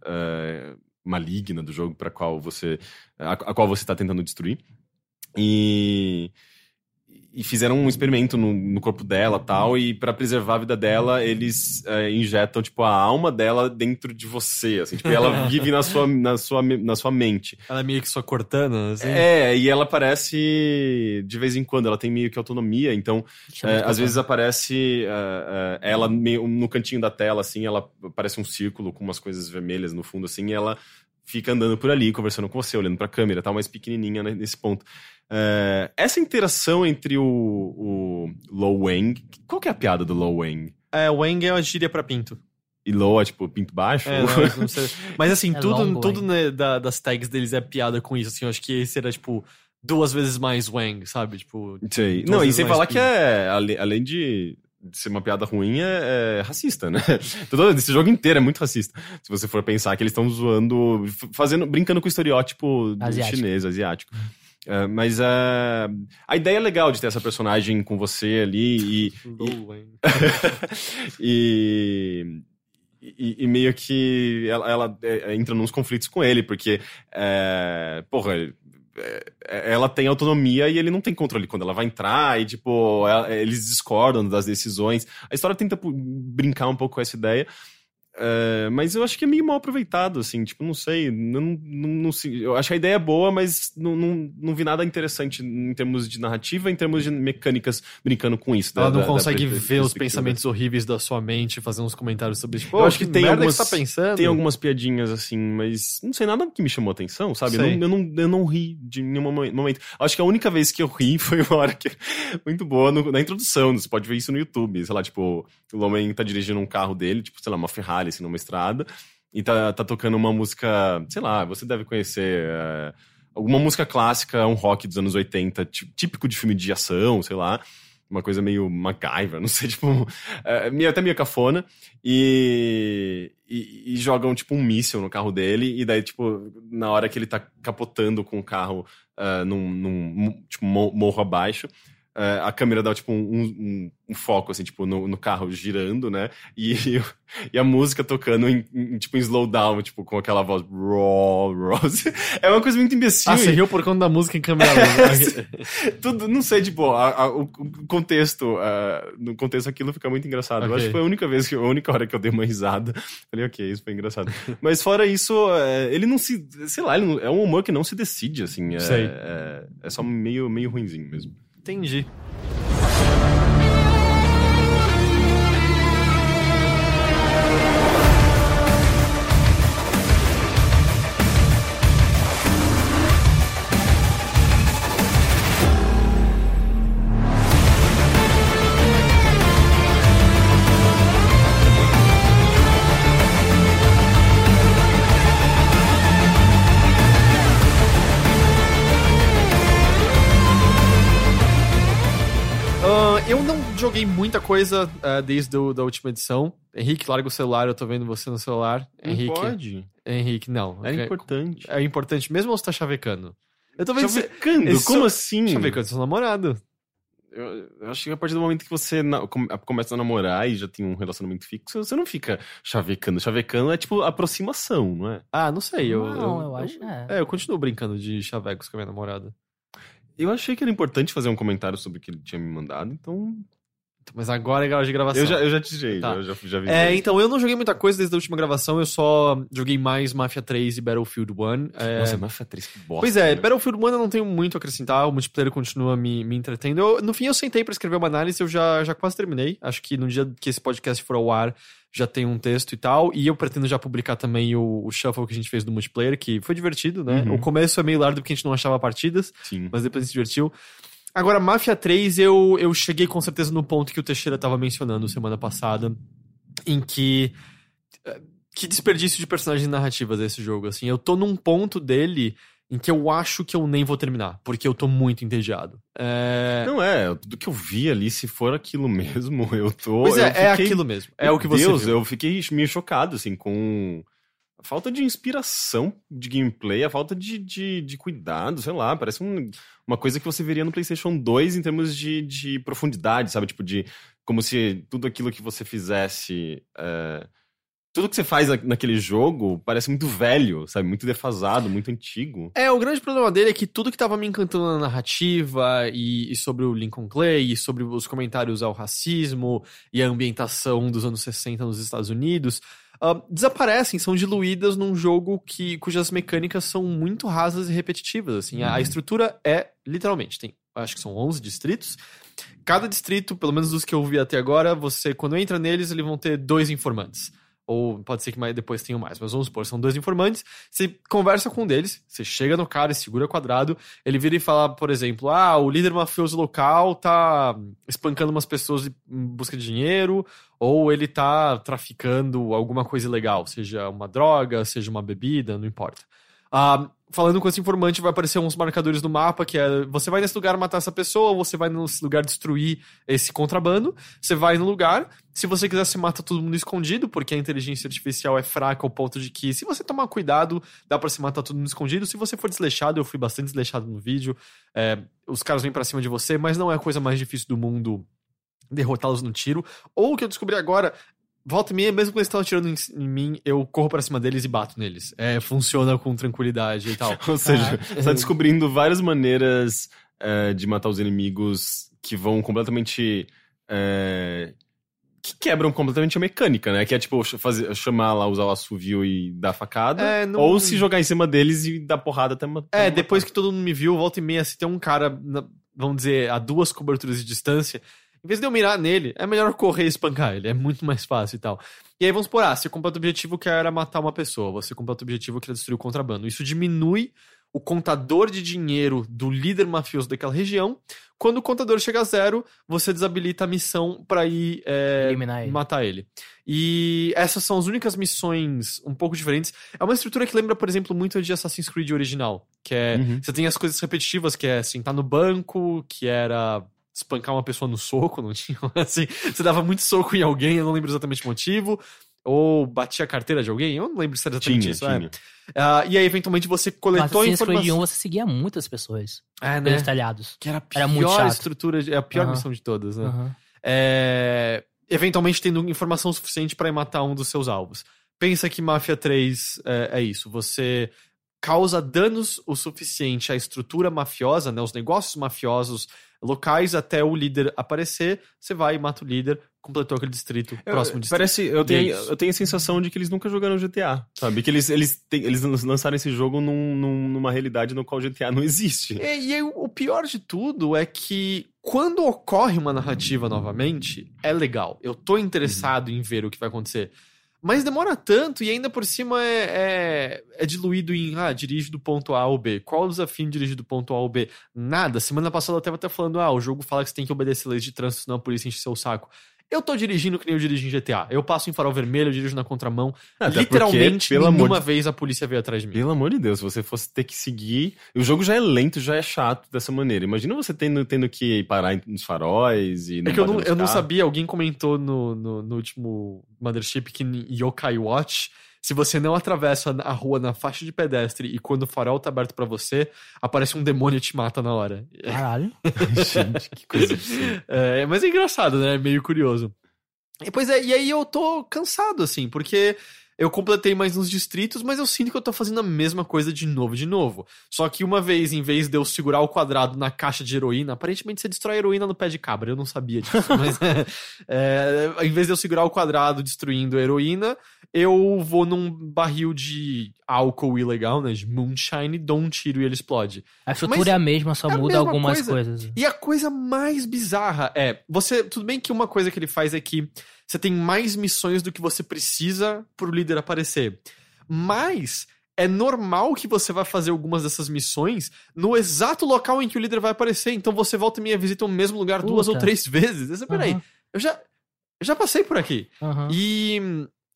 maligna do jogo para qual você a, a qual você está tentando destruir. E e fizeram um experimento no, no corpo dela tal, e para preservar a vida dela, eles é, injetam, tipo, a alma dela dentro de você, assim, tipo, ela vive na sua, na, sua, na sua mente. Ela é meio que sua Cortana, assim. É, e ela aparece de vez em quando, ela tem meio que autonomia, então, é, de às vezes aparece é, é, ela meio no cantinho da tela, assim, ela parece um círculo com umas coisas vermelhas no fundo, assim, e ela fica andando por ali, conversando com você, olhando pra câmera, tal, mais pequenininha né, nesse ponto. É, essa interação entre o, o Lo Wang, qual que é a piada do Lo Wang? É, Wang é uma gíria pra pinto. E Lo é tipo pinto baixo? É, não, não sei. Mas assim, É tudo, longo, tudo né, da- das tags deles é piada com isso, assim. Eu acho que esse era, tipo, duas vezes mais Wang, sabe? Tipo, Sei. Não, e sem falar pinto. que é, além de de ser uma piada ruim, é, é racista, né? Todo, esse jogo inteiro é muito racista. Se você for pensar que eles estão zoando, fazendo, brincando com o estereótipo Asiático. chinês, asiático. É, mas é, a ideia é legal de ter essa personagem com você ali e, e, e, e meio que ela, ela, é, entra nos conflitos com ele, porque, é, porra, ela tem autonomia e ele não tem controle quando ela vai entrar e, tipo, ela- eles discordam das decisões. A história tenta brincar um pouco com essa ideia. É, mas eu acho que é meio mal aproveitado, assim, tipo, não sei, não, não, não sei, eu acho que a ideia é boa, mas não, não, não vi nada interessante em termos de narrativa, em termos de mecânicas brincando com isso. da- Ela não da- da consegue per- ver os pensamentos horríveis da sua mente, fazer uns comentários sobre, tipo, Eu "Pô, acho que tem merda algumas- que tá pensando. Tem algumas piadinhas assim, mas não sei nada que me chamou atenção, sabe? Eu não, eu, não, eu não ri de nenhum momen- momento. Acho que a única vez que eu ri foi uma hora que. Muito boa no- na introdução. Você pode ver isso no YouTube. Sei lá, tipo, o homem tá dirigindo um carro dele, tipo, sei lá, uma Ferrari, assim, numa estrada. E tá, tá tocando uma música, sei lá, você deve conhecer. é, alguma música clássica, um rock dos anos 80, tí- típico de filme de ação, sei lá. Uma coisa meio MacGyver, não sei, tipo, é, meio, até meio cafona. E, e, e jogam, tipo, um míssil no carro dele. E daí, tipo, na hora que ele tá capotando com o carro ah, num, num, tipo, mo- morro abaixo, ah, a câmera dá, tipo, um, um- um foco, assim, tipo, no, no carro girando, né? E, e a música tocando em, em, tipo, em slowdown, tipo, com aquela voz... Raw, raw. É uma coisa muito imbecil. Ah, você e- riu por conta da música em câmera lenta. tudo, não sei, tipo, a- a- o, contexto, ah, no contexto aquilo fica muito engraçado. Eu Ok. acho que foi a única vez, que, a única hora que eu dei uma risada. Falei, ok, isso foi engraçado. Mas fora isso, é, ele não se, sei lá, não- é um humor que não se decide, assim. É, Sei. é, é só meio, meio ruinzinho mesmo. Entendi. Joguei muita coisa ah, desde a da última edição. Henrique, larga o celular, eu tô vendo você no celular. Não Henrique. pode. Henrique, não. É É- importante. É importante mesmo ou você tá chavecando? Eu tô vendo você. Chavecando? esse Como seu- assim? Chavecando seu namorado. Eu, eu acho que a partir do momento que você na- come- começa a namorar e já tem um relacionamento fixo, você não fica chavecando. Chavecando é tipo aproximação, não é? Ah, não sei. Eu, Não, eu acho, é. É, eu continuo brincando de chavecos com a minha namorada. Eu achei que era importante fazer um comentário sobre o que ele tinha me mandado, então. Mas agora é hora de gravação. Eu já, eu já tirei, Tá. já, já, já vi. É, então, eu não joguei muita coisa desde a última gravação, eu só joguei mais Mafia 3 e Battlefield 1. É... Nossa, Mafia 3, que bosta. Pois é, né? Battlefield 1 eu não tenho muito a acrescentar, o multiplayer continua me, me entretendo. Eu- no fim, eu sentei pra escrever uma análise, eu já, já quase terminei. Acho que no dia que esse podcast for ao ar, já tem um texto e tal. E eu pretendo já publicar também o, o shuffle que a gente fez do multiplayer, que foi divertido, né? Uhum. O começo é meio largo porque a gente não achava partidas, Sim. mas depois a gente se divertiu. Agora, Mafia 3, eu, eu cheguei com certeza no ponto que o Teixeira tava mencionando semana passada, em que. eh, Que desperdício de personagens narrativas desse jogo, assim. Eu tô num ponto dele em que eu acho que eu nem vou terminar, porque eu tô muito entediado. É... Não é, tudo que eu vi ali, se for aquilo mesmo, eu tô. Pois é, é fiquei- aquilo mesmo. É Meu o que você Deus, viu. eu fiquei meio chocado, assim, com a falta de inspiração de gameplay, a falta de, de, de cuidado, sei lá, parece um- uma coisa que você veria no PlayStation 2 em termos de, de profundidade, sabe? Tipo, de. Como se tudo aquilo que você fizesse. é, tudo que você faz na- naquele jogo parece muito velho, sabe? Muito defasado, muito antigo. É, o grande problema dele é que tudo que tava me encantando na narrativa e, e sobre o Lincoln Clay e sobre os comentários ao racismo e a ambientação dos anos 60 nos Estados Unidos ah, desaparecem, são diluídas num jogo que, cujas mecânicas são muito rasas e repetitivas, assim. A, a estrutura é, literalmente, tem, acho que são 11 distritos. Cada distrito, pelo menos dos que eu vi até agora, você, quando entra neles, eles vão ter dois informantes. Ou pode ser que mais depois tenham mais, mas vamos supor, são dois informantes. Você conversa com um deles, você chega no cara e segura quadrado, ele vira e fala, por exemplo, ah, o líder mafioso local tá espancando umas pessoas em busca de dinheiro, ou ele tá traficando alguma coisa ilegal, seja uma droga, seja uma bebida, não importa. Ah, falando com esse informante, vai aparecer uns marcadores no mapa que é você vai nesse lugar matar essa pessoa, você vai nesse lugar destruir esse contrabando. Você vai no lugar, se você quiser, você mata todo mundo escondido, porque a inteligência artificial é fraca ao ponto de que, se você tomar cuidado, dá pra se matar todo mundo escondido. Se você for desleixado, eu fui bastante desleixado no vídeo, é, os caras vêm pra cima de você, mas não é a coisa mais difícil do mundo derrotá-los no tiro. Ou o que eu descobri agora, volta e meia, mesmo quando eles estão atirando em, em mim, eu corro pra cima deles e bato neles. É, funciona com tranquilidade e tal. Ou seja, Ah. você tá descobrindo várias maneiras é, de matar os inimigos que vão completamente. é, que quebram completamente a mecânica, né? Que é tipo fazer, chamar lá, usar o assovio e dar facada. É, não- Ou se jogar em cima deles e dar porrada até É, até depois matar. que todo mundo me viu, volta e meia, se tem um cara, na- vamos dizer, a duas coberturas de distância, em vez de eu mirar nele, é melhor correr e espancar ele, é muito mais fácil e tal. E aí vamos por, ah, você completa o objetivo que era matar uma pessoa, você completa o objetivo que era destruir o contrabando. Isso diminui o contador de dinheiro do líder mafioso daquela região. Quando o contador chega a zero, você desabilita a missão pra ir é, ele. matar ele. E essas são as únicas missões um pouco diferentes. É uma estrutura que lembra, por exemplo, muito de Assassin's Creed original. Que é. Uhum. Você tem as coisas repetitivas, que é sentar no banco, que era espancar uma pessoa no soco, não tinha assim. Você dava muito soco em alguém, eu não lembro exatamente o motivo. Ou batia a carteira de alguém, eu não lembro se era exatamente Tinha, isso. é. tinha. Ah, e aí, eventualmente, você coletou Assassin's Creed informação. 1 você seguia muitas pessoas É, né? pelos telhados. Que era a Era muito pior chato. estrutura, é a pior Aham. missão de todas, né? Aham. é, eventualmente tendo informação suficiente para matar um dos seus alvos. Pensa que Mafia 3 é, é isso. Você causa danos o suficiente à estrutura mafiosa, né, os negócios mafiosos locais até o líder aparecer, você vai e mata o líder, completou aquele distrito, Eu- próximo distrito. Parece, eu é tenho, isso. eu tenho a sensação de que eles nunca jogaram GTA, sabe? Que eles, eles, têm- eles lançaram esse jogo num- num- numa realidade no qual GTA não existe. E, e aí, o pior de tudo é que quando ocorre uma narrativa novamente, é legal. Eu tô interessado em ver o que vai acontecer. Mas demora tanto e ainda por cima é, é, é diluído em, ah, dirige do ponto A ao B. Qual o desafio em dirigir do ponto A ao B? Nada. Semana passada eu tava até falando, ah, o jogo fala que você tem que obedecer leis de trânsito, senão a polícia enche seu saco. Eu tô dirigindo que nem eu dirijo em GTA. Eu passo em farol vermelho, eu dirijo na contramão. Até Literalmente, porque, pelo amor nenhuma de- vez a polícia veio atrás de mim. Pelo amor de Deus, se você fosse ter que seguir. O jogo já é lento, já é chato dessa maneira. Imagina você tendo, tendo que parar nos faróis e. É que eu não, eu não sabia, alguém comentou no, no, no último Mothership que em Yokai Watch, se você não atravessa a rua na faixa de pedestre e quando o farol tá aberto pra você, aparece um demônio e te mata na hora. Caralho. Gente, que coisa absurda. É, mas é engraçado, né? É meio curioso. E, pois é, e aí eu tô cansado, assim, porque eu completei mais uns distritos, mas eu sinto que eu tô fazendo a mesma coisa de novo, de novo. Só que uma vez, em vez de eu segurar o quadrado na caixa de heroína, aparentemente você destrói a heroína no pé de cabra, eu não sabia disso, mas é, em vez de eu segurar o quadrado destruindo a heroína, eu vou num barril de álcool ilegal, né, de moonshine, dou um tiro e ele explode. A estrutura Mas é a mesma, só é muda mesma algumas coisa. coisas. E a coisa mais bizarra é, você, tudo bem que uma coisa que ele faz é que você tem mais missões do que você precisa pro líder aparecer. Mas é normal que você vai fazer algumas dessas missões no exato local em que o líder vai aparecer. Então você volta e meia visita o mesmo lugar duas ou Puta. três vezes. Peraí, Aham, eu já, eu já passei por aqui. aham. E,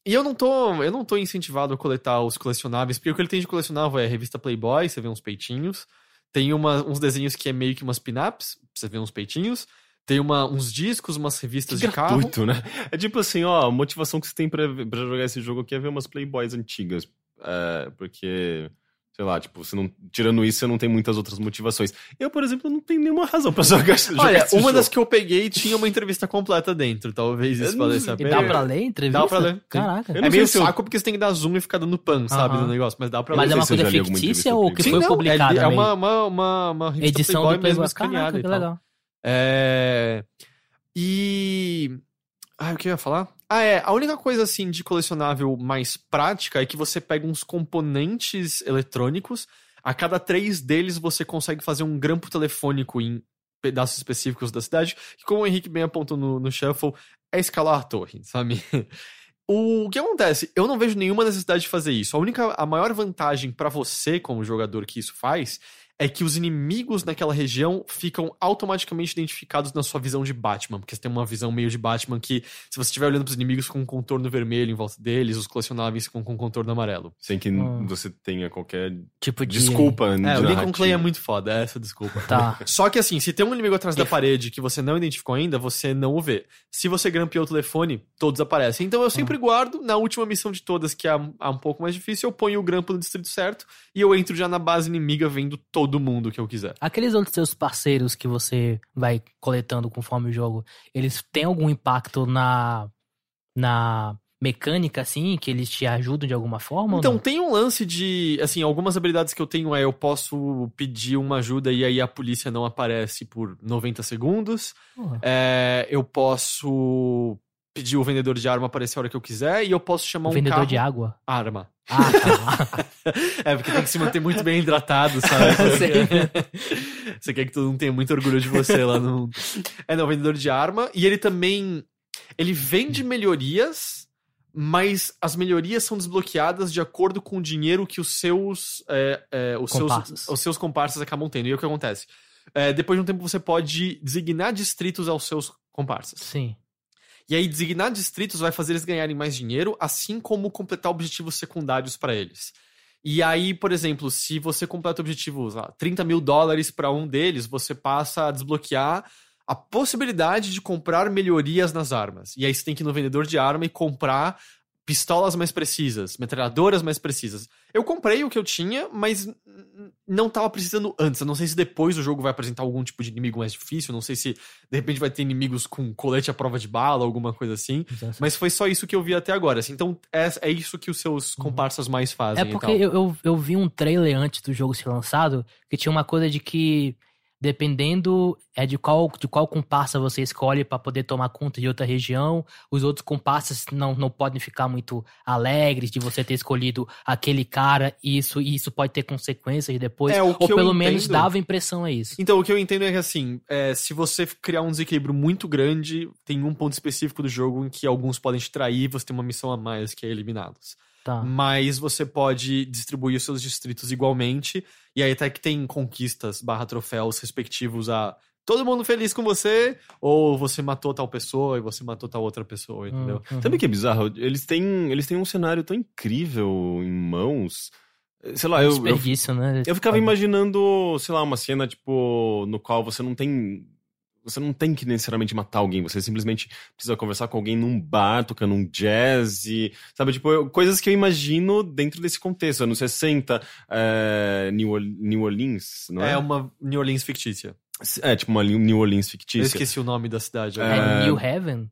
e eu não tô, eu não tô incentivado a coletar os colecionáveis, porque o que ele tem de colecionável é a revista Playboy, você vê uns peitinhos. Tem uma- uns desenhos que é meio que umas pin-ups, você vê uns peitinhos. Tem uma, uns discos, umas revistas Que de carro. gratuito, né? É tipo assim, ó, a motivação que você tem pra, pra jogar esse jogo aqui é ver umas Playboys antigas. É, porque, sei lá, tipo, você não, tirando isso, você não tem muitas outras motivações. Eu, por exemplo, não tenho nenhuma razão pra jogar, esse- jogar Olha, uma jogo. das que eu peguei tinha uma entrevista completa dentro. Talvez isso valesse a E pena. dá pra ler a entrevista? Dá pra ler, sim. Caraca. Eu É não meio se eu- saco porque você tem que dar zoom e ficar dando pan, sabe, no negócio. Mas dá pra Mas ler. é uma sei se eu coisa fictícia ou que Sim, foi não, publicada é, é uma, uma, uma, uma revista Edição Playboy do Playboy. mesmo escaneada e que tal. legal. É... E... Ah, o que eu ia falar? Ah, é. A única coisa, assim, de colecionável mais prática é que você pega uns componentes eletrônicos. A cada três deles você consegue fazer um grampo telefônico em pedaços específicos da cidade. Que, como o Henrique bem apontou no, no Shuffle, é escalar a torre, sabe? O que acontece? Eu não vejo nenhuma necessidade de fazer isso. A única, a maior vantagem pra você, como jogador, que isso faz é que os inimigos naquela região ficam automaticamente identificados na sua visão de Batman, porque você tem uma visão meio de Batman que, se você estiver olhando pros inimigos com um contorno vermelho em volta deles, os colecionáveis ficam com um contorno amarelo. Sem que Hum. você tenha qualquer Tipo de... desculpa de É, o Lincoln. Clay é muito foda, essa desculpa. Tá. Só que assim, se tem um inimigo atrás da parede que você não identificou ainda, você não o vê. Se você grampeou o telefone, todos aparecem. Então eu sempre guardo, na última missão de todas, que é um pouco mais difícil, eu ponho o grampo no distrito certo e eu entro já na base inimiga vendo todo mundo que eu quiser. Aqueles outros seus parceiros que você vai coletando conforme o jogo, eles têm algum impacto na, na mecânica, assim, que eles te ajudam de alguma forma? Então, tem um lance de. Assim, algumas habilidades que eu tenho é eu posso pedir uma ajuda e aí a polícia não aparece por 90 segundos. Porra. É, eu posso pedir o vendedor de arma aparecer a hora que eu quiser e eu posso chamar O um vendedor carro... de água? Arma. Ah, tá. É, porque tem que se manter muito bem hidratado, sabe? Sei. Você quer que todo mundo tenha muito orgulho de você lá no. É, não, vendedor de arma. E ele também. Ele vende melhorias, mas as melhorias são desbloqueadas de acordo com o dinheiro que os seus. é, é, os, Comparsas. seus os seus comparsas acabam tendo. E o que acontece? É, depois de um tempo você pode designar distritos aos seus comparsas. Sim. E aí, designar distritos vai fazer eles ganharem mais dinheiro, assim como completar objetivos secundários para eles. E aí, por exemplo, se você completa objetivos, lá, 30 mil dólares para um deles, você passa a desbloquear a possibilidade de comprar melhorias nas armas. E aí você tem que ir no vendedor de arma e comprar pistolas mais precisas, metralhadoras mais precisas. Eu comprei o que eu tinha, mas não tava precisando antes. Eu não sei se depois o jogo vai apresentar algum tipo de inimigo mais difícil, não sei se de repente vai ter inimigos com colete à prova de bala, alguma coisa assim. Mas foi só isso que eu vi até agora. assim. Então é, é isso que os seus comparsas mais fazem. É porque eu, eu, eu vi um trailer antes do jogo ser lançado que tinha uma coisa de que dependendo é de qual de qual comparsa você escolhe pra poder tomar conta de outra região, os outros comparsas não, não podem ficar muito alegres de você ter escolhido aquele cara e isso e isso pode ter consequências depois, É, ou pelo menos dava impressão a isso. Então, o que eu entendo é que, assim, é, se você criar um desequilíbrio muito grande, tem um ponto específico do jogo em que alguns podem te trair e você tem uma missão a mais que é eliminá-los. Tá. Mas você pode distribuir os seus distritos igualmente, e aí até que tem conquistas barra troféus respectivos a todo mundo feliz com você, ou você matou tal pessoa e você matou tal outra pessoa, entendeu? Uhum. Sabe o que é bizarro? Eles têm, eles têm um cenário tão incrível em mãos. Sei lá, eu, eu, Desperdício, né? eu ficava imaginando, sei lá, uma cena, tipo, no qual você não tem. Você não tem que necessariamente matar alguém, você simplesmente precisa conversar com alguém num bar, tocando um jazz, e, sabe? Tipo, eu- coisas que eu imagino dentro desse contexto. Anos 60, é, New, Or- New Orleans, não é? É uma New Orleans fictícia. É, tipo uma New Orleans Eu fictícia. esqueci o nome da cidade. É. É, New Heaven?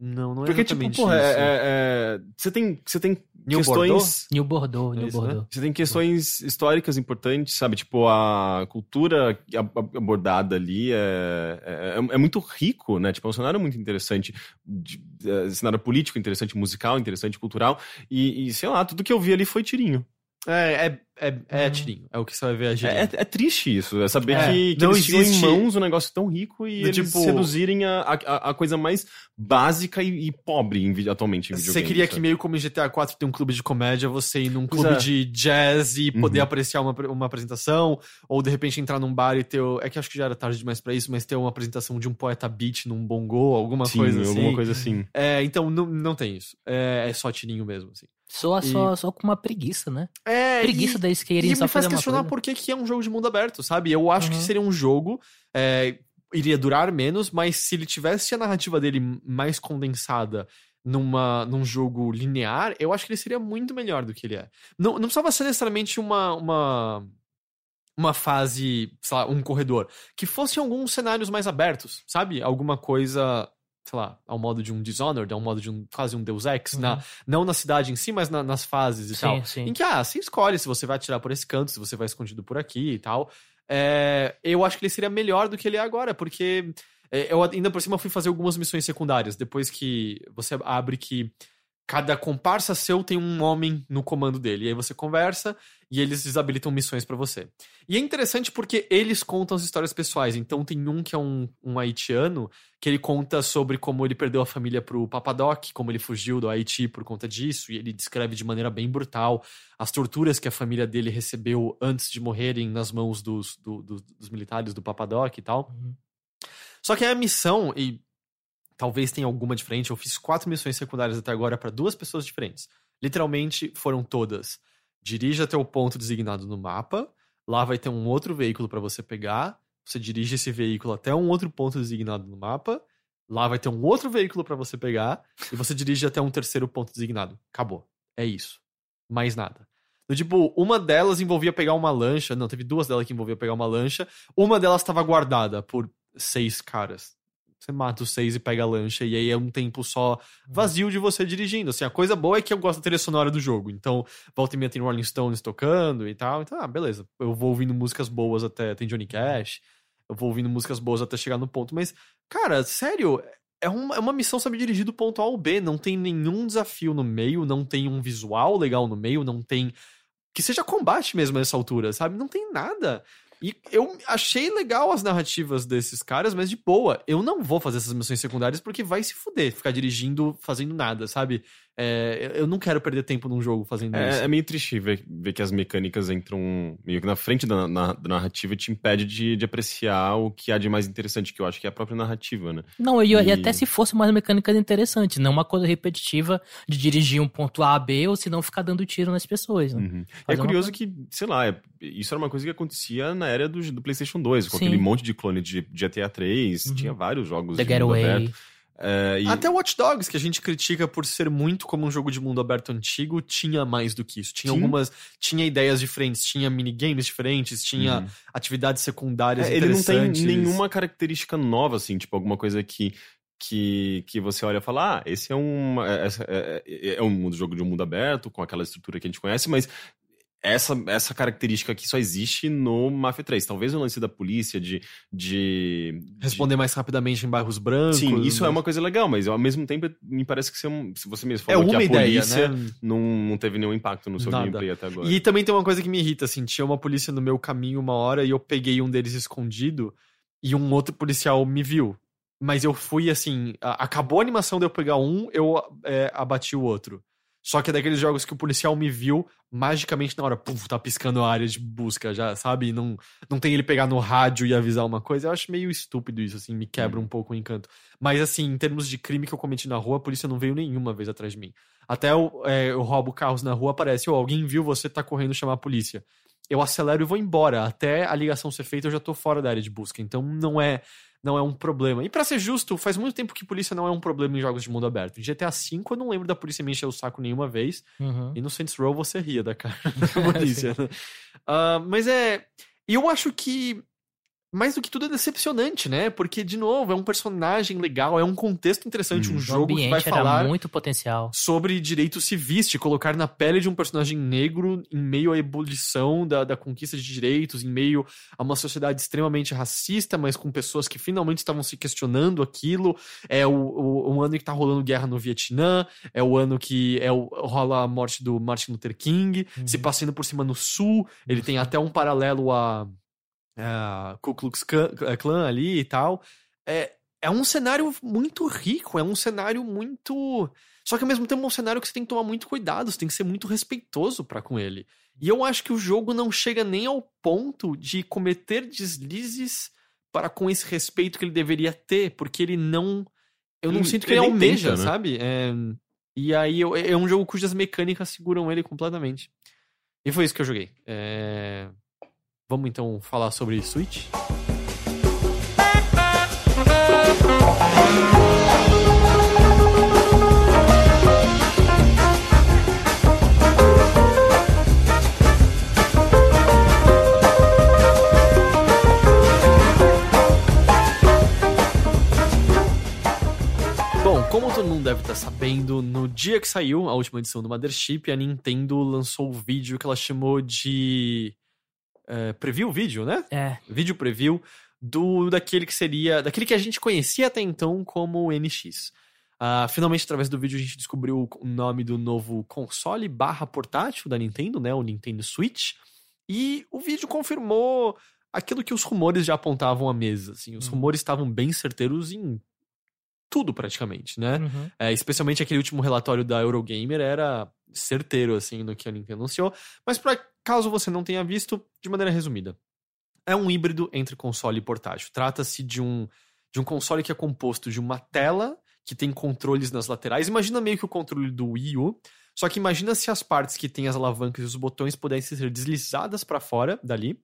Não, não é Porque, tipo, porra, é- é- é- você tem, você tem New questões. Bordeaux? New Bordeaux, É New isso, né? Bordeaux. Você tem questões históricas importantes, sabe? Tipo, a cultura ab- ab- abordada ali é, é, é muito rico, né? Tipo, é um cenário muito interessante. De, é, cenário político interessante, musical interessante, cultural. E, e, sei lá, tudo que eu vi ali foi tirinho. É, é, é, é Uhum. tirinho. É o que você vai ver a gente. É, é- é triste isso, é saber É, que, que não eles tinham em existe- mãos um negócio tão rico e eles tipo- reduzirem a, a, a coisa mais básica e, e pobre em, atualmente em Você queria que sabe? meio como em GTA 4 tem um clube de comédia, você ir num Pois clube é. de jazz e poder Uhum. apreciar uma, uma apresentação, ou de repente entrar num bar e ter. É que acho que já era tarde demais pra isso, mas ter uma apresentação de um poeta beat num bongô, alguma Sim, coisa assim. alguma coisa assim. É, então não, não tem isso. É, é só tirinho mesmo, assim. Só, E- só, só com uma preguiça, né? É, Preguiça e- E só me faz questionar por que, que é um jogo de mundo aberto, sabe? Eu acho que Uhum. seria um jogo. é, iria durar menos, mas se ele tivesse a narrativa dele mais condensada numa, num jogo linear, eu acho que ele seria muito melhor do que ele é. Não, não precisava ser necessariamente uma. uma uma fase, sei lá, um corredor, que fossem alguns cenários mais abertos, sabe? Alguma coisa, sei lá, ao modo de um Dishonored, ao modo de um quase um Deus Ex, Uhum. na, não na cidade em si, mas na- nas fases e tal. Sim, Em sim. que, ah, você escolhe se você vai atirar por esse canto, se você vai escondido por aqui e tal. É, eu acho que ele seria melhor do que ele é agora, porque é, eu ainda por cima fui fazer algumas missões secundárias, depois que você abre que cada comparsa seu tem um homem no comando dele. E aí você conversa e eles desabilitam missões pra você. E é interessante porque eles contam as histórias pessoais. Então tem um que é um, um haitiano que ele conta sobre como ele perdeu a família pro Papadoc, como ele fugiu do Haiti por conta disso, e ele descreve de maneira bem brutal as torturas que a família dele recebeu antes de morrerem nas mãos dos, do- do- dos militares do Papadoc e tal. Uhum. Só que a missão, e talvez tenha alguma diferente, eu fiz quatro missões secundárias até agora para duas pessoas diferentes. Literalmente foram todas. Dirija até o ponto designado no mapa, lá vai ter um outro veículo para você pegar, você dirige esse veículo até um outro ponto designado no mapa, lá vai ter um outro veículo para você pegar, e você dirige até um terceiro ponto designado. Acabou. É isso. Mais nada. Tipo, uma delas envolvia pegar uma lancha. Não, teve duas delas que envolvia pegar uma lancha. Uma delas estava guardada por seis caras. Você mata os seis e pega a lancha, e aí é um tempo só vazio de você dirigindo. Assim, a coisa boa é que eu gosto da trilha sonora do jogo. Então, volta e meia tem Rolling Stones tocando e tal. Então, ah, beleza. Eu vou ouvindo músicas boas até. Tem Johnny Cash. Eu vou ouvindo músicas boas até chegar no ponto. Mas, cara, sério, é uma, é uma missão, sabe, dirigir do ponto A ao B. Não tem nenhum desafio no meio, não tem um visual legal no meio, não tem. Que seja combate mesmo a essa altura, sabe? Não tem nada. E eu achei legal as narrativas desses caras, mas de boa. Eu não vou fazer essas missões secundárias porque vai se fuder, ficar dirigindo, fazendo nada, sabe? É, eu não quero perder tempo num jogo fazendo isso. É, é meio triste ver, ver que as mecânicas entram meio que na frente da, na- da narrativa e te impede de, de apreciar o que há de mais interessante, que eu acho que é a própria narrativa, né? Não, e, e E- até se fosse umas mecânicas interessantes, não uma coisa repetitiva de dirigir um ponto A a B ou se não ficar dando tiro nas pessoas. Né? Uhum. É curioso que, sei lá, é- isso era uma coisa que acontecia na era do, do PlayStation 2, com Sim. aquele monte de clone de, de GTA 3, Uhum. tinha vários jogos The de mundo Getaway. aberto. É, e- Até Watch Dogs, que a gente critica por ser muito como um jogo de mundo aberto antigo, tinha mais do que isso. Tinha Sim. algumas. Tinha ideias diferentes, tinha minigames diferentes, tinha Uhum. atividades secundárias É, ele não tem nenhuma característica nova, assim, tipo, alguma coisa que, que, que você olha e fala, ah, esse é um, é, é, é- é um jogo de um mundo aberto, com aquela estrutura que a gente conhece, mas essa, essa característica aqui só existe no Mafia 3. Talvez o lance da polícia de... de Responder mais rapidamente em bairros brancos. Sim, isso é mas- uma coisa legal, mas ao mesmo tempo me parece que você, é se você mesmo É falou que uma a ideia, polícia né? não, não teve nenhum impacto no seu Nada. gameplay até agora. E também tem uma coisa que me irrita, assim, tinha uma polícia no meu caminho uma hora e eu peguei um deles escondido e um outro policial me viu. Mas eu fui assim, a- acabou a animação de eu pegar um, eu é, abati o outro. Só que é daqueles jogos que o policial me viu, magicamente na hora, puf, tá piscando a área de busca já, sabe? Não, não tem ele pegar no rádio e avisar uma coisa. Eu acho meio estúpido isso, assim, me quebra um pouco o encanto. Mas, assim, em termos de crime que eu cometi na rua, a polícia não veio nenhuma vez atrás de mim. Até eu, é, eu roubo carros na rua, aparece, ô, alguém viu você, tá correndo chamar a polícia. Eu acelero e vou embora. Até a ligação ser feita, eu já tô fora da área de busca. Então não é não é um problema. E pra ser justo, faz muito tempo que polícia não é um problema em jogos de mundo aberto. Em GTA V eu não lembro da polícia me encher o saco nenhuma vez. Uhum. E no Saints Row você ria da cara da polícia. né? Ah, mas é. E eu acho que. Mais do que tudo é decepcionante, né? Porque, de novo, é um personagem legal, é um contexto interessante, Hum. um O jogo que vai falar muito potencial. sobre direitos civis, te colocar na pele de um personagem negro em meio à ebulição da, da conquista de direitos, em meio a uma sociedade extremamente racista, mas com pessoas que finalmente estavam se questionando aquilo. É o, o, um ano que tá rolando guerra no Vietnã, é o ano que é o, rola a morte do Martin Luther King, Uhum. se passando por cima no sul, ele tem até um paralelo a, a Ku Klux Klan ali e tal. É, é um cenário muito rico, é um cenário muito. Só que ao mesmo tempo é um cenário que você tem que tomar muito cuidado, você tem que ser muito respeitoso para com ele. E eu acho que o jogo não chega nem ao ponto de cometer deslizes para com esse respeito que ele deveria ter, porque ele não. Eu não Ele- sinto que ele ele almeja, tenta, né? sabe? É, e aí eu- é um jogo cujas mecânicas seguram ele completamente. E foi isso que eu joguei. É, Vamos então falar sobre Switch? Como todo mundo deve estar sabendo, no dia que saiu a última edição do Mothership, a Nintendo lançou o vídeo que ela chamou de é, preview vídeo, né? É, Vídeo preview do daquele que seria, daquele que a gente conhecia até então como o NX. Ah, finalmente, através do vídeo, a gente descobriu o nome do novo console barra portátil da Nintendo, né? O Nintendo Switch. E o vídeo confirmou aquilo que os rumores já apontavam à mesa. Assim, os Hum. rumores estavam bem certeiros em tudo praticamente, né? uhum. É, especialmente aquele último relatório da Eurogamer era certeiro, assim, no que a Nintendo anunciou. Mas para caso você não tenha visto, de maneira resumida, é um híbrido entre console e portátil. Trata-se de um, de um console que é composto de uma tela que tem controles nas laterais. Imagina meio que o controle do Wii U. Só que imagina se as partes que tem as alavancas e os botões pudessem ser deslizadas para fora dali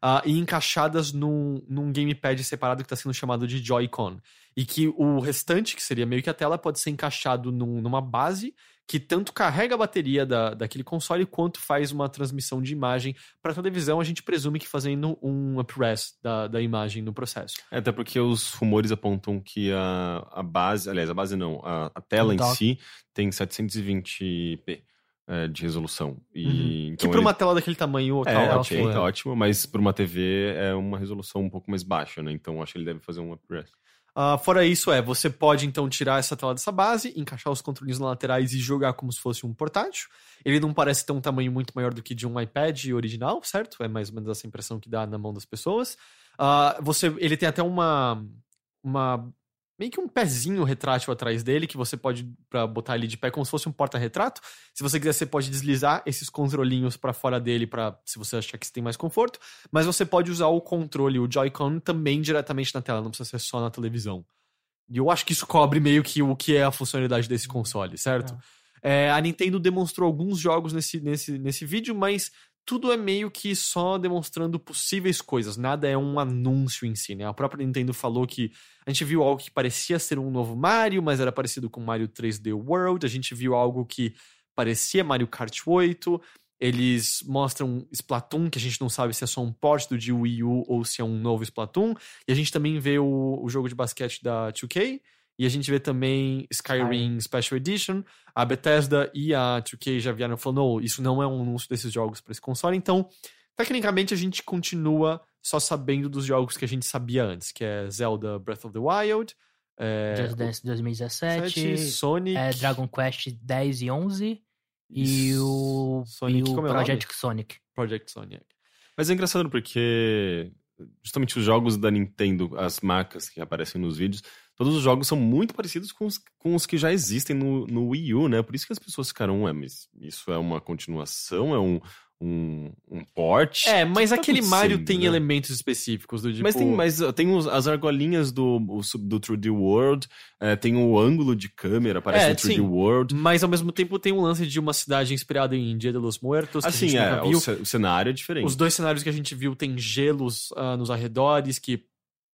ah, e encaixadas num, num gamepad separado que está sendo chamado de Joy-Con. E que o restante, que seria meio que a tela, pode ser encaixado num- numa base que tanto carrega a bateria da, daquele console quanto faz uma transmissão de imagem para televisão. A gente presume que fazendo um upres da, da imagem no processo. É, até porque os rumores apontam que a, a base, aliás, a base não, a, a tela em si tem 720p é, de resolução. E, que então para ele- uma tela daquele tamanho É, tá ótimo. tá é. ótimo, mas para uma TV é uma resolução um pouco mais baixa, né? Então acho que ele deve fazer um upres. Ah, fora isso, é, você pode então tirar essa tela dessa base, encaixar os controles nas laterais e jogar como se fosse um portátil. Ele não parece ter um tamanho muito maior do que de um iPad original, certo? É mais ou menos essa impressão que dá na mão das pessoas. Ah, você, ele tem até uma, uma meio que um pezinho retrátil atrás dele que você pode para botar ele de pé como se fosse um porta-retrato. Se você quiser, você pode deslizar esses controlinhos para fora dele para se você achar que você tem mais conforto. Mas você pode usar o controle, o Joy-Con, também diretamente na tela, não precisa ser só na televisão. E eu acho que isso cobre meio que o que é a funcionalidade desse console, certo? É, a Nintendo demonstrou alguns jogos nesse, nesse, nesse vídeo, mas tudo é meio que só demonstrando possíveis coisas, nada é um anúncio em si, né? A própria Nintendo falou que a gente viu algo que parecia ser um novo Mario, mas era parecido com Mario 3D World, a gente viu algo que parecia Mario Kart 8, eles mostram Splatoon, que a gente não sabe se é só um port do de Wii U ou se é um novo Splatoon, e a gente também vê o, o jogo de basquete da 2K, e a gente vê também Skyrim Special Edition. A Bethesda e a 2K já vieram falando, "Oh, isso não é um anúncio desses jogos para esse console. Então, tecnicamente, a gente continua só sabendo dos jogos que a gente sabia antes, que é Zelda Breath of the Wild, é, Just Dance 2017, Sonic, é, Dragon Quest 10 e 11 e o, Sonic, e o como é o? Project Sonic. Project Sonic. Mas é engraçado porque justamente os jogos da Nintendo, as marcas que aparecem nos vídeos, todos os jogos são muito parecidos com os, com os que já existem no, no Wii U, né? Por isso que as pessoas ficaram, ué, mas isso é uma continuação, é um, um, um port? É, mas tá aquele Mario tem né? elementos específicos do tipo... Mas tem, mas uh, tem os- as argolinhas do, do 3D World, é, tem o ângulo de câmera, parece É, no 3D sim. World. Mas ao mesmo tempo tem um lance de uma cidade inspirada em Dia de los Muertos, Assim, é, o, o cenário é diferente. Os dois cenários que a gente viu tem gelos ah, nos arredores, que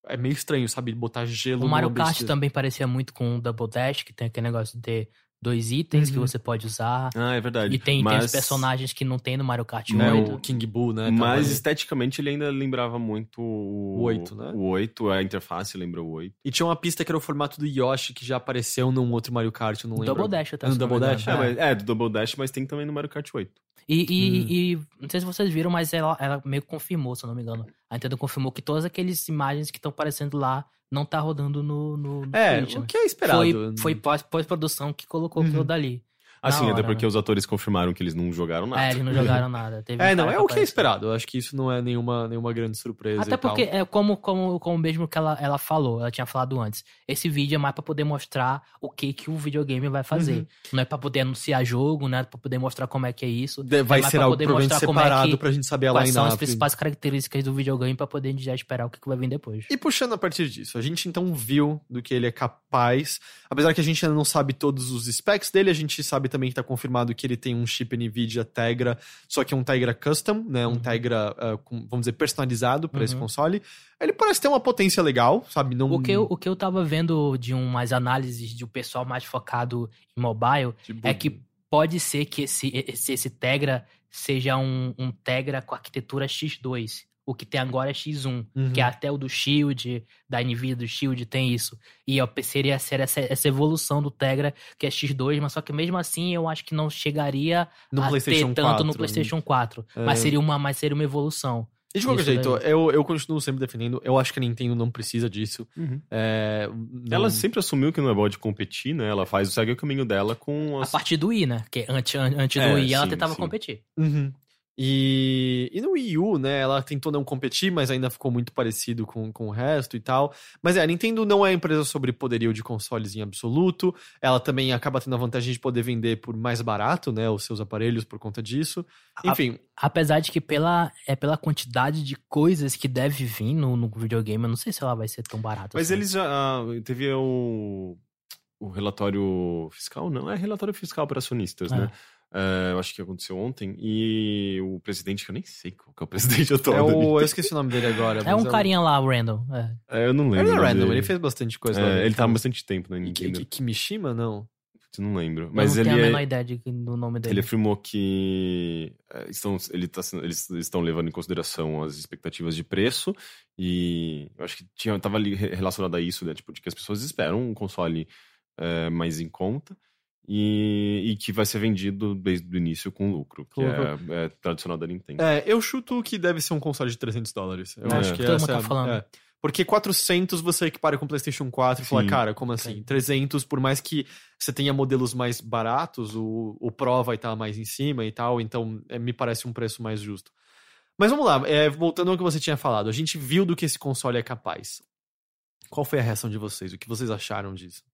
é meio estranho, sabe? Botar gelo O Mario Kart também parecia muito com o Double Dash, que tem aquele negócio de ter dois itens que Uhum. você pode usar. Ah, é verdade. E tem, tem mas, os personagens que não tem no Mario Kart É, 8. o King Boo, né? Mas tava- esteticamente ele ainda lembrava muito o, O 8, né? O 8, a interface lembra o 8. E tinha uma pista que era o formato do Yoshi, que já apareceu num outro Mario Kart, eu não lembro. Double Dash até. No Double. Dash? É, mas- é, do Double Dash, mas tem também no Mario Kart 8. E, e, Hum. e não sei se vocês viram, mas ela, ela meio que confirmou, se eu não me engano. A Nintendo confirmou que todas aquelas imagens que estão aparecendo lá não tá rodando no, no, no É, Switch, o né? que é esperado. Foi, foi pós- pós-produção que colocou Uhum. aquilo dali. Assim, até porque né? os atores confirmaram que eles não jogaram nada. É, eles não jogaram nada. Teve É, não, é o que é esperado. Eu acho que isso não é nenhuma, nenhuma grande surpresa. Até e tal. porque, é como, como, como mesmo que ela, ela falou, ela tinha falado antes. Esse vídeo é mais pra poder mostrar o que, que o videogame vai fazer. Uhum. Não é pra poder anunciar jogo, não é pra poder mostrar como é que é isso. De- Vai é ser pra algo poder provavelmente é separado que- pra gente saber a Quais são as principais características do videogame pra poder já esperar o que, que vai vir depois. E puxando a partir disso, a gente então viu do que ele é capaz. Apesar que a gente ainda não sabe todos os specs dele, a gente sabe também que tá confirmado que ele tem um chip NVIDIA Tegra, só que é um Tegra custom, né? Um Uhum. Tegra, ah, com- vamos dizer, personalizado para esse Uhum. console. Ele parece ter uma potência legal, sabe? Não, O que, eu, o que eu tava vendo de umas análises de um pessoal mais focado em mobile é que pode ser que esse, esse, esse Tegra seja um, um Tegra com arquitetura X2. O que tem agora é X1, Uhum. que é até o do Shield, da Nvidia do Shield tem isso. E ó, seria ser essa, essa evolução do Tegra, que é X2, mas só que mesmo assim eu acho que não chegaria no a PlayStation ter 4. tanto no PlayStation 4. É. Mas, seria uma, mas seria uma evolução. E de qualquer Isso jeito, daí. eu, eu continuo sempre defendendo. Eu acho que a Nintendo não precisa disso. Uhum. É, Ela não- sempre assumiu que não é boa de competir, né? Ela faz, segue o caminho dela com A as... partir do Wii, né? Que antes, an- antes É, do Wii ela sim, tentava sim. competir. Uhum. E, e no Wii U, né, ela tentou não competir, mas ainda ficou muito parecido com, com o resto e tal. Mas é, a Nintendo não é empresa sobre poderio de consoles em absoluto. Ela também acaba tendo a vantagem de poder vender por mais barato, né, os seus aparelhos por conta disso. A- Enfim, Apesar de que pela, é pela quantidade de coisas que deve vir no, no videogame, eu não sei se ela vai ser tão barata. Mas assim. eles já... ah, teve o... O relatório fiscal, não, é relatório fiscal para acionistas, É. né? É, eu acho que aconteceu ontem. E o presidente, que eu nem sei qual que é o presidente atual é o, eu esqueci o nome dele agora. É um carinha lá, o Randall. É. É, eu não lembro. Ele é dele. ele fez bastante coisa. É, lá, ele tá há bastante tempo na Nintendo. Ki- Kimishima, não? Eu não lembro. Mas não ele, tenho a é- menor ideia de- do nome dele. ele afirmou que é, estão, ele tá eles estão levando em consideração as expectativas de preço e eu acho que tinha, tava ali re- relacionado a isso, né? Tipo, de que as pessoas esperam um console é, mais em conta e, e que vai ser vendido desde o início com lucro, que Lucro. é, é tradicional da Nintendo. É, eu chuto que deve ser um console de 300 dólares. Eu É. acho que Todo essa tá é a- falando. é. Porque 400 você equipara com o PlayStation 4 e fala, Sim. cara, como assim? 300, por mais que você tenha modelos mais baratos, o, o Pro vai estar mais em cima e tal, então é, me parece um preço mais justo. Mas vamos lá, é, voltando ao que você tinha falado, a gente viu do que esse console é capaz. Qual foi a reação de vocês? O que vocês acharam disso?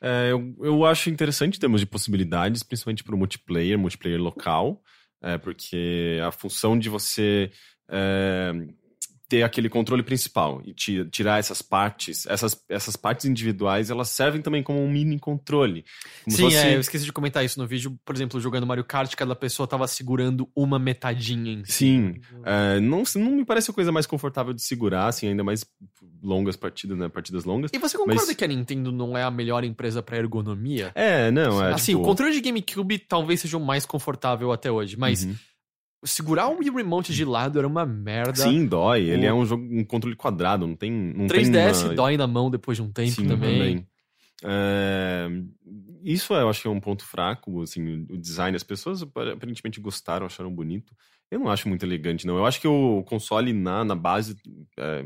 É, eu, eu acho interessante em termos de possibilidades, principalmente para o multiplayer, multiplayer local, é, porque a função de você é, ter aquele controle principal e ti- tirar essas partes, essas, essas partes individuais, elas servem também como um mini controle. Sim, fosse- é, eu esqueci de comentar isso no vídeo. Por exemplo, jogando Mario Kart, cada pessoa tava segurando uma metadinha em si. Sim, é, não, não me parece a coisa mais confortável de segurar, assim, ainda mais longas partidas, né? Partidas longas. E você concorda Mas- que a Nintendo não é a melhor empresa pra ergonomia? É, não, é. assim, tipo, o controle de GameCube talvez seja o mais confortável até hoje, mas uhum. Segurar o Wii Remote de lado era uma merda. Sim, dói. Ele O- é um jogo, um controle quadrado, não tem. Não 3DS tem uma... dói na mão depois de um tempo Sim, também. É, Isso eu acho que é um ponto fraco, assim, o design. As pessoas aparentemente gostaram, acharam bonito. Eu não acho muito elegante, não. Eu acho que o console na, na base. é,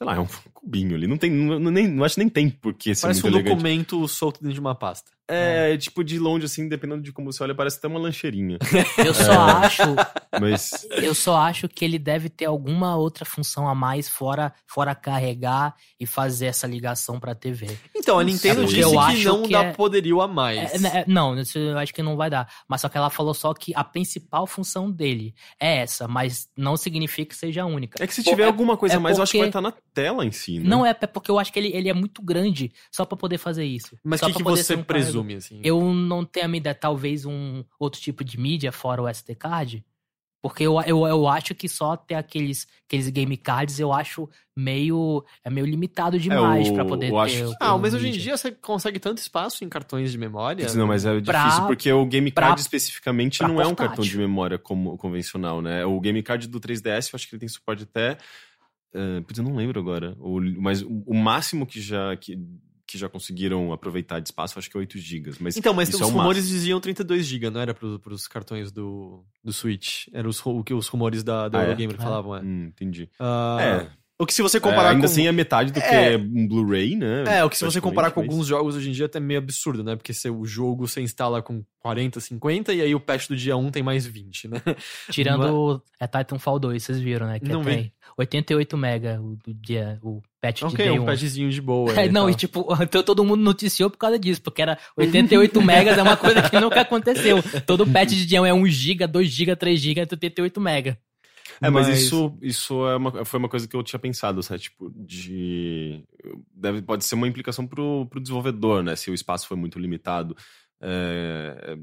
sei lá, é um cubinho ali. Não tem, não, nem, não acho que nem tem por que ser Parece muito um elegante. documento solto dentro de uma pasta. É, tipo, de longe, assim, dependendo de como você olha, parece até uma lancheirinha. Eu só É. acho, Mas. eu só acho que ele deve ter alguma outra função a mais fora, fora carregar e fazer essa ligação pra TV. Então, a Nintendo É disse porque que eu acho não que dá é- poderio a mais. É, é, não, isso eu acho que não vai dar. Mas só que ela falou só que a principal função dele é essa, mas não significa que seja a única. É que se Pô, tiver é- alguma coisa é a mais, eu acho que vai porque- estar na tela em si, né? Não é é porque eu acho que ele, ele é muito grande só pra poder fazer isso. Mas o que, que você um presume, assim? Eu não tenho a minha ideia, talvez um outro tipo de mídia fora o SD card. Porque eu, eu, eu acho que só ter aqueles, aqueles game cards eu acho meio. É meio limitado demais o- pra poder eu ter. Ah, mas hoje em dia você consegue tanto espaço em cartões de memória. Não, mas é Pra- difícil, porque o Game pra- Card especificamente pra não é um portátil. cartão de memória como, convencional, né? O Game Card do 3DS, eu acho que ele tem suporte até. Uh, eu não lembro agora. O, mas o, o máximo que já, que, que já conseguiram aproveitar de espaço, acho que é 8 GB. Mas Então, mas os é rumores diziam 32 GB, não era pro, pros cartões do, do Switch. Era os, o que os rumores da, da Ah, é? Eurogamer É. falavam, é. Hum, entendi. Ah, é, O que se você é, comparar ainda com... assim é metade do É. que um Blu-ray, né? É, o que se você comparar com alguns jogos hoje em dia é até meio absurdo, né? Porque se o jogo você instala com 40, 50 e aí o patch do dia 1 tem mais 20, né? Tirando é Titanfall 2, vocês viram, né? Que Não vi. tem 88 mega o, do dia, o patch de ok, day um 1. patchzinho de boa. É, não, tal. e tipo, então todo mundo noticiou por causa disso, porque era 88 megas, é uma coisa que nunca aconteceu. Todo patch de dia 1 é 1 GB, 2 GB, 3 GB, é 88 mega. É, mas, Mas- isso, isso é uma, foi uma coisa que eu tinha pensado, sabe? Tipo, de. Deve, pode ser uma implicação pro, pro desenvolvedor, né? Se o espaço foi muito limitado. É,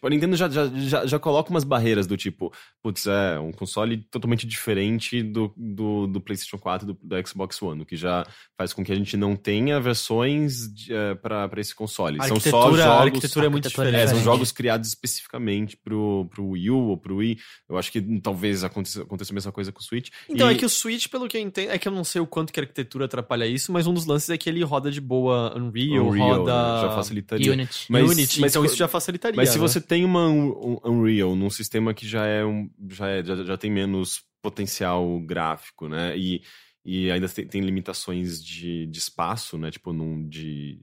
tipo, a Nintendo já, já, já, já coloca umas barreiras do tipo, putz, é um console totalmente diferente do, do, do PlayStation 4 e do, do Xbox One, o que já faz com que a gente não tenha versões de, é, para esse console. A São só arquitetura, a jogos. arquitetura é muito arquitetura diferente. É, são jogos criados especificamente pro, pro Wii U ou pro Wii. Eu acho que talvez aconteça, aconteça a mesma coisa com o Switch. Então, E- é que o Switch, pelo que eu entendo, é que eu não sei o quanto que a arquitetura atrapalha isso, mas um dos lances é que ele roda de boa Unreal, Unreal, roda né, já facilitaria. Unity. Mas- Unity, mas então isso já facilitaria. Mas se né? você tem uma um, um Unreal num sistema que já é um já, é, já, já tem menos potencial gráfico, né? E, e ainda tem, tem limitações de, de espaço, né? Tipo, num, de,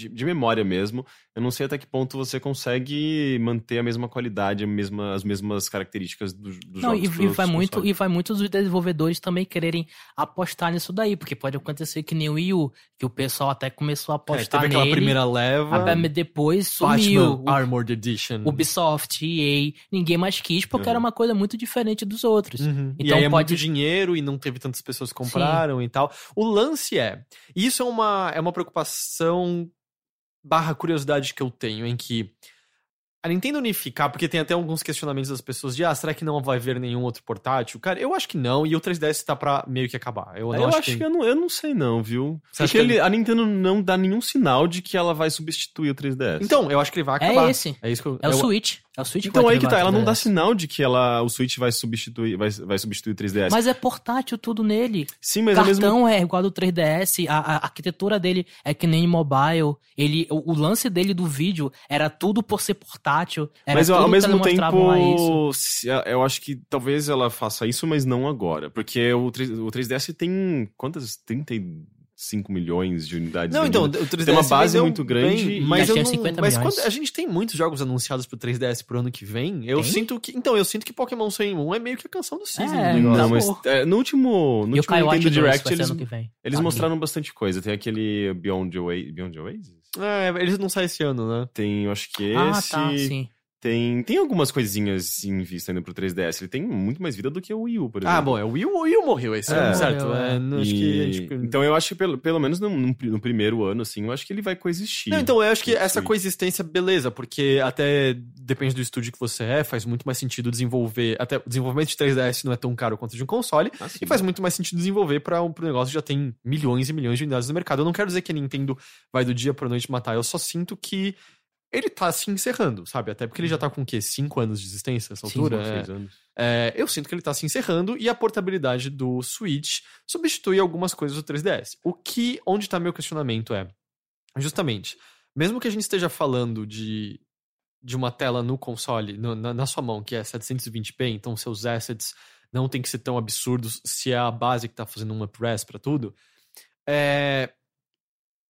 de, de memória mesmo. Eu não sei até que ponto você consegue manter a mesma qualidade, a mesma, as mesmas características do- dos Não, jogos. e, e vai muito, e vai muito os desenvolvedores também quererem apostar nisso daí, porque pode acontecer que nem o Wii U, que o pessoal até começou a É, apostar teve aquela nele, primeira leva. até depois sumiu. Batman Armored Edition. O Ubisoft, EA, ninguém mais quis porque Uhum. era uma coisa muito diferente dos outros. Uhum. e Então aí é pode- muito dinheiro e não teve tantas pessoas que compraram e tal. O lance é, e isso é uma, é uma preocupação barra curiosidade que eu tenho, em que a Nintendo unificar, porque tem até alguns questionamentos das pessoas de, ah, será que não vai haver nenhum outro portátil? Cara, eu acho que não, e o 3DS tá pra meio que acabar. Eu, não Eu acho, acho que... que eu não, eu não sei não, viu? Você acha Porque que ele- a Nintendo não dá nenhum sinal de que ela vai substituir o 3DS. Então, eu acho que ele vai acabar. É esse. É isso que eu... É o eu- Switch. É o Switch Então aí que tá, ela não dá 3DS. sinal de que ela, o Switch vai substituir, vai, vai substituir o 3DS. Mas é portátil tudo nele. Sim, mas ao mesmo cartão é igual do 3DS, a, a arquitetura dele é que nem mobile. Ele, o, o lance dele do vídeo era tudo por ser portátil. Mas ao mesmo tempo, eu acho que talvez ela faça isso, mas não agora. Porque o, 3, o 3DS tem quantas? 35 milhões de unidades Não, então, o vendidas. 3DS Tem uma base muito grande bem, mas Já eu não, 50 mas quando a gente tem muitos jogos anunciados pro 3DS pro ano que vem, eu Tem? sinto que, então eu sinto que Pokémon Sun 1 é meio que a canção do season É, do. Não, mas é, no último, no último Nintendo 2 Direct eles, ano que vem. eles Ah, mostraram bastante coisa. Tem aquele Beyond the. Beyond the Oasis? É, eles não saem esse ano, né? Tem, eu acho que Ah, esse. tá, sim. Tem, tem algumas coisinhas em vista ainda pro 3DS. Ele tem muito mais vida do que o Wii U, por exemplo. Ah, bom, é o Wii, U- o Wii U morreu esse É. ano, certo? Morreu, é. É, não, acho que, E- tipo, Então eu acho que pelo, pelo menos no, no- primeiro ano, assim, eu acho que ele vai coexistir. Não, então eu acho que essa coexistência, beleza, porque até depende do estúdio que você é, faz muito mais sentido desenvolver. Até o desenvolvimento de 3DS não é tão caro quanto de um console, Ah, sim. e faz muito mais sentido desenvolver para um pro negócio que já tem milhões e milhões de unidades no mercado. Eu não quero dizer que a Nintendo vai do dia pra noite matar, eu só sinto que ele tá se encerrando, sabe? Até porque ele já tá com o quê? Cinco anos de existência nessa Sim, altura? Cinco, É. seis anos. É, eu sinto que ele tá se encerrando e a portabilidade do Switch substitui algumas coisas do 3DS. O que, onde tá meu questionamento é, justamente, mesmo que a gente esteja falando de, de uma tela no console, no- na, na sua mão, que é 720p, então seus assets não tem que ser tão absurdos se é a base que tá fazendo um upres pra tudo. É,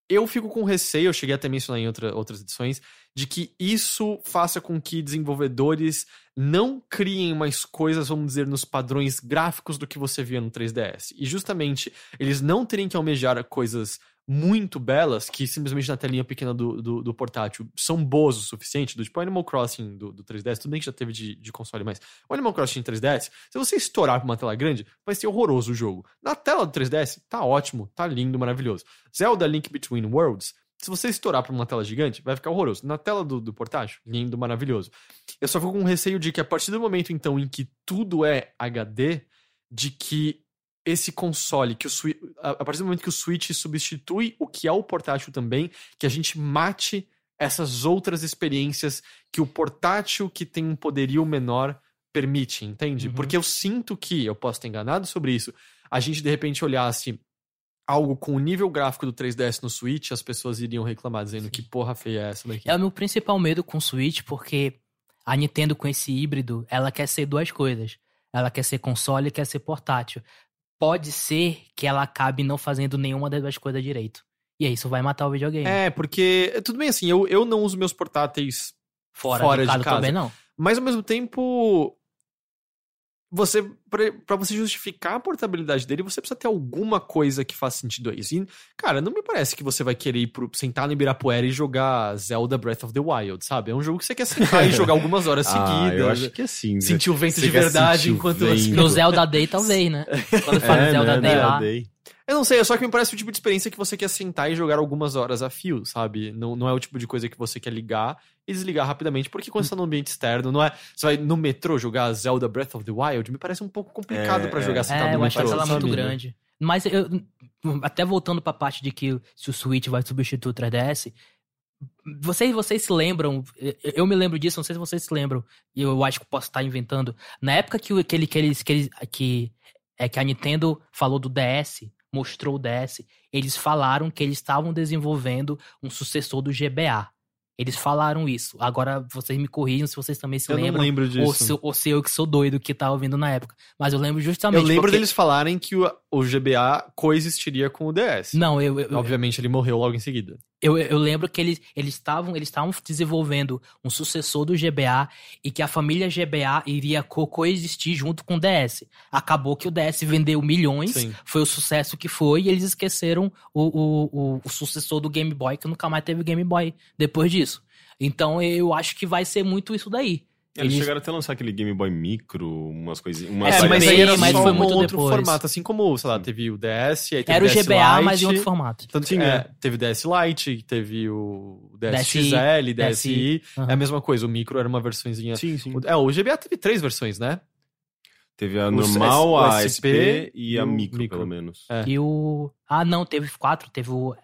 eu fico com receio, eu cheguei até a mencionar em outra- outras edições, de que isso faça com que desenvolvedores não criem mais coisas, vamos dizer, nos padrões gráficos do que você via no 3DS. E justamente eles não terem que almejar coisas muito belas, que simplesmente na telinha pequena do, do, do portátil são boas o suficiente, do tipo Animal Crossing do, do 3DS, tudo bem que já teve de, de console, mas o Animal Crossing 3DS, se você estourar pra uma tela grande, vai ser horroroso o jogo. Na tela do 3DS, tá ótimo, tá lindo, maravilhoso. Zelda Link Between Worlds, se você estourar pra uma tela gigante, vai ficar horroroso. Na tela do, do portátil, lindo, maravilhoso. Eu só fico com receio de que a partir do momento, então, em que tudo é HD, de que esse console, que o a a partir do momento que o Switch substitui o que é o portátil também, que a gente mate essas outras experiências que o portátil que tem um poderio menor permite, entende? Uhum. Porque eu sinto que, eu posso estar enganado sobre isso, a gente de repente olhasse algo com o nível gráfico do 3DS no Switch, as pessoas iriam reclamar, dizendo que porra feia é essa daqui. É o meu principal medo com o Switch, porque a Nintendo com esse híbrido, ela quer ser duas coisas. Ela quer ser console e quer ser portátil. Pode ser que ela acabe não fazendo nenhuma das duas coisas direito. E aí isso vai matar o videogame. É, porque, tudo bem assim, eu, eu não uso meus portáteis fora, fora de, de casa casa. também não. Mas ao mesmo tempo, você pra pra você justificar a portabilidade dele, você precisa ter alguma coisa que faça sentido a isso. E, cara, não me parece que você vai querer ir pro, sentar no Ibirapuera e jogar Zelda Breath of the Wild, sabe? É um jogo que você quer sentar e jogar algumas horas Ah, seguidas. eu acho que assim. Sentir o vento de verdade enquanto. No Zelda Day, talvez, né? Quando fala É, Zelda né, Day né, lá. Day. Eu não sei, é só que me parece o tipo de experiência que você quer sentar e jogar algumas horas a fio, sabe? Não, não é o tipo de coisa que você quer ligar e desligar rapidamente, porque quando você tá no ambiente externo, não é. Você vai no metrô jogar Zelda Breath of the Wild, me parece um pouco complicado É, pra é. jogar sentado É, no eu acho metrô. ela sabe? muito grande. Mas eu, até voltando pra parte de que se o Switch vai substituir o 3DS, vocês, vocês se lembram, eu- me lembro disso, não sei se vocês se lembram, e eu acho que posso estar inventando. Na época que, que, ele, que, eles, que, eles, que, é, que a Nintendo falou do DS, mostrou o DS, eles falaram que eles estavam desenvolvendo um sucessor do GBA. Eles falaram isso. Agora vocês me corrijam se vocês também se Eu lembram. lembro disso. Ou se, ou se eu que sou doido que tava ouvindo na época. Mas eu lembro justamente. Eu lembro porque... deles falarem que o, o GBA coexistiria com o DS. Não, eu, eu, Obviamente ele morreu logo em seguida. eu, eu lembro que eles eles estavam eles estavam desenvolvendo um sucessor do GBA e que a família GBA iria co coexistir junto com o DS. Acabou que o DS vendeu milhões, Sim. foi o sucesso que foi, e eles esqueceram o, o, o, o sucessor do Game Boy, que nunca mais teve Game Boy depois disso. Então eu acho que vai ser muito isso daí. Eles, chegaram até a lançar aquele Game Boy Micro, umas coisinhas. É, Umas É, mas variações. aí era mas só foi um muito outro depois. formato. Assim como, sei lá, teve o DS, aí teve Era o DS GBA, Lite, mas em outro formato. Tanto que é, é. teve DS Lite, teve o DSXL, DSi. Aham. É a mesma coisa, o micro era uma versãozinha. Sim, sim. É, o GBA teve três versões, né? Teve a O normal, S- o a SP SP e a o micro, micro. pelo menos. É. E o. Ah, não, teve quatro, teve o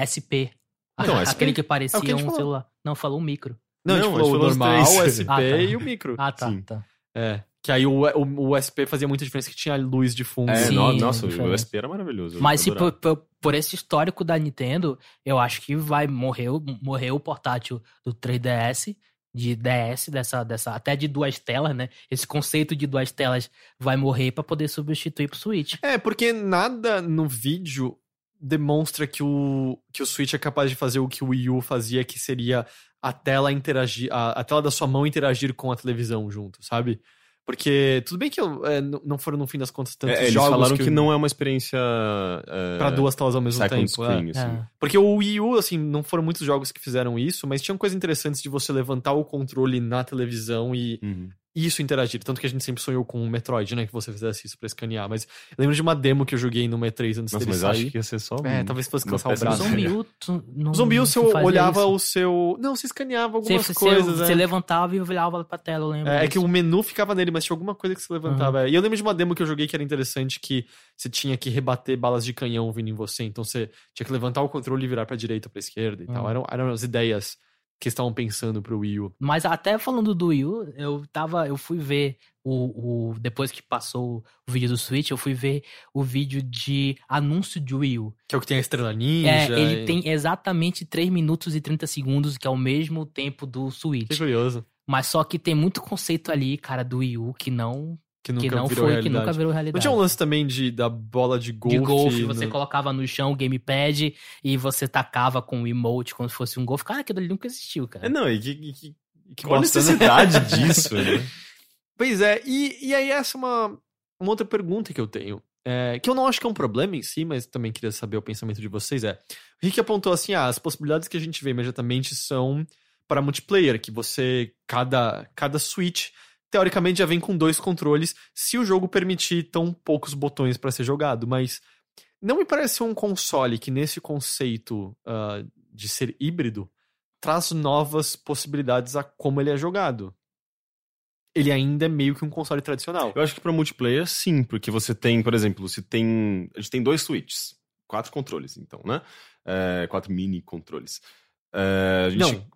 SP. Não, Aquele SP que parecia é o que a gente um falou. celular. Não, falou um micro. Não, Não, a gente a falou gente o normal, o três. SP Ah, tá. e o micro. Ah, tá, Sim. tá. É. Que aí o, o, o SP fazia muita diferença que tinha luz de fundo. É, Sim, no- nossa, o diferente. SP era maravilhoso. Mas se por, por, por esse histórico da Nintendo, eu acho que vai morrer, o- morrer o portátil do 3DS, de DS, dessa, dessa, até de duas telas, né? Esse conceito de duas telas vai morrer pra poder substituir pro Switch. É, porque nada no vídeo demonstra que o, que o Switch é capaz de fazer o que o Wii U fazia, que seria a tela interagir, a, a tela da sua mão interagir com a televisão junto, sabe? Porque tudo bem que é, n- não foram no fim das contas tantos É, eles jogos falaram que, que, não é uma experiência. É, pra duas telas ao mesmo tempo. é. screen, assim. É. Porque o Wii U, assim, não foram muitos jogos que fizeram isso, mas tinham coisas interessantes de você levantar o controle na televisão e Uhum. Isso interagir. Tanto que a gente sempre sonhou com o Metroid, né? Que você fizesse isso pra escanear. Mas eu lembro de uma demo que eu joguei no E3 antes Nossa, dele mas sair. acho que ia ser só. É, um- talvez fosse cansar o braço. de Zombie escanear. U, tu não, O Zombi, não você olhava isso. o seu. Não, você escaneava Você, algumas você, coisas. você é. levantava e olhava pra tela, eu lembro. É, é que o menu ficava nele, mas tinha alguma coisa que você levantava. E eu lembro de uma demo que eu joguei que era interessante, que você tinha que rebater balas de canhão vindo em você. Então você tinha que levantar o controle e virar pra direita ou pra esquerda e tal. Uhum. Eram, eram as ideias que estavam pensando pro Wii U. Mas até falando do Wii U, eu tava, eu fui ver o, o depois que passou o vídeo do Switch, eu fui ver o vídeo de anúncio de Wii U. Que é o que tem a estrela ninja. É, ele e- tem exatamente 3 minutos e 30 segundos, que é o mesmo tempo do Que Switch. curioso. Mas só que tem muito conceito ali, cara, do Wii U que não Que nunca que não virou foi, que realidade. nunca virou Não realidade. tinha um lance também de, da bola de golfe? de golfe, você no- colocava no chão o gamepad e você tacava com o emote como se fosse um golfe. Cara, aquilo ali nunca existiu, cara. É, não, e que, que, que, Que qual né? necessidade disso, né? Pois é, e, e aí essa é uma, uma outra pergunta que eu tenho. é, que eu não acho que é um problema em si, mas também queria saber o pensamento de vocês. É, o Rick apontou assim: ah, as possibilidades que a gente vê imediatamente são para multiplayer, que você, cada, cada Switch, teoricamente já vem com dois controles, se o jogo permitir tão poucos botões para ser jogado. Mas não me parece um console que, nesse conceito ah, de ser híbrido, traz novas possibilidades a como ele é jogado. Ele ainda é meio que um console tradicional. Eu acho que pra multiplayer, sim, porque você tem, por exemplo, se tem. A gente tem dois switches, quatro controles, então, né? É, quatro mini controles. É, a gente, Não.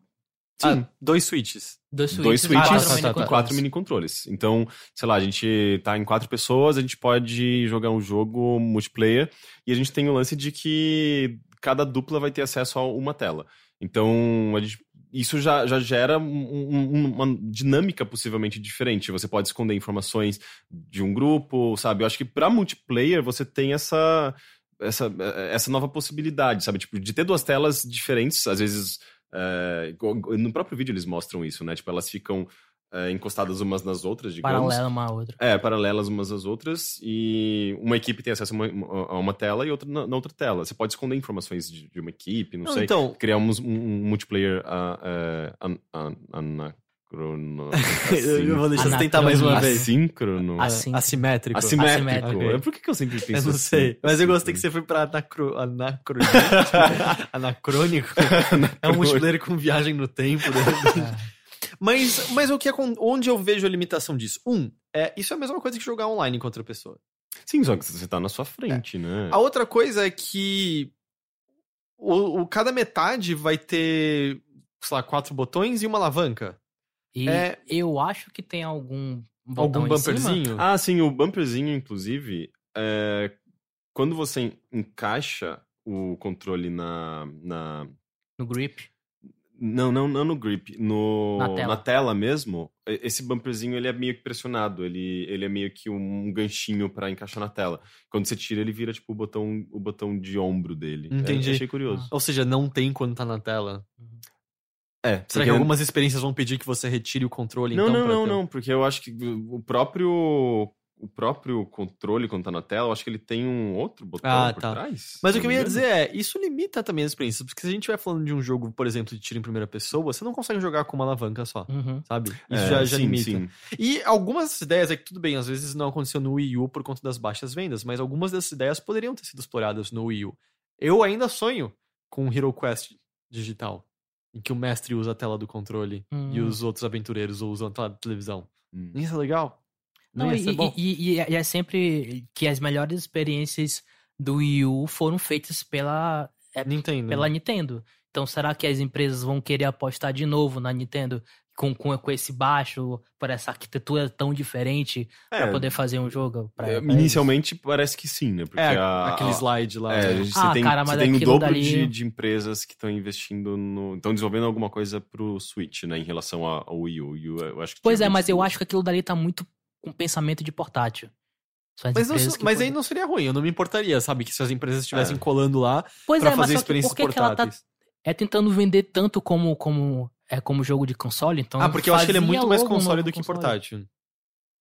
Sim, Ah, dois switches. Dois dois switches, switches, quatro tá, tá, mini tá. controles. quatro mini controles. Então, sei lá, a gente tá em quatro pessoas, a gente pode jogar um jogo multiplayer e a gente tem o lance de que cada dupla vai ter acesso a uma tela. Então, a gente- isso já, já gera um- um- uma dinâmica possivelmente diferente. Você pode esconder informações de um grupo, sabe? Eu acho que pra multiplayer você tem essa, essa, essa nova possibilidade, sabe? Tipo, de ter duas telas diferentes, às vezes. É, no próprio vídeo eles mostram isso, né? Tipo, elas ficam é, encostadas umas nas outras, digamos. Paralela uma à outra. É, paralelas umas às outras, e uma equipe tem acesso a uma, a uma tela e outra na, na outra tela. Você pode esconder informações de, de uma equipe, não, Não, sei. então- Criar um, um multiplayer an, an, anacrono. eu vou deixar você tentar mais uma vez. Assíncrono. Assim. Assimétrico. Assimétrico. Assimétrico. É, Por que, que eu sempre penso Eu não assim? sei. Mas eu gostei que você foi pra anacro... anacro... anacrônico. É um multiplayer com viagem no tempo. né? Mas, mas o que acon- onde eu vejo a limitação disso? Um, é, isso é a mesma coisa que jogar online com outra pessoa. Sim, só que você tá na sua frente, né? A outra coisa é que o, o- cada metade vai ter, sei lá, quatro botões e uma alavanca. E É- eu acho que tem algum botão Algum em cima. bumperzinho. Ah, sim, o bumperzinho, inclusive, é, quando você encaixa o controle na, na, no grip. Não, não, não no grip. No, Na tela. tela mesmo, esse bumperzinho ele é meio que pressionado. Ele, ele é meio que um ganchinho pra encaixar na tela. Quando você tira, ele vira tipo o botão, o botão de ombro dele. Entendi. É, achei curioso. Ou seja, não tem quando tá na tela. É. Será que algumas experiências vão pedir que você retire o controle, Não, então? não, não, ter- não, porque eu acho que o próprio. O próprio controle, quando tá na tela, eu acho que ele tem um outro botão Ah, por tá. trás. Mas o que eu não ia dizer é, isso limita também as experiências. Porque se a gente estiver falando de um jogo, por exemplo, de tiro em primeira pessoa, você não consegue jogar com uma alavanca só, Uhum. sabe? Isso É, já, já sim, limita. sim. E algumas ideias, é que tudo bem, às vezes não aconteceu no Wii U por conta das baixas vendas, mas algumas dessas ideias poderiam ter sido exploradas no Wii U. Eu ainda sonho com um Hero Quest digital, em que o mestre usa a tela do controle e Hum. os outros aventureiros usam a tela da televisão. Hum. Isso é legal. Não, Não, ia e, ser bom. e- e- e é sempre que as melhores experiências do Wii U foram feitas pela, é, Nintendo. pela Nintendo. Então, será que as empresas vão querer apostar de novo na Nintendo com, com, com esse baixo, por essa arquitetura tão diferente, É, pra poder fazer um jogo? Pra, é, pra inicialmente parece que sim, né? Porque É, a- aquele slide lá. É, né? gente, Ah, você tem, cara, você mas tem o aquilo dobro dali- de, de empresas que estão investindo no. estão desenvolvendo alguma coisa pro Switch, né? Em relação ao Wii U. Eu acho que Pois é, mas eu 22. acho que aquilo dali tá muito com pensamento de portátil. Mas, não- mas aí não seria ruim, eu não me importaria, sabe? Que se as empresas estivessem É. colando lá Pois pra é, mas fazer experiências por que que ela tá portáteis. é tentando vender tanto como como é como jogo de console, então ah, porque eu acho que ele é muito mais console do que console. portátil.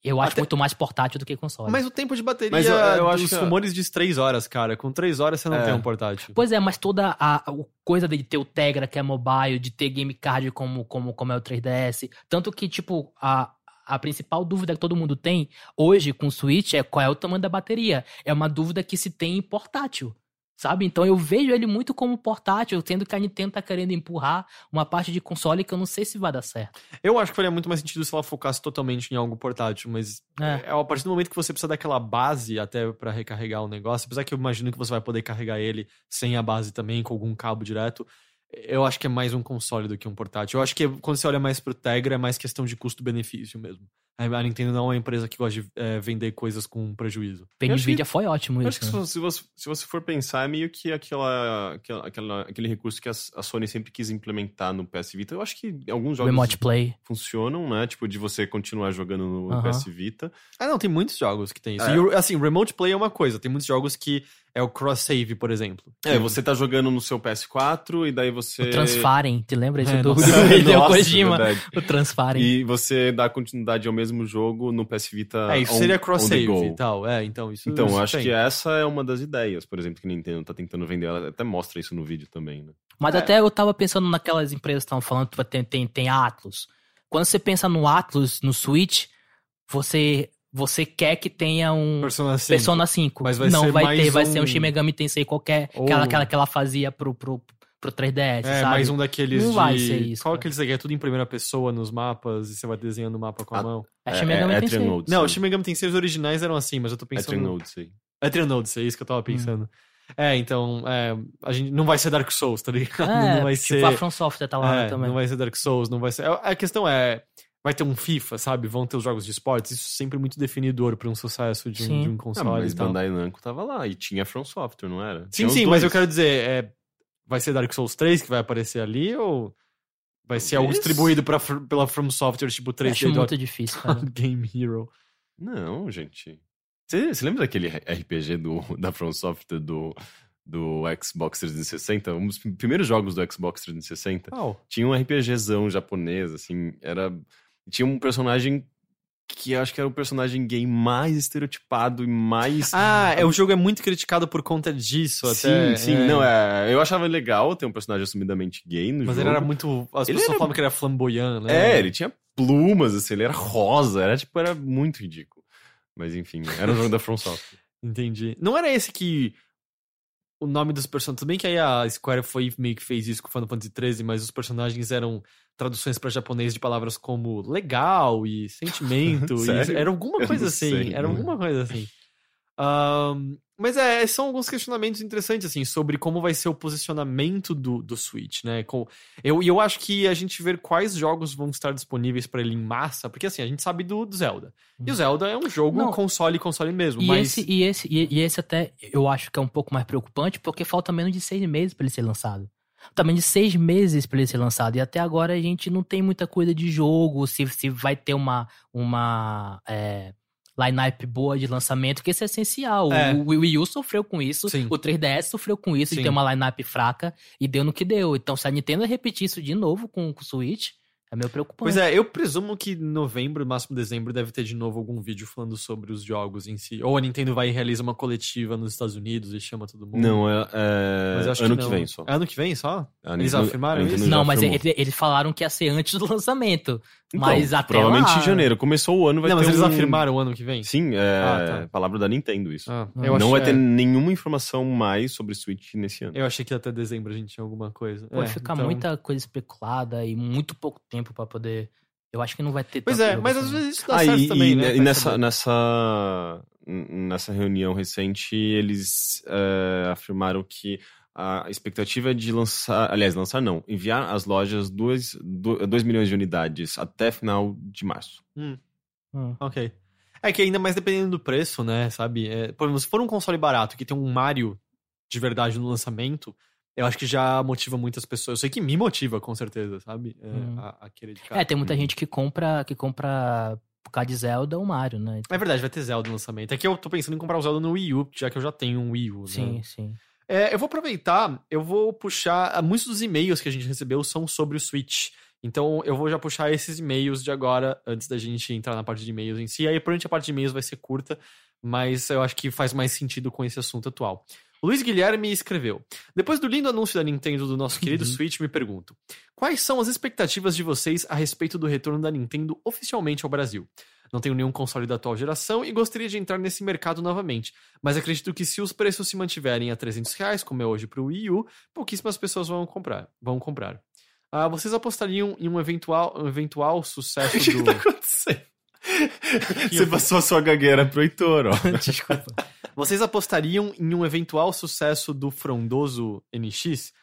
Eu acho Até- muito mais portátil do que console. Mas o tempo de bateria, Mas eu- eu acho os que- rumores diz 3 horas, cara. Com 3 horas você não É. tem um portátil. Pois é, mas toda a, a coisa de ter o Tegra, que é mobile, de ter game card como, como, como é o 3DS. Tanto que, tipo, a, a principal dúvida que todo mundo tem hoje com o Switch é qual é o tamanho da bateria. É uma dúvida que se tem em portátil. Sabe? Então eu vejo ele muito como portátil, tendo que a Nintendo tá querendo empurrar uma parte de console que eu não sei se vai dar certo. Eu acho que faria muito mais sentido se ela focasse totalmente em algo portátil, mas É. é. a partir do momento que você precisa daquela base até pra recarregar o negócio, apesar que eu imagino que você vai poder carregar ele sem a base também, com algum cabo direto, eu acho que é mais um console do que um portátil. Eu acho que quando você olha mais pro Tegra, é mais questão de custo-benefício mesmo. A Nintendo não é uma empresa que gosta de é, vender coisas com prejuízo. Acho Nvidia foi ótimo Eu isso. acho que se né? você, se você- se você for pensar, é meio que aquela, aquela, aquela- aquele recurso que a, a Sony sempre quis implementar no PS Vita. Eu acho que alguns jogos Remote Play. funcionam, né? Tipo, de você continuar jogando no Aham. PS Vita. Ah, não, tem muitos jogos que tem isso. É. E, assim, Remote Play é uma coisa. Tem muitos jogos que é o cross-save, por exemplo. É, você tá jogando no seu PS4 e daí você... O Transfarem, te lembra isso É, do. Hideo Nossa, Kojima? verdade. O Transfarem. E você dá continuidade ao mesmo jogo no PS Vita É, isso on- seria cross-save e tal. É, então isso Então, isso eu acho tem. que essa é uma das ideias, por exemplo, que a Nintendo tá tentando vender. Ela até mostra isso no vídeo também, né? Mas É. até eu tava pensando naquelas empresas que estavam falando que tem, tem, tem Atlus. Quando você pensa no Atlus, no Switch, você, você quer que tenha um Persona 5. Persona 5. Mas vai Não ser vai mais ter, vai um- ser um Shin Megami Tensei qualquer, Ou- aquela, aquela que ela fazia pro, pro, pro 3DS, É, sabe? mais um daqueles Não de... vai ser isso, Qual cara. aqueles que é tudo em primeira pessoa nos mapas e você vai desenhando o mapa com a Ah, mão? É Shin Megami é, Tensei. Etrian Odyssey. Não, o Shin Megami Tensei os originais eram assim, mas eu tô É pensando... Etrian Odyssey. Etrian Odyssey, é isso que eu tava pensando. É, então, é, a gente não vai ser Dark Souls, tá ligado? É, não vai tipo, ser... a From Software tá lá é, também. Não vai ser Dark Souls, não vai ser... A questão é, vai ter um FIFA, sabe? Vão ter os jogos de esportes, isso é sempre muito definidor pra um sucesso de um, de um Ah, console mas e tal. Bandai Namco tava lá e tinha From Software, não era? Sim, Tinha sim, mas eu quero dizer, é, vai ser Dark Souls 3 que vai aparecer ali ou vai ser algo distribuído pra, pela From Software, tipo 3D Acho muito difícil, cara. Game Hero? Não, gente. Você, você lembra daquele RPG do, da From Software do, do Xbox 360? Um dos primeiros jogos do Xbox 360? Qual? Tinha um RPGzão japonês, assim, era... Tinha um personagem que eu acho que era o personagem gay mais estereotipado e mais... Ah, é, o jogo é muito criticado por conta disso até. sim, sim, é. não, é... Eu achava legal ter um personagem assumidamente gay no Mas jogo. ele era muito. As Ele pessoas era- falavam que ele era flamboyant, né? É, ele tinha plumas, assim, ele era rosa, era tipo, era muito ridículo. Mas enfim, era um jogo da From Software. Entendi. Não era esse que. O nome dos personagens. Tudo bem que aí a Square foi meio que fez isso com Final Fantasy XIII, mas os personagens eram traduções pra japonês de palavras como legal e sentimento. e Sério? era alguma coisa assim. sei. Era alguma coisa assim. Ahn, mas é, são alguns questionamentos interessantes, assim, sobre como vai ser o posicionamento do, do Switch, né? Com, eu, e eu acho que a gente ver quais jogos vão estar disponíveis pra ele em massa, porque assim, a gente sabe do, do Zelda. E o Zelda é um jogo Não. console console mesmo, E, mas. esse, e, esse, e, e esse até eu acho que é um pouco mais preocupante, porque falta menos de seis meses pra ele ser lançado. Também de seis meses pra ele ser lançado. E até agora a gente não tem muita coisa de jogo, se, se vai ter uma, uma é, line-up boa de lançamento, que isso é essencial. É. O, o Wii U sofreu com isso, Sim. o 3DS sofreu com isso, Sim. de ter uma line-up fraca, e deu no que deu. Então, se a Nintendo repetir isso de novo com, com o Switch, é meio preocupante. Pois é, eu presumo que novembro, máximo dezembro, deve ter de novo algum vídeo falando sobre os jogos em si. Ou a Nintendo vai e realiza uma coletiva nos Estados Unidos e chama todo mundo. Não, é, é Mas ano que, que, não. vem só. É ano que vem só? A Eles Nintendo- afirmaram isso? Não, mas afirmou. ele- eles falaram que ia ser antes do lançamento. Então, mas até provavelmente lá- em janeiro. Começou o ano, vai não, ter mas eles um- afirmaram o ano que vem? Sim, é Ah, tá. palavra da Nintendo isso. Ah, Não não vai ter é, nenhuma informação mais sobre Switch nesse ano. Eu achei que até dezembro a gente tinha alguma coisa. Vai É, ficar então- muita coisa especulada e muito pouco tempo pra poder. Eu acho que não vai ter. Pois é, mas assim. às vezes isso dá Ah, certo e, também, e- né? e nessa, saber. nessa, nessa reunião recente, eles é, afirmaram que a expectativa é de lançar, aliás, lançar não, enviar às lojas 2 milhões de unidades até final de março. Hum. Ok. É que ainda mais dependendo do preço, né, sabe? É, por exemplo, se for um console barato que tem um Mario de verdade no lançamento, eu acho que já motiva muitas pessoas. Eu sei que me motiva, com certeza, sabe? É, Hum. a, a querer de cara. É, tem muita gente que compra, que compra por causa de Zelda ou Mario, né? É verdade, vai ter Zelda no lançamento. É que eu tô pensando em comprar o Zelda no Wii U, já que eu já tenho um Wii U, né? Sim, sim. É, eu vou aproveitar, eu vou puxar. ah, Muitos dos e-mails que a gente recebeu são sobre o Switch. Então eu vou já puxar esses e-mails de agora, antes da gente entrar na parte de e-mails em si. Aí, provavelmente, a parte de e-mails vai ser curta, mas eu acho que faz mais sentido com esse assunto atual. Luiz Guilherme escreveu: Depois do lindo anúncio da Nintendo do nosso querido Switch, me pergunto: quais são as expectativas de vocês a respeito do retorno da Nintendo oficialmente ao Brasil? Não tenho nenhum console da atual geração e gostaria de entrar nesse mercado novamente, mas acredito que se os preços se mantiverem a 300 reais, como é hoje para o Wii U, pouquíssimas pessoas vão comprar. Vão comprar. Ah, vocês apostariam em um eventual, um eventual sucesso O que do. tá acontecendo? Você passou a sua gagueira pro Heitor, ó. Desculpa. Vocês apostariam em um eventual sucesso do frondoso NX,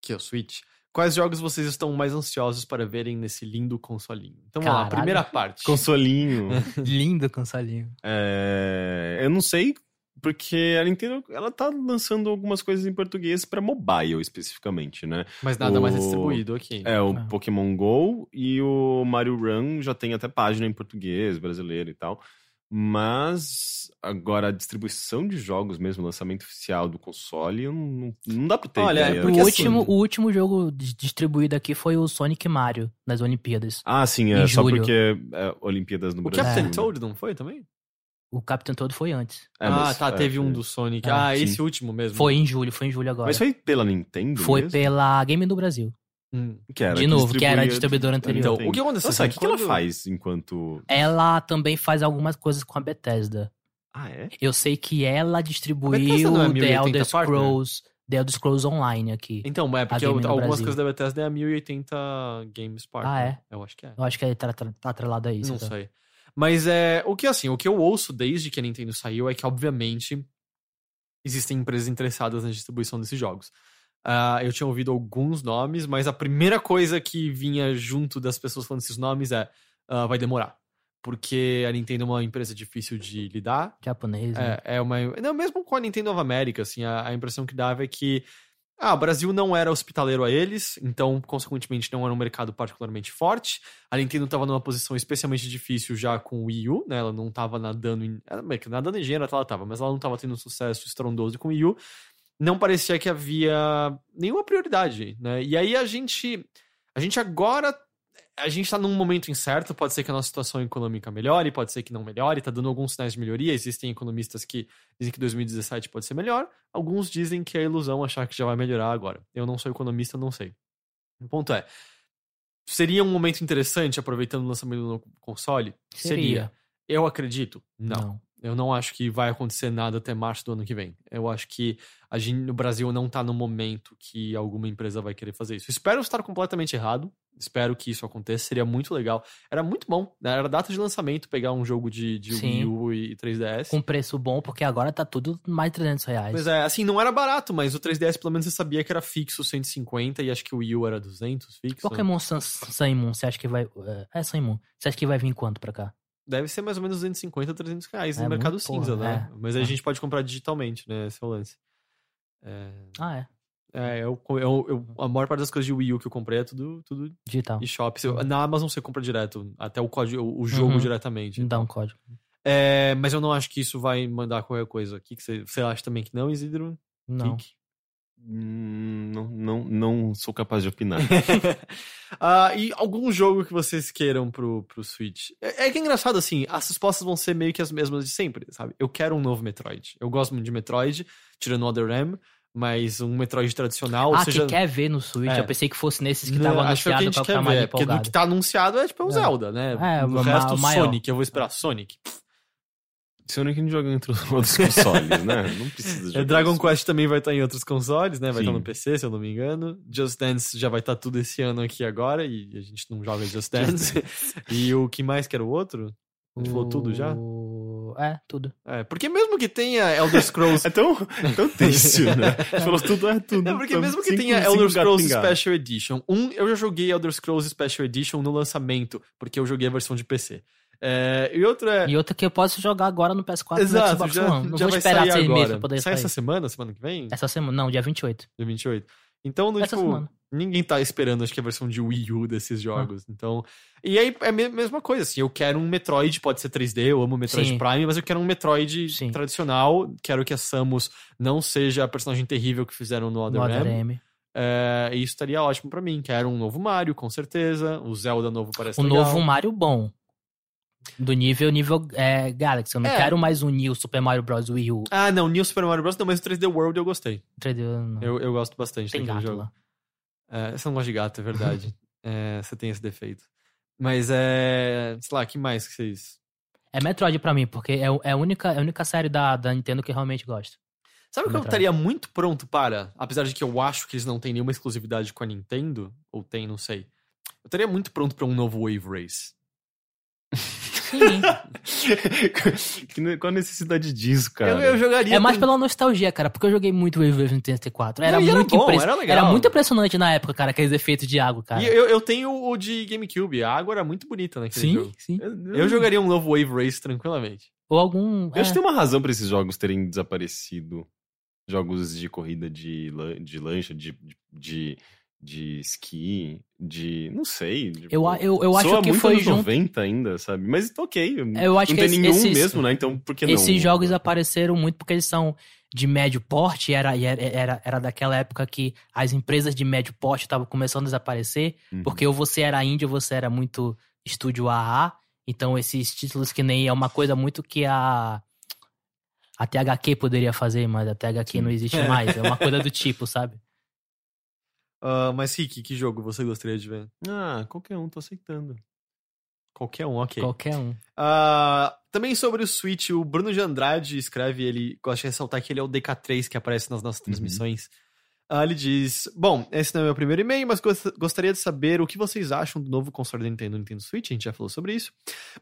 que é o Switch, Quais jogos vocês estão mais ansiosos para verem nesse lindo consolinho? Então vamos lá, Caralho. primeira parte. Consolinho. Lindo consolinho. É, eu não sei, porque a Nintendo ela tá lançando algumas coisas em português pra mobile especificamente, né? Mas nada mais O- distribuído aqui. É, o Ah. Pokémon GO e o Mario Run já tem até página em português, brasileiro e tal. Mas agora a distribuição de jogos mesmo, o lançamento oficial do console, não, não, dá pra ter Olha, ideia. é O porque último, assim- o último jogo di- distribuído aqui foi o Sonic Mario nas Olimpíadas. Ah, sim, é só julho. porque é Olimpíadas no O Brasil. Captain né? Toad não foi também? O Captain Toad foi antes. É, ah, mas- tá, é, teve um é. do Sonic. É, ah, sim. esse último mesmo. Foi em julho, foi em julho agora. Mas foi pela Nintendo Foi mesmo? pela Game do Brasil. Hum. Que era, de novo, que era a distribuidora anterior. Então, o que aconteceu? Nossa, o que, que ela Quando- faz enquanto... Ela também faz algumas coisas com a Bethesda. Ah, é? Eu sei que ela distribuiu é The 1080 Elder partner? Scrolls, The Elder Scrolls Online aqui. Então, é porque eu- algumas Brasil. coisas da Bethesda é a 1080 Games Partner. Ah, é? Eu acho que é. Eu acho que ele tá, tá, tá atrelado a isso. Não tá? sei. Mas é. O que assim, o que eu ouço desde que a Nintendo saiu é que, obviamente, existem empresas interessadas na distribuição desses jogos. Ah, eu tinha ouvido alguns nomes, mas a primeira coisa que vinha junto das pessoas falando esses nomes é ah, vai demorar. Porque a Nintendo é uma empresa difícil de lidar. Japonês, né? É, é uma. Não, mesmo com a Nintendo of America, assim, a, a impressão que dava é que. Ah, o Brasil não era hospitaleiro a eles, então, consequentemente, não era um mercado particularmente forte. A Nintendo estava numa posição especialmente difícil já com o Wii U, né? Ela não estava nadando em. Nadando em dinheiro ela estava, mas ela não estava tendo um sucesso estrondoso com o Wii U. Não parecia que havia nenhuma prioridade, né? E aí a gente. A gente agora a gente tá num momento incerto, pode ser que a nossa situação econômica melhore, pode ser que não melhore, tá dando alguns sinais de melhoria. Existem economistas que dizem que 2017 pode ser melhor, alguns dizem que é ilusão achar que já vai melhorar agora. Eu não sou economista, não sei. O ponto é, seria um momento interessante aproveitando o lançamento do novo console? Seria. Eu acredito? Não. Não. Eu não acho que vai acontecer nada até março do ano que vem. Eu acho que a gente, no Brasil não tá no momento que alguma empresa vai querer fazer isso. Espero estar completamente errado. Espero que isso aconteça. Seria muito legal. Era muito bom. né? Era data de lançamento pegar um jogo de, de Sim. Wii U e 3DS. Com preço bom, porque agora tá tudo mais de 300 reais. Mas é, assim, não era barato, mas o 3DS pelo menos você sabia que era fixo 150 e acho que o Wii U era 200 fixo. Pokémon Sun, Sun Moon, você acha que vai... É, Sun Moon. Você acha que vai vir quanto pra cá? Deve ser mais ou menos 250, 300 reais É no mercado cinza, porra, né? Mas aí a Ah. gente pode comprar digitalmente, né? Esse é o lance. É, Ah, é. É, eu, eu, eu- a maior parte das coisas de Wii U que eu comprei é tudo, tudo Digital. eShop. Se eu- Na Amazon você compra direto, até o código, o jogo Uhum. diretamente. Me dá um código. É, mas eu não acho que isso vai mandar qualquer coisa. O que, que você, você acha também que não, Isidro? Não. Kik? Não, não, não sou capaz de opinar. Ah, e algum jogo que vocês queiram pro, pro Switch? É, é que é engraçado, assim, as respostas vão ser meio que as mesmas de sempre, sabe? Eu quero um novo Metroid. Eu gosto muito de Metroid, tirando o Other M, mas um Metroid tradicional, ou ah, seja... que quer ver no Switch. É. Eu pensei que fosse nesses que estavam acho que o anunciados que a pra gente ficar quer mais ver, porque do empolgado. que tá anunciado é tipo um É. Zelda, né? É, o resto, maior. Sonic, eu vou esperar Sonic. Sonic não joga os outros consoles, né? Não precisa jogar. É, Dragon isso. Quest também vai estar em outros consoles, né? Vai Sim. estar no PC, se eu não me engano. Just Dance já vai estar tudo esse ano aqui agora e a gente não joga Just Dance. e o que mais que era o outro? A gente falou tudo já? O- É, tudo. É, porque mesmo que tenha Elder Scrolls É tão, tão triste, né? Você falou tudo, é tudo. É porque São mesmo que cinco- tenha cinco Elder Scrolls. Special Edition. Um, eu já joguei Elder Scrolls Special Edition no lançamento, porque eu joguei a versão de PC. É, e outro é. E outra que eu posso jogar agora no PS4 e no Exato, Xbox já, One. Não já vou vai esperar sair seis agora. meses pra poder Sai sair. essa semana, semana que vem? Essa semana, não, dia 28. Dia 28. Então, no, Essa tipo, semana. ninguém tá esperando, acho que a versão de Wii U desses Ah. jogos. Então. E aí é a me- mesma coisa, assim. Eu quero um Metroid, pode ser 3D, eu amo Metroid Sim. Prime, mas eu quero um Metroid Sim. tradicional. Quero que a Samus não seja a personagem terrível que fizeram no Other No M. Other M. É, e isso estaria ótimo pra mim. Quero um novo Mario, com certeza. O Zelda novo parece Um legal. novo Mario bom. Do nível, nível é, Galaxy. Eu não É. quero mais um New Super Mario Bros. Wii U. Ah, não, New Super Mario Bros. Não, mas o 3D World eu gostei. 3D, não. Eu, eu gosto bastante Tem daquele gato jogo. lá. É, você não gosta de gato, é verdade. É, você tem esse defeito. Mas é. Sei lá, que mais que vocês. É Metroid pra mim, porque é, é, a, única, é a única série da, da Nintendo que eu realmente gosto. Sabe o que eu estaria muito pronto para? Apesar de que eu acho que eles não têm nenhuma exclusividade com a Nintendo, ou tem, não sei. Eu estaria muito pronto pra um novo Wave Race. Sim. Qual a necessidade disso, cara? Eu, eu jogaria. É mais com- pela nostalgia, cara, porque eu joguei muito Wave Wave no 64. Era Não, e era muito bom, era. Era muito impressionante na época, cara, aqueles efeitos de água, cara. E eu, eu tenho o de GameCube. A água era muito bonita naquele Sim, jogo. sim. Eu, Eu jogaria um novo Wave Race tranquilamente. Ou algum. Eu acho que é. tem uma razão pra esses jogos terem desaparecido. Jogos de corrida de, lan- de lancha, de, de, de, esqui, de. Não sei. tipo, Eu, eu, eu acho que muito foi anos junto. 90 ainda, sabe? Mas ok. Eu acho não que tem nenhum esses- mesmo, né? Então por que não? Esses jogos apareceram muito porque eles são de médio porte, era, era, era, daquela época que as empresas de médio porte estavam começando a desaparecer, Uhum. porque ou você era indie ou você era muito estúdio AA, então esses títulos que nem é uma coisa muito que a a THQ poderia fazer, mas a THQ não existe mais, é uma coisa do tipo, sabe? Ah, mas, Rick, que jogo você gostaria de ver? Ah, qualquer um, tô aceitando. Qualquer um, ok. Qualquer um. Ah, também sobre o Switch, o Bruno de Andrade escreve, ele gosta de ressaltar que ele é o DK3 que aparece nas nossas transmissões. Ah, ele diz: Bom, esse não é o meu primeiro e-mail, mas gos- gostaria de saber o que vocês acham do novo console da Nintendo, Nintendo Switch. A gente já falou sobre isso.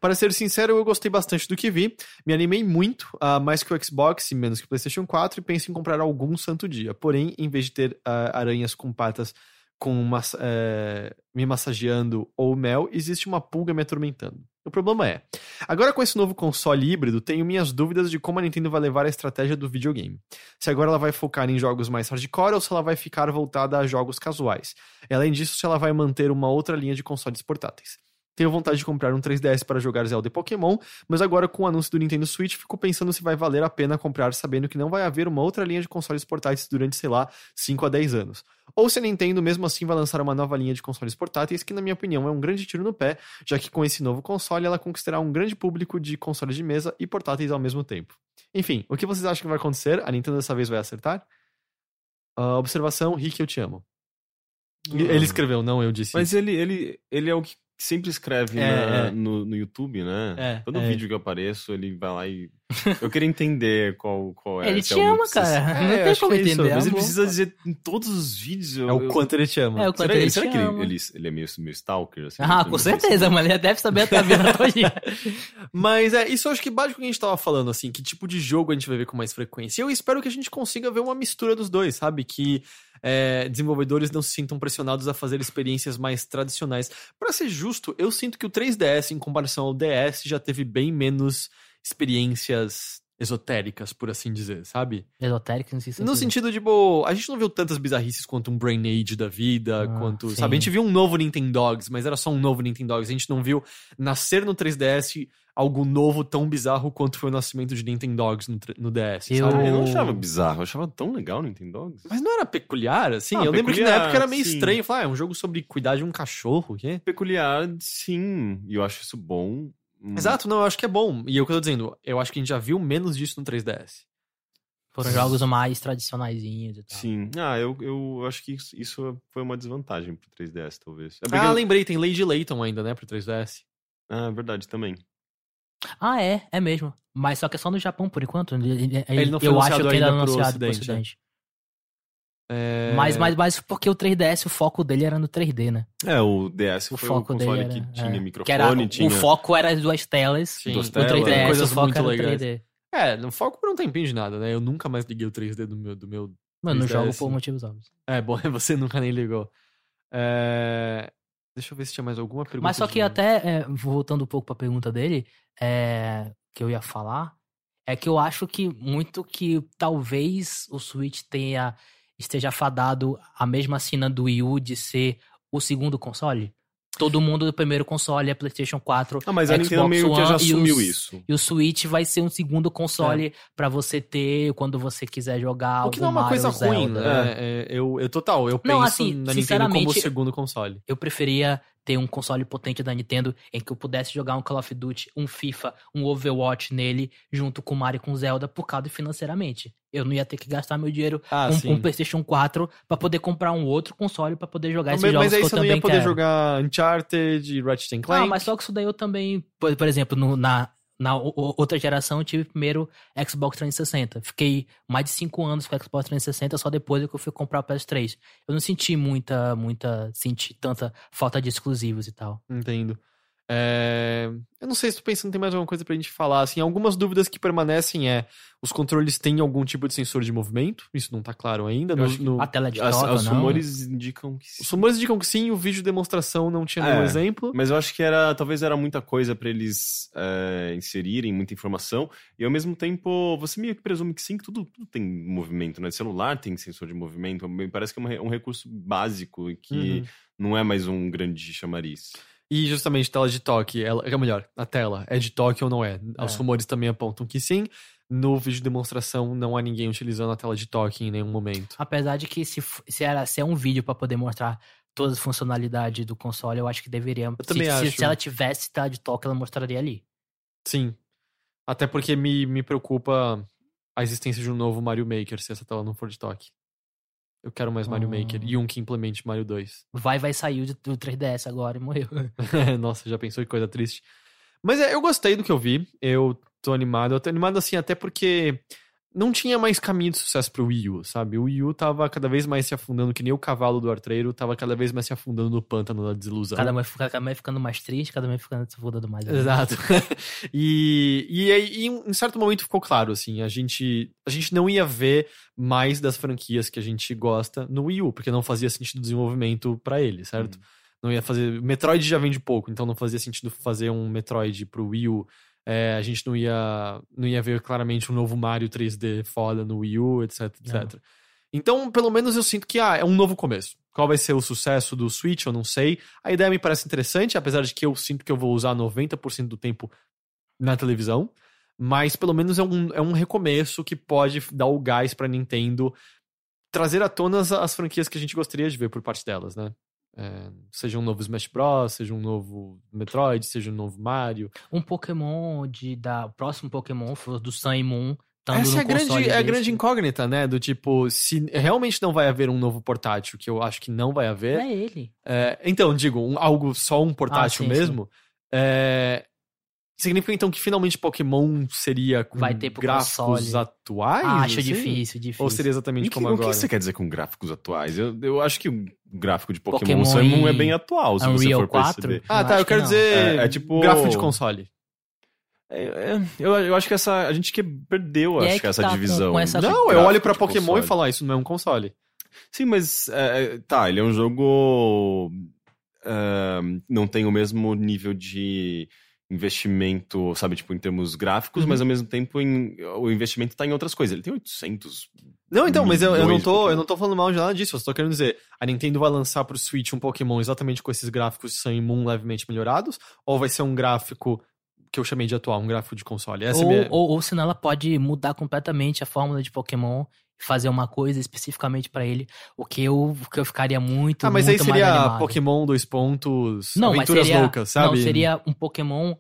Para ser sincero, eu gostei bastante do que vi. Me animei muito, ah, mais que o Xbox e menos que o PlayStation 4, e penso em comprar algum santo dia. Porém, em vez de ter ah, aranhas com patas com massa- eh, me massageando ou mel, existe uma pulga me atormentando. O problema é, agora com esse novo console híbrido, tenho minhas dúvidas de como a Nintendo vai levar a estratégia do videogame. Se agora ela vai focar em jogos mais hardcore ou se ela vai ficar voltada a jogos casuais. E além disso, se ela vai manter uma outra linha de consoles portáteis. Tenho vontade de comprar um 3DS para jogar Zelda e Pokémon, mas agora com o anúncio do Nintendo Switch, fico pensando se vai valer a pena comprar sabendo que não vai haver uma outra linha de consoles portáteis durante, sei lá, 5 a 10 anos. Ou se a Nintendo mesmo assim vai lançar uma nova linha de consoles portáteis, que na minha opinião é um grande tiro no pé, já que com esse novo console ela conquistará um grande público de consoles de mesa e portáteis ao mesmo tempo. Enfim, o que vocês acham que vai acontecer? A Nintendo dessa vez vai acertar? Ah, observação, Rick, eu te amo. Ele escreveu, não eu disse. Mas ele, ele, ele é o que sempre escreve É, na- é. No, no YouTube, né? É, Todo é. vídeo que eu apareço, ele vai lá e. Eu queria entender qual, qual é. Ele te é um ama, cara. É, não eu tem como é isso, entender. Mas ele precisa dizer em todos os vídeos. Eu, É o eu- quanto ele te ama. É, o quanto Será, ele será te que ele, ama. ele, ele é meio, meio stalker? Assim, Ah, com certeza, mas ele deve saber a tua vida todinha. Mas é, isso eu acho que bate com o que a gente tava falando, assim, que tipo de jogo a gente vai ver com mais frequência. E eu espero que a gente consiga ver uma mistura dos dois, sabe? Que é, desenvolvedores não se sintam pressionados a fazer experiências mais tradicionais. Pra ser justo, eu sinto que o 3DS, em comparação ao DS, já teve bem menos experiências esotéricas, por assim dizer, sabe? Esotérico, não sei se No sentido de, tipo, a gente não viu tantas bizarrices quanto um Brain Age da vida, Ah, quanto, sim. sabe? A gente viu um novo Nintendogs, mas era só um novo Nintendogs. A gente não viu nascer no 3DS algo novo tão bizarro quanto foi o nascimento de Nintendogs no, no DS, Eu- sabe? Eu não achava bizarro, eu achava tão legal no Nintendo. Mas não era peculiar, assim? Ah, eu lembro que na peculiar, época era meio sim. estranho. Falar, ah, é um jogo sobre cuidar de um cachorro, o quê? Peculiar, sim. E eu acho isso bom. Hum. Exato, não, eu acho que é bom. E é o que eu tô dizendo, eu acho que a gente já viu menos disso no 3DS. Foram jogos mais tradicionaizinhos e tal. Sim. Ah, eu, eu acho que isso, foi uma desvantagem pro 3DS, talvez. É porque- Ah, lembrei, tem Lady Layton ainda, né, pro 3DS. Ah, verdade, também. Ah, é, é mesmo. Mas só que é só no Japão por enquanto. Ele, Ele não foi eu acho anunciado que ainda ainda não pro anunciado pro Ocidente, Ocidente. É... Mas, mas, mas porque o 3DS, o foco dele era no 3D, né? É, o DS O foi foco o console dele que era, tinha é, microfone, que era, tinha... O foco era as duas telas. Sim, duas O telas, 3DS, coisas o foco muito era legais. 3D. É, no foco por um tempinho de nada, né? Eu nunca mais liguei o 3D do meu. Do meu... Mano, não 3DS. jogo por motivos óbvios. É, bom, você nunca nem ligou. É... Deixa eu ver se tinha mais alguma pergunta. Mas só que até, é, voltando um pouco pra pergunta dele, é, que eu ia falar, é que eu acho que muito que talvez o Switch tenha esteja fadado a mesma cena do Wii U de ser o segundo console. Todo mundo do primeiro console é PlayStation 4 Ah, mas a Xbox Nintendo meio que One já e assumiu os- isso. e o Switch vai ser um segundo É. console pra você ter quando você quiser jogar O que algum não é uma Mario, coisa ruim, Zelda. né? É, eu, eu, total, eu penso Não, assim, na Nintendo como segundo console. Eu preferia ter um console potente da Nintendo em que eu pudesse jogar um Call of Duty, um FIFA, um Overwatch nele, junto com Mario e com Zelda, por causa de financeiramente. Eu não ia ter que gastar meu dinheiro Ah, com um PlayStation 4 pra poder comprar um outro console pra poder jogar esses mas, jogos mas aí que eu você não também ia poder quero. jogar Uncharted, Ratchet Clank. Ah, mas só que isso daí eu também, por, por exemplo, no- na, na outra geração eu tive primeiro Xbox 360. Fiquei mais de 5 anos com o Xbox 360, só depois é que eu fui comprar o PS3. Eu não senti muita, muita, senti tanta falta de exclusivos e tal. Entendo. É, Eu não sei se tô pensando que tem mais alguma coisa pra gente falar. Assim, algumas dúvidas que permanecem é: os controles têm algum tipo de sensor de movimento? Isso não tá claro ainda. No, no- A tela de As, toca, os não. rumores indicam que sim. Os rumores indicam que sim, o vídeo de demonstração não tinha nenhum É. exemplo. Mas eu acho que era, talvez era muita coisa pra eles é, inserirem, muita informação. E ao mesmo tempo, você meio que presume que sim, que tudo, tudo tem movimento, né? Celular tem sensor de movimento. Me parece que é um, um recurso básico e que Uhum. não é mais um grande chamariz. E justamente tela de toque, ela, é melhor, a tela é de toque ou não é? Os É. rumores também apontam que sim. No vídeo de demonstração não há ninguém utilizando a tela de toque em nenhum momento. Apesar de que se, se, era, se é um vídeo pra poder mostrar todas as funcionalidades do console, eu acho que deveria. se, também se- acho. se ela tivesse tela de toque, ela mostraria ali. Sim. Até porque me, me preocupa a existência de um novo Mario Maker se essa tela não for de toque. Eu quero mais Mario Ah. Maker e um que implemente Mario 2. Vai, vai sair do, do 3DS agora e morreu. Nossa, já pensou que coisa triste. Mas é, eu gostei do que eu vi. Eu tô animado. Eu tô animado assim até porque não tinha mais caminho de sucesso pro Wii U, sabe? O Wii U tava cada vez mais se afundando, que nem o cavalo do artreiro, tava cada vez mais se afundando no pântano da desilusão. Cada vez, cada vez ficando mais triste, cada vez ficando se fudendo mais. Exato. e, e aí, em um certo momento ficou claro, assim, a gente, a gente não ia ver mais das franquias que a gente gosta no Wii U, porque não fazia sentido o desenvolvimento pra ele, certo? Não ia fazer. Metroid já vende pouco, então não fazia sentido fazer um Metroid pro Wii U. É, a gente não ia, não ia ver claramente um novo Mario 3D foda no Wii U, etc, etc. Então, pelo menos eu sinto que ah, é um novo começo. Qual vai ser o sucesso do Switch, eu não sei. A ideia me parece interessante, apesar de que eu sinto que eu vou usar 90% do tempo na televisão. Mas pelo menos é um, é um recomeço que pode dar o gás pra Nintendo trazer à tona as, as franquias que a gente gostaria de ver por parte delas, né? Seja um novo Smash Bros, seja um novo Metroid, seja um novo Mario. Um Pokémon de da o próximo Pokémon do Sun e Moon. Essa é a grande, é a grande incógnita, né? Do tipo, se realmente não vai haver um novo portátil, que eu acho que não vai haver. É ele. É, então, digo, um- algo só um portátil Ah, sim, mesmo. é, significa então que finalmente Pokémon seria com Vai ter pro gráficos console. atuais? Ah, acho assim? difícil, difícil. Ou seria exatamente que- como o agora? que você quer dizer com gráficos atuais? Eu, eu acho que o gráfico de Pokémon, Pokémon e Moon é e bem atual, se você Unreal for 4? perceber. Ah, Eu tá, eu que quero não. dizer É- é tipo- gráfico de console. É, é, eu, eu acho que essa. A gente que perdeu, acho aí que que essa tá, com- divisão. com essa- de Não, eu olho pra de Pokémon console. e falo, ah, isso não é um console. Sim, mas é, tá, ele é um jogo. é, não tem o mesmo nível de investimento, sabe, tipo, em termos gráficos, Uhum. mas ao mesmo tempo em- o investimento tá em outras coisas. Ele tem 800. Não, então, mas eu, eu não tô, eu não tô falando mal de nada disso. Eu só tô querendo dizer, a Nintendo vai lançar pro Switch um Pokémon exatamente com esses gráficos Sun e Moon levemente melhorados? Ou vai ser um gráfico que eu chamei de atual, um gráfico de console? Essa é Ou, minha... ou, ou senão ela pode mudar completamente a fórmula de Pokémon fazer uma coisa especificamente pra ele, o que eu, o que eu ficaria muito, Ah, mas aí muito mais seria. Pokémon dois pontos, Não, aventuras seria, loucas, sabe? Não, seria um Pokémon.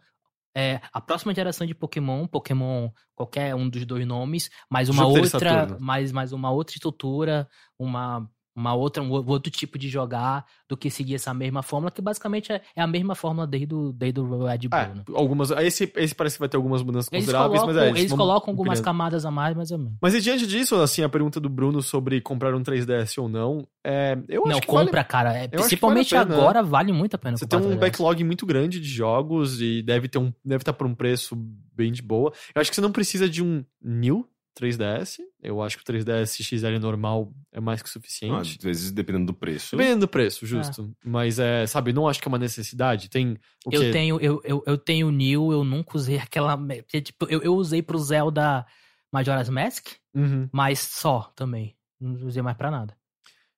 é, a próxima geração de Pokémon, Pokémon, qualquer um dos dois nomes, mais uma Júpiter outra, mais, mais uma outra estrutura, uma, uma outra, um outro tipo de jogar do que seguir essa mesma fórmula, que basicamente é, é a mesma fórmula desde o, desde o Red Bull. É, né? algumas, esse, esse parece que vai ter algumas mudanças Eles consideráveis, colocam, mas é, eles vamos colocam algumas empilhando. camadas a mais, mas é mesmo. Mas e diante disso, assim, a pergunta do Bruno sobre comprar um 3DS ou não, é, eu Não, acho que vale- compra, cara. É, principalmente vale pena, agora, vale muito a pena Você tem um 3DS. backlog muito grande de jogos e deve ter um deve estar por um preço bem de boa. Eu acho que você não precisa de um new 3DS. Eu acho que o 3DS XL normal é mais que Ah, suficiente. às vezes, dependendo do preço. Dependendo do preço, justo. Mas é, sabe, não acho que é uma necessidade. Tem o quê? Eu tenho, eu, eu, eu tenho New, eu nunca usei aquela. Tipo, eu, eu usei pro Zelda Majora's Mask, Uhum. mas só também. Não usei mais pra nada.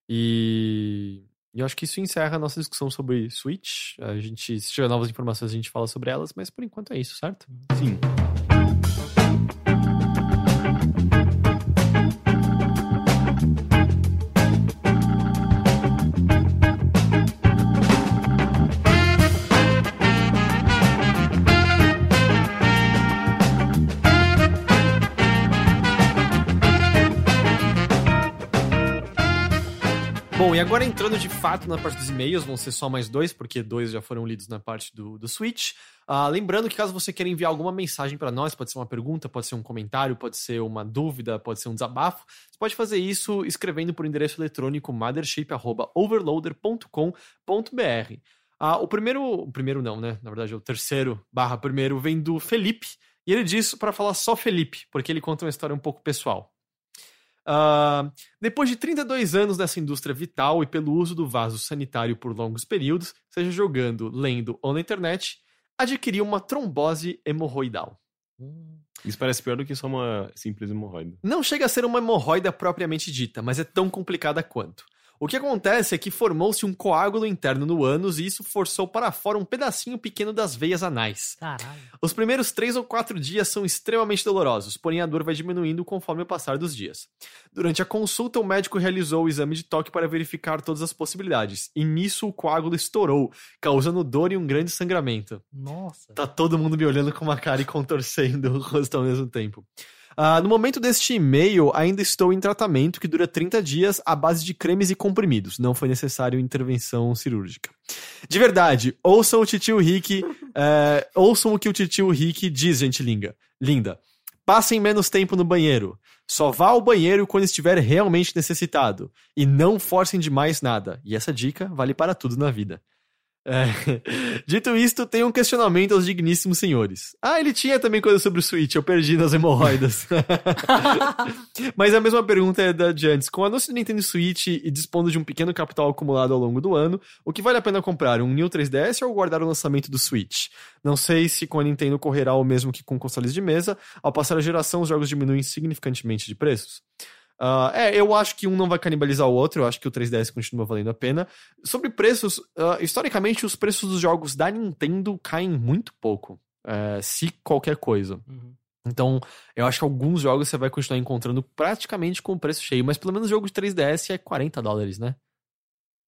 E... e eu acho que isso encerra a nossa discussão sobre Switch. A gente, se tiver novas informações, a gente fala sobre elas, mas por enquanto é isso, certo? Sim. Bom, e agora entrando de fato na parte dos e-mails, vão ser só mais dois, porque dois já foram lidos na parte do, do Switch. Ah, lembrando que caso você queira enviar alguma mensagem para nós, pode ser uma pergunta, pode ser um comentário, pode ser uma dúvida, pode ser um desabafo, você pode fazer isso escrevendo por endereço eletrônico mothership.overloader.com.br. Ah, o primeiro, o primeiro não, né? Na verdade, o terceiro barra primeiro vem do Felipe. E ele diz para falar só Felipe, porque ele conta uma história um pouco pessoal. Ah, depois de 32 anos nessa indústria vital e pelo uso do vaso sanitário por longos períodos, seja jogando, lendo ou na internet, adquiri uma trombose hemorroidal. Isso parece pior do que só uma simples hemorroida. Não chega a ser uma hemorroida propriamente dita, mas é tão complicada quanto. O que acontece é que formou-se um coágulo interno no ânus e isso forçou para fora um pedacinho pequeno das veias anais. Caralho. Os primeiros três ou quatro dias são extremamente dolorosos, porém a dor vai diminuindo conforme o passar dos dias. Durante a consulta, o médico realizou o exame de toque para verificar todas as possibilidades, e nisso o coágulo estourou, causando dor e um grande sangramento. Nossa. Tá todo mundo me olhando com uma cara e contorcendo o rosto ao mesmo tempo. Ah, no momento deste e-mail, ainda estou em tratamento que dura 30 dias à base de cremes e comprimidos. Não foi necessário intervenção cirúrgica. De verdade, ouçam o titio Rick. eh, ouçam o que o titio Rick diz, gente linda. Linda. Passem menos tempo no banheiro. Só vá ao banheiro quando estiver realmente necessitado. E não forcem demais nada. E essa dica vale para tudo na vida. É. Dito isto, tem um questionamento aos digníssimos senhores. Ah, ele tinha também coisa sobre o Switch, eu perdi nas hemorroidas. Mas a mesma pergunta é da de antes. Com o anúncio do Nintendo Switch e dispondo de um pequeno capital acumulado ao longo do ano, o que vale a pena comprar? Um New 3DS ou guardar o lançamento do Switch? Não sei se com a Nintendo correrá o mesmo que com consoles de mesa. Ao passar a geração, os jogos diminuem significantemente de preços. Ah, é, eu acho que um não vai canibalizar o outro, eu acho que o 3DS continua valendo a pena. Sobre preços, ah, historicamente, os preços dos jogos da Nintendo caem muito pouco, eh, se qualquer coisa. Uhum. Então, eu acho que alguns jogos você vai continuar encontrando praticamente com o preço cheio, mas pelo menos o jogo de 3DS é 40 dólares, né?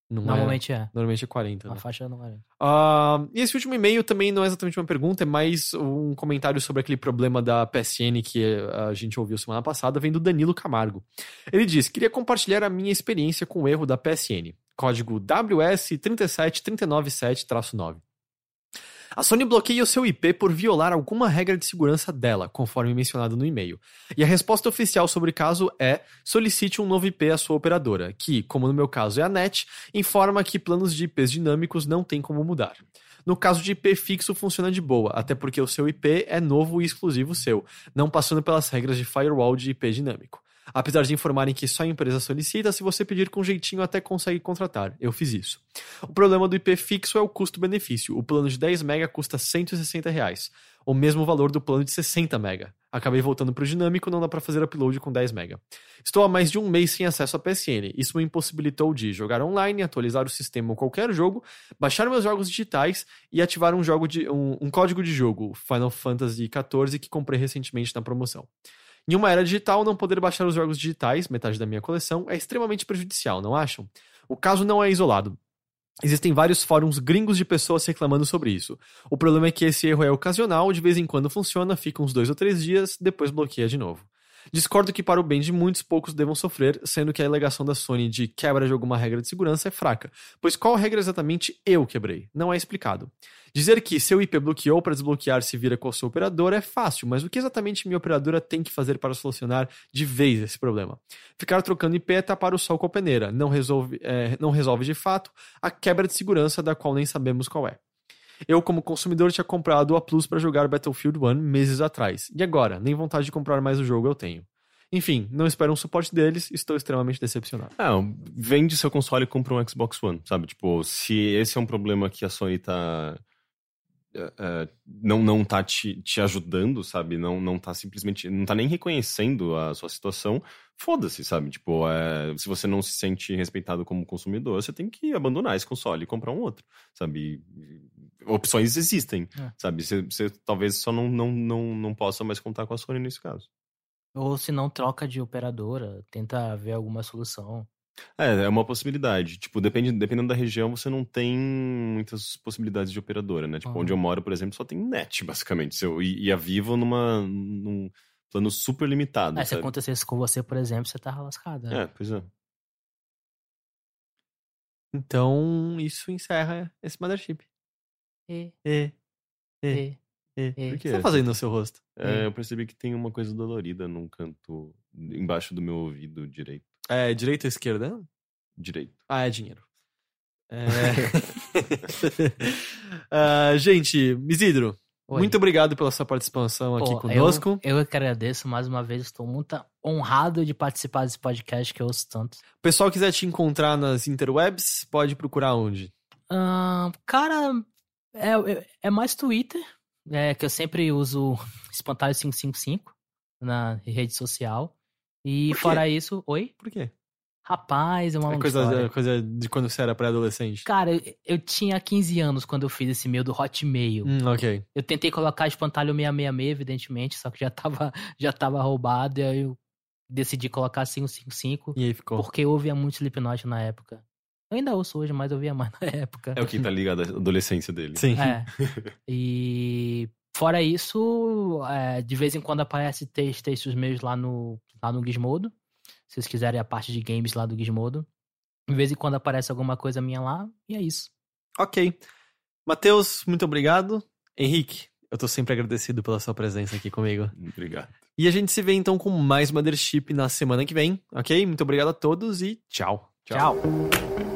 Não é- Normalmente é. normalmente é 40. Uma Né? faixa não é. Ah, e esse último e-mail também não é exatamente uma pergunta, é mais um comentário sobre aquele problema da PSN que a gente ouviu semana passada, vem do Danilo Camargo. Ele diz: queria compartilhar a minha experiência com o erro da PSN. Código WS37397-9. A Sony bloqueia o seu IP por violar alguma regra de segurança dela, conforme mencionado no e-mail. E a resposta oficial sobre o caso é: solicite um novo IP à sua operadora, que, como no meu caso é a NET, informa que planos de IPs dinâmicos não tem como mudar. No caso de IP fixo, funciona de boa, até porque o seu IP é novo e exclusivo seu, não passando pelas regras de firewall de IP dinâmico. Apesar de informarem que só a empresa solicita, se você pedir com jeitinho até consegue contratar. Eu fiz isso. O problema do IP fixo é o custo-benefício. O plano de 10 MB custa 160 reais, o mesmo valor do plano de 60 MB. Acabei voltando para o dinâmico, não dá para fazer upload com 10 MB. Estou há mais de um mês sem acesso à PSN. Isso me impossibilitou de jogar online, atualizar o sistema ou qualquer jogo, baixar meus jogos digitais e ativar um, jogo de, um, um código de jogo, Final Fantasy XIV, que comprei recentemente na promoção. Em uma era digital, não poder baixar os jogos digitais, metade da minha coleção, é extremamente prejudicial, não acham? O caso não é isolado. Existem vários fóruns gringos de pessoas reclamando sobre isso. O problema é que esse erro é ocasional, de vez em quando funciona, fica uns dois ou três dias, depois bloqueia de novo. Discordo que, para o bem de muitos, poucos devam sofrer, sendo que a alegação da Sony de quebra de alguma regra de segurança é fraca, pois qual regra exatamente eu quebrei? Não é explicado. Dizer que seu IP bloqueou para desbloquear se vira com a sua operadora é fácil, mas o que exatamente minha operadora tem que fazer para solucionar de vez esse problema? Ficar trocando IP é tapar o sol com a peneira, não resolve, é, não resolve de fato a quebra de segurança da qual nem sabemos qual é. Eu, como consumidor, tinha comprado a Plus para jogar Battlefield 1 meses atrás. E agora? Nem vontade de comprar mais o jogo eu tenho. Enfim, não espero um suporte deles, estou extremamente decepcionado. Ah, vende seu console e compra um Xbox One, sabe? Tipo, se esse é um problema que a Sony tá. é, é, não, não tá te, te ajudando, sabe? Não, não tá simplesmente. Não tá nem reconhecendo a sua situação, foda-se, sabe? Tipo, é, se você não se sente respeitado como consumidor, você tem que abandonar esse console e comprar um outro, sabe? Opções existem, É. sabe? Você, você talvez só não, não, não, não possa mais contar com a Sony nesse caso. Ou se não, troca de operadora, tenta ver alguma solução. É, é uma possibilidade. Tipo, depende, dependendo da região, você não tem muitas possibilidades de operadora, né? Tipo, Uhum. onde eu moro, por exemplo, só tem net, basicamente. Se eu- E, e a Vivo numa, num plano super limitado. Ah, se acontecesse com você, por exemplo, você tá lascado. né? É, pois é. Então, isso encerra esse Mothership. E, É, é, e, é. e. O que você tá fazendo no seu rosto? É, eu percebi que tem uma coisa dolorida num canto embaixo do meu ouvido direito. É direita ou esquerda? Direito. Ah, é dinheiro. É. Ah, gente, Misidro, Oi. muito obrigado pela sua participação aqui Pô, conosco. Eu, eu que agradeço mais uma vez, estou muito honrado de participar desse podcast que eu ouço tanto. O pessoal quiser te encontrar nas interwebs, pode procurar onde? Ahn, cara, é, é- mais Twitter, é, que eu sempre uso Espantalho 555 na rede social. E fora isso, oi? Por quê? Rapaz, é uma É coisa, é coisa de quando você era pré-adolescente. Cara, eu, eu tinha 15 anos quando eu fiz esse meu do Hotmail. Hum, ok. Eu tentei colocar espantalho 666, evidentemente, só que já tava, já tava roubado, e aí eu decidi colocar 555, E aí ficou. porque ouvia muito Slipknot na época. Eu ainda ouço hoje, mas eu ouvia mais na época. É o que tá ligado à adolescência dele. Sim. É. E fora isso, é, de vez em quando aparece tex- textos meus lá no, lá no Gizmodo. Se vocês quiserem a parte de games lá do Gizmodo. De vez em quando aparece alguma coisa minha lá, e é isso. Ok. Matheus, muito obrigado. Henrique, eu tô sempre agradecido pela sua presença aqui comigo. Obrigado. E a gente se vê então com mais Mothership na semana que vem, ok? Muito obrigado a todos e tchau. Tchau. Better